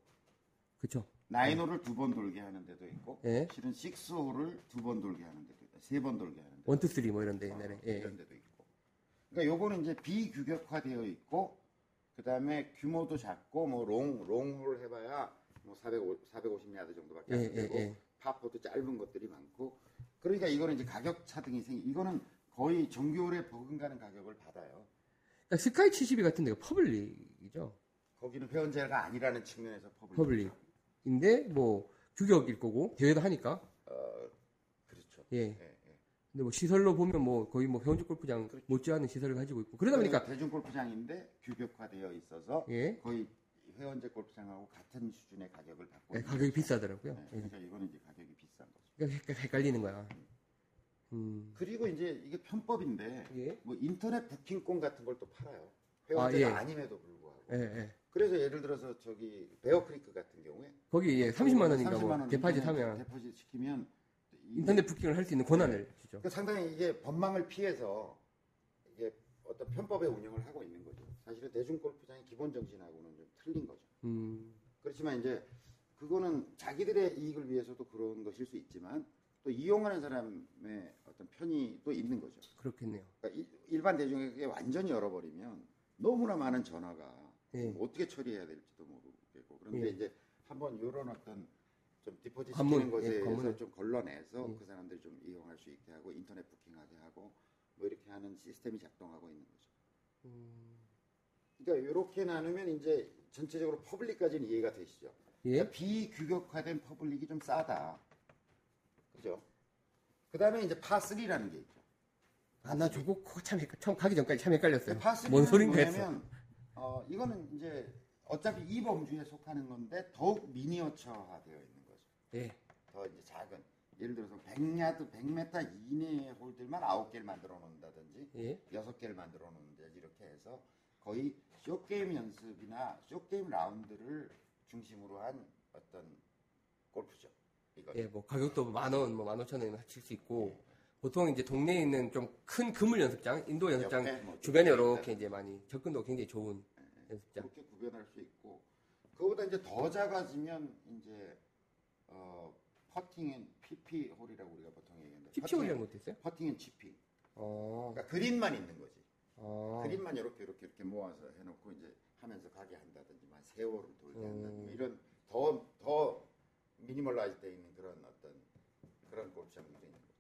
그렇죠. nine홀을 두 번 돌게 하는 데도 있고. 예. 실은 six홀을 두 번 돌게 하는 데도 있고. 세 번 돌게 하는. one two three 뭐 이런데 옛날에. 예. 이런 데도 있고. 그러니까 요거는 이제 비규격화되어 있고 그다음에 규모도 작고 뭐롱 롱홀 해봐야 뭐 450, 450야드 정도밖에 안 예, 예, 되고 예. 파포도 짧은 것들이 많고 그러니까 이거는 이제 가격 차등이 생기. 이거는 거의 정규홀에 버금가는 가격을 받아요. 그러니까 스카이 72 같은 데가 public이죠. 거기는 회원제가 아니라는 측면에서 public. public. 인데 뭐 규격일 거고 대회도 하니까. 어, 그렇죠. 예. 근데 뭐 시설로 보면 뭐 거의 뭐 회원제 골프장 못지않은 시설을 가지고 있고 그러다 보니까 대중 골프장인데 규격화되어 있어서 예. 거의 회원제 골프장하고 같은 수준의 가격을 받고 예, 있는 가격이 비싸더라고요. 네, 예. 그러니까 이거는 이제 가격이 비싼 거죠. 그러니까 헷갈리는 거야. 음. 그리고 이제 이게 편법인데 예. 뭐 인터넷 부킹권 같은 걸 또 팔아요. 회원제가 아, 예. 아, 님에도 불구하고. 예, 예. 그래서 예를 들어서 저기 베어크리크 같은 경우에 거기 예, 30만 원인가 30만 뭐원 데파짓 하면 데포짓 시키면 이- 인터넷 부킹을 할 수 있는 권한을 주죠. 그러니까 상당히 이게 법망을 피해서 이게 어떤 편법의 운영을 하고 있는 거죠. 사실은 대중 골프장의 기본 정신하고는 좀 틀린 거죠. 음. 그렇지만 이제 그거는 자기들의 이익을 위해서도 그런 것일 수 있지만 또 이용하는 사람의 어떤 편이 또 있는 거죠. 그렇겠네요. 그러니까 이- 일반 대중에게 완전히 열어버리면 너무나 많은 전화가 예. 어떻게 처리해야 될지도 모르겠고 그런데 예. 이제 한번 이런 어떤 좀 디포짓 관문, 시키는 것에 예. 좀 걸러내서 예. 그 사람들이 좀 이용할 수 있게 하고 인터넷 부킹하게 하고 뭐 이렇게 하는 시스템이 작동하고 있는 거죠. 음. 그러니까 이렇게 나누면 이제 전체적으로 public까지는 이해가 되시죠. 예. 그러니까 비규격화된 public이 좀 싸다. 그죠? 그 다음에 이제 파3라는 게 있죠. 아, 나 저거 참 헷갈, 처음 가기 전까지 참 헷갈렸어요. 파3는 뭔 소린가 했어. 어, 이거는 이제 어차피 이 범주에 속하는 건데 더욱 미니어처화 되어 있는 거죠. 예. 더 이제 작은. 예를 들어서 100야드, 100m 이내의 홀들만 9개를 만들어 놓는다든지 예. 6개를 만들어 놓는다든지 이렇게 해서 거의 short game 연습이나 short game 라운드를 중심으로 한 어떤 골프죠. 이거. 예, 뭐 가격도 만 원, 뭐 만 오천 원이면 칠 수 있고 보통 이제 동네에 있는 좀 큰 그물 연습장, indoor 연습장 뭐 주변에 좀 이렇게 이제 많이 접근도 굉장히 좋은 연습장. 그렇게 구별할 수 있고 그거보다 이제 더 작아지면 이제 어 putting and PP 홀이라고 우리가 보통 얘기하는데 TP 올리는 것도 있어요? putting and chipping 어. 그러니까 그린만 있는 거지 어. 그린만 이렇게 이렇게 이렇게 모아서 해놓고 이제 하면서 가게 한다든지 만 세월을 돌게 음. 한다든지 뭐 이런 더 더 minimalize 돼 있는 그런 어떤 그런 골프장들도 있는 거죠.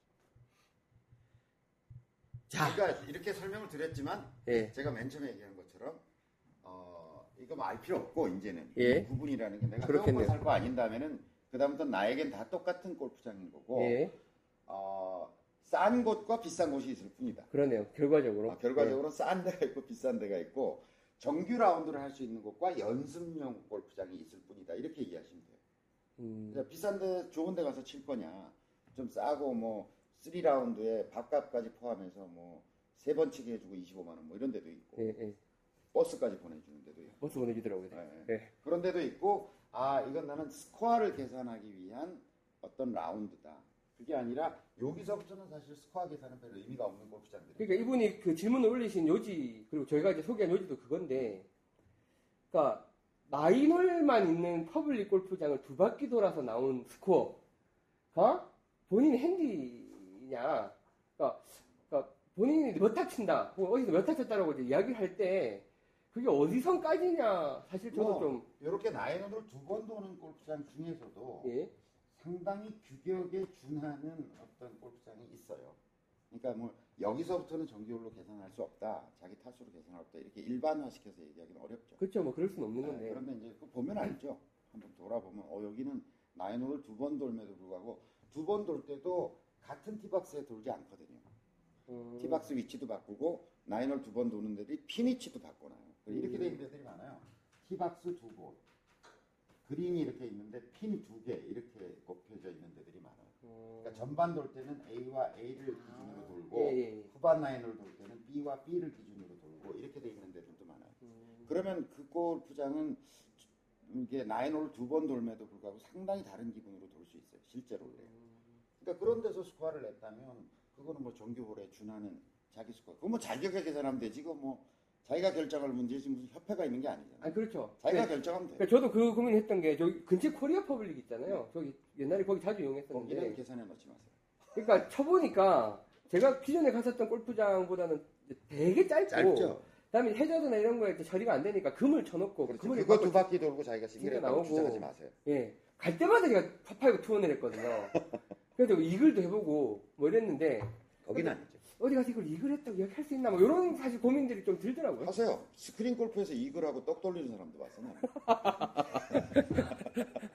자, 그러니까 이렇게 설명을 드렸지만 예. 제가 맨 처음에 얘기한 것처럼 어 이거 뭐 알 필요 없고 이제는 예. 이 구분이라는 게 내가 그렇겠네요. 회원권 살거 아닌다면은 그다음부터 나에겐 다 똑같은 골프장인 거고 예. 어 싼 곳과 비싼 곳이 있을 뿐이다. 그러네요. 결과적으로. 아, 결과적으로 싼 데가 있고 비싼 데가 있고 정규 라운드를 할 수 있는 곳과 연습용 골프장이 있을 뿐이다. 이렇게 이해하시면 돼요. 예. 음. 비싼 데 좋은 데 가서 칠 거냐 좀 싸고 뭐 3라운드에 밥값까지 포함해서 뭐 세 번 치게 해주고 25만 원 뭐 이런 데도 있고 예, 예. 버스까지 보내주는 데도 있고 버스 보내주더라고요. 예, 예. 그런 데도 있고 아 이건 나는 스코어를 계산하기 위한 어떤 라운드다. 그게 아니라 여기서부터는 사실 스코어 계산은 별 의미가 없는 골프장들이 그러니까 이분이 그 질문을 올리신 요지 그리고 저희가 이제 소개한 요지도 그건데, 그러니까 nine hole만 있는 public 골프장을 두 바퀴 돌아서 나온 스코어가 본인 핸디냐, 그러니까, 그러니까 본인이 몇타 친다, 어디서 몇타 쳤다라고 이제 이야기를 할 때 그게 어디선까지냐 사실 저도 뭐, 좀 이렇게 나인홀을 두번 도는 골프장 중에서도 예, 상당히 규격에 준하는 어떤 골프장이 있어요 그러니까 뭐 여기서부터는 정규홀로 계산할 수 없다. 자기 타수로 계산할 수 없다. 이렇게 일반화시켜서 얘기하기는 어렵죠. 그렇죠. 뭐 그럴 수는 없는 네, 건데. 그런데 이제 보면 알죠. 한번 돌아보면 어 여기는 나인홀을 두 번 돌면도 불구하고 두 번 돌 때도 같은 티박스에 돌지 않거든요. 음, 티박스 위치도 바꾸고 나인홀 두 번 도는 데들이 핀 위치도 바꿔놔요. 이렇게 돼 있는 데들이 많아요. 티박스 두 곳, 그린이 이렇게 있는데 핀 두 개 이렇게 꼽혀져 있는 데들이 많아요. 음, 그러니까 전반 돌 때는 A와 A를 기준으로 돌고 예, 예, 예. 후반 라인을 돌 때는 B와 B를 기준으로 돌고 이렇게 돼 있는 데들도 많아요. 음, 그러면 그 골프장은 이게 나인홀을 두번 돌매도 불구하고 상당히 다른 기분으로 돌 수 있어요. 실제로 그래요. 그러니까 그런 데서 스코어를 냈다면 그거는 뭐 정규홀에 준하는 자기 스코어. 그거 뭐 자기가 계산하면 되지. 그거 뭐 자기가 결정할 문제지 무슨 협회가 있는 게 아니잖아요. 아 그렇죠. 자기가 네. 결정하면 돼. 그러니까 저도 그 고민했던 게 저기 근처 코리아 퍼블릭 있잖아요. 저기 옛날에 거기 자주 거기는 이용했었는데. 계산해 놓지 마세요. 그러니까 쳐보니까 제가 기존에 갔었던 골프장보다는 되게 짧고 짧죠. 그다음에 해저드나 이런 거에 처리가 안 되니까 금을 쳐놓고 그렇죠. 금을 그거 두 바퀴 돌고 자기가 싱글했다고 나오고. 주장하지 마세요. 예. 갈 때마다 제가 par five two on을 했거든요. 그래서 이글도 해보고 뭐 이랬는데 거기는 아니죠. 어디 가서 이걸 이글 했다고 이야기할 수 있나 뭐 이런 사실 고민들이 좀 들더라고요. 하세요. 스크린 골프에서 이글하고 떡 돌리는 사람도 봤어. 나는.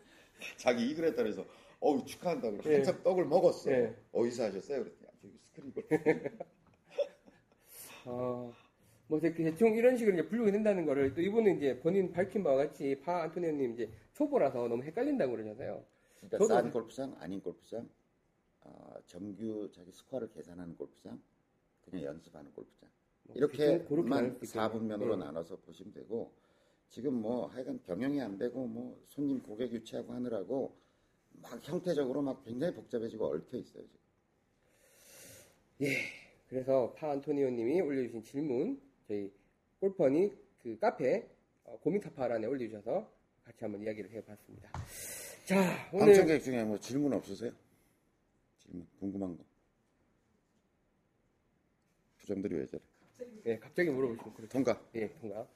자기 이글 했다 그래서 어우 축하한다고 예. 한참 떡을 먹었어. 예. 어디서 하셨어요? 그랬더니 아, 저기 스크린 골프. 어, 뭐 대- 대충 이런 식으로 이제 분류가 된다는 거를 또 이분은 이제 본인 밝힌 바와 같이 파 안토니오님 이제 초보라서 너무 헷갈린다고 그러잖아요. 그러니까 저도 싼 골프장, 아닌 골프장, 아, 정규 자기 스코어를 계산하는 골프장, 그냥 연습하는 골프장. 뭐 이렇게만 나눌 수 있겠네요. 4분면으로 네. 나눠서 보시면 되고 지금 뭐 하여간 경영이 안 되고 뭐 손님 고객 유치하고 하느라고 막 형태적으로 막 굉장히 복잡해지고 얽혀 있어요. 지금. 그래서 파 안토니오 님이 올려주신 질문 저희 골퍼니 그 카페 어, 고민 타파란에 올려주셔서 같이 한번 이야기를 해봤습니다. 자 오늘 방청 계획 중에 뭐 질문 없으세요? 질문 궁금한 거. 부점들이 왜 저래? 예, 갑자기 물어보시면 그렇죠. 통과. 예, 통과.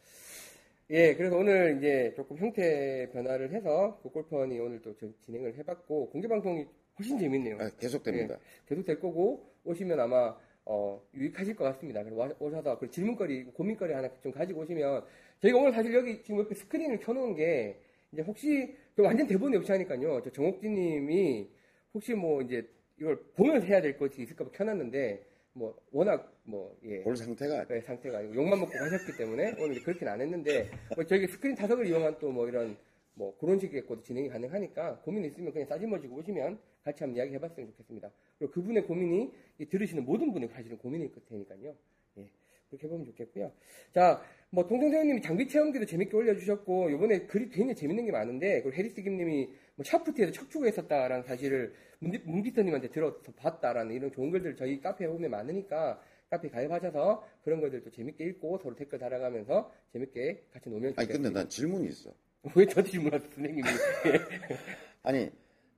예, 그래서 오늘 이제 조금 형태 변화를 해서 그 골퍼니 오늘 또 저- 진행을 해봤고 공개 방송이 훨씬 재밌네요. 아, 계속됩니다. 계속 될 거고 오시면 아마 어, 유익하실 것 같습니다. 그래서 와- 오셔서 그 질문거리, 고민거리 하나 좀 가지고 오시면 저희가 오늘 사실 여기 지금 옆에 스크린을 켜놓은 게 이제 혹시 저 완전 대본이 없이 하니까요. 저 정옥진님이 혹시 뭐 이제 이걸 보면서 해야 될 것이 있을까 봐 켜놨는데 뭐 워낙 뭐 예. 볼 상태가 네, 상태가 아니고 욕만 먹고 가셨기 때문에 오늘 그렇게는 안 했는데 뭐 저희 스크린 타석을 이용한 또 뭐 이런 뭐 그런 식의 것도 진행이 가능하니까 고민 있으면 그냥 싸지머지고 오시면 같이 한번 이야기 해봤으면 좋겠습니다. 그리고 그분의 고민이 이 들으시는 모든 분의 사실은 고민일 테니까요. 예, 그렇게 해보면 좋겠고요. 자, 뭐 동동대원님이 장비 체험기도 재밌게 올려주셨고 이번에 글이 굉장히 재밌는 게 많은데 그리고 해리스 김님이 뭐 샤프트에서 척추가 있었다라는 사실을 문비터님한테 들어서 봤다라는 이런 좋은 글들 저희 카페에 보면 많으니까 카페 가입하셔서 그런 것들도 재밌게 읽고 서로 댓글 달아가면서 재밌게 같이 놀면 아니 근데 좋겠습니다. 난 질문이 있어. 왜 저한테 질문하세요, 선생님이? 아니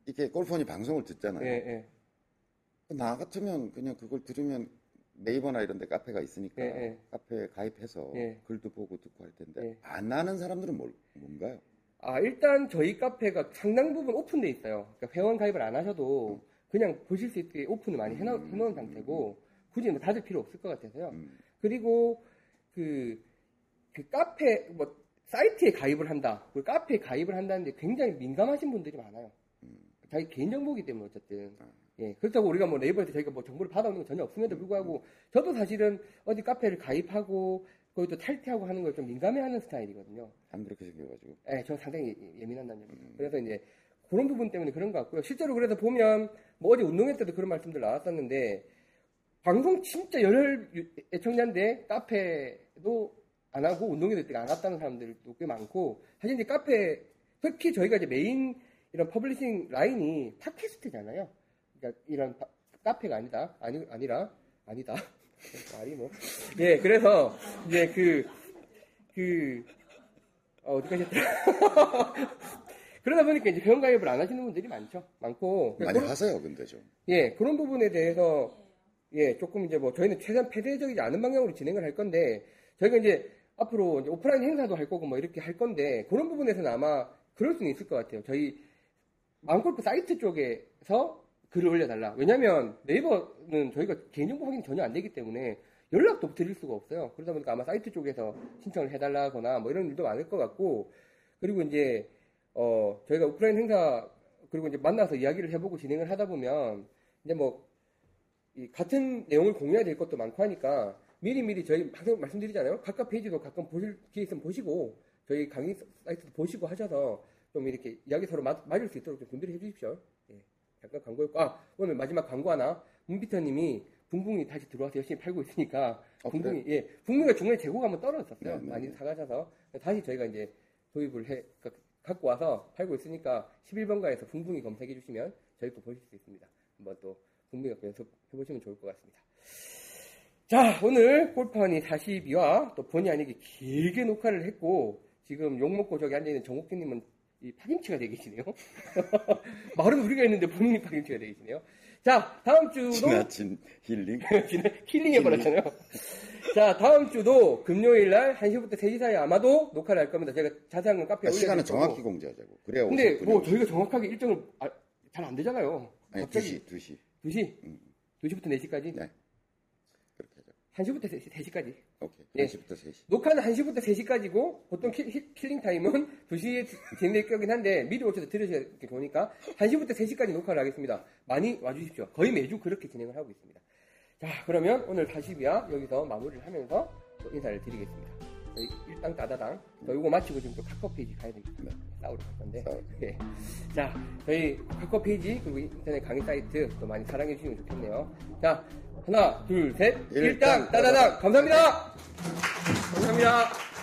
이렇게 골프원이 방송을 듣잖아요. 예, 예, 나 같으면 그냥 그걸 들으면 네이버나 이런 데 카페가 있으니까 예, 예. 카페에 가입해서 예. 글도 보고 듣고 할 텐데 예. 안 하는 사람들은 뭘, 뭔가요? 아, 일단 저희 카페가 상당 부분 오픈돼 있어요. 그러니까 회원 가입을 안 하셔도 그냥 보실 수 있게 오픈을 많이 해놓, 음. 해놓은 상태고 굳이 뭐 닫을 필요 없을 것 같아서요. 음. 그리고 그, 그 카페, 뭐, 사이트에 가입을 한다. 그리고 카페에 가입을 한다는데 굉장히 민감하신 분들이 많아요. 자기 개인 정보이기 때문에 어쨌든. 예. 그렇다고 우리가 뭐 네이버에서 저희가 뭐 정보를 받아오는 건 전혀 없음에도 불구하고 저도 사실은 어디 카페를 가입하고 거기 또 탈퇴하고 하는 걸 좀 민감해하는 스타일이거든요. 안 그렇게 생겨가지고 예, 저 상당히 예민한다는 점. 그래서 이제 그런 부분 때문에 그런 것 같고요. 실제로 그래서 보면 뭐 어제 운동회 때도 그런 말씀들 나왔었는데 방송 진짜 열혈 애청자인데 카페도 안 하고 운동회 될 때가 안 왔다는 사람들도 꽤 많고 사실 이제 카페 특히 저희가 이제 메인 이런 publishing 라인이 팟캐스트잖아요. 그러니까 이런 파- 카페가 아니다. 아니 아니라 아니다. 말이 뭐. 예, 그래서 이제 그 그, 어, 어디까지 했더라? 그러다 보니까 이제 회원 가입을 안 하시는 분들이 많죠. 많고. 많이 그런, 하세요 근데 좀 예, 그런 부분에 대해서, 예, 조금 이제 뭐, 저희는 최대한 폐쇄적이지 않은 방향으로 진행을 할 건데, 저희가 이제 앞으로 이제 오프라인 행사도 할 거고 뭐 이렇게 할 건데, 그런 부분에서는 아마 그럴 수는 있을 것 같아요. 저희, 마음골프 사이트 쪽에서 글을 올려달라. 왜냐면 네이버는 저희가 개인정보 확인이 전혀 안 되기 때문에 연락도 드릴 수가 없어요. 그러다 보니까 아마 사이트 쪽에서 신청을 해달라거나 뭐 이런 일도 많을 것 같고 그리고 이제 어 저희가 우크라이나 행사 그리고 이제 만나서 이야기를 해보고 진행을 하다 보면 이제 뭐이 같은 내용을 공유해야 될 것도 많고 하니까 미리미리 저희 항상 말씀드리잖아요. 각각 페이지도 가끔 보실 기회 있으면 보시고 저희 강의 사이트도 보시고 하셔서 좀 이렇게 이야기 서로 맞, 맞을 수 있도록 좀 준비를 해 주십시오. 예. 잠깐 광고였고 아 오늘 마지막 광고 하나 문비터님이 붕붕이 다시 들어와서 열심히 팔고 있으니까 어, 붕붕이 예 붕붕이가 중간에 재고가 한번 떨어졌었어요. 네, 네, 많이 네. 사가셔서 다시 저희가 이제 도입을 해 가- 갖고 와서 팔고 있으니까 11번가에서 붕붕이 검색해 주시면 저희 또 보실 수 있습니다. 한번 또 붕붕이 연습해 보시면 좋을 것 같습니다. 자, 오늘 골프원이 42화 또 본의 아니게 길게 녹화를 했고, 지금 욕먹고 저기 앉아있는 정옥진님은 이 파김치가 되게 계시네요. 말은 우리가 했는데 본인이 파김치가 되게 계시네요. 자, 다음 주도 지나친 힐링. 힐링 해버렸잖아요. 자, 다음 주도 금요일 날 1시부터 3시 사이에 아마도 녹화를 할 겁니다. 제가 자세한 건 카페에 아, 시간은 올려드릴 거고. 정확히 공지하자고. 그래야 근데 뭐 저희가 정확하게 일정을 잘안 되잖아요. 아니, 갑자기 2시, 2시. 2시? 음. 2시부터 4시까지? 네. 그렇게 하자. 1시부터 3시, 3시까지. 오케이. 예. 1시부터 3시. 녹화는 1시부터 3시까지고 보통 kill, heal- killing time은 2시에 진행될 거긴 한데 미리 오셔서 들으셔야 좋으니까 1시부터 3시까지 녹화를 하겠습니다. 많이 와주십시오. 거의 매주 그렇게 진행을 하고 있습니다. 자 그러면 오늘 42화 여기서 마무리를 하면서 또 인사를 드리겠습니다. 저희 일당 따다당 저 이거 마치고 지금 또 카카오 페이지 가야 되겠습니다. 싸우러 갈 건데. 예. 자 저희 카카오 페이지 그리고 인터넷 강의 사이트 또 많이 사랑해 주시면 좋겠네요. 자 하나 둘 셋 일당 일당 따다당 감사합니다. 감사합니다.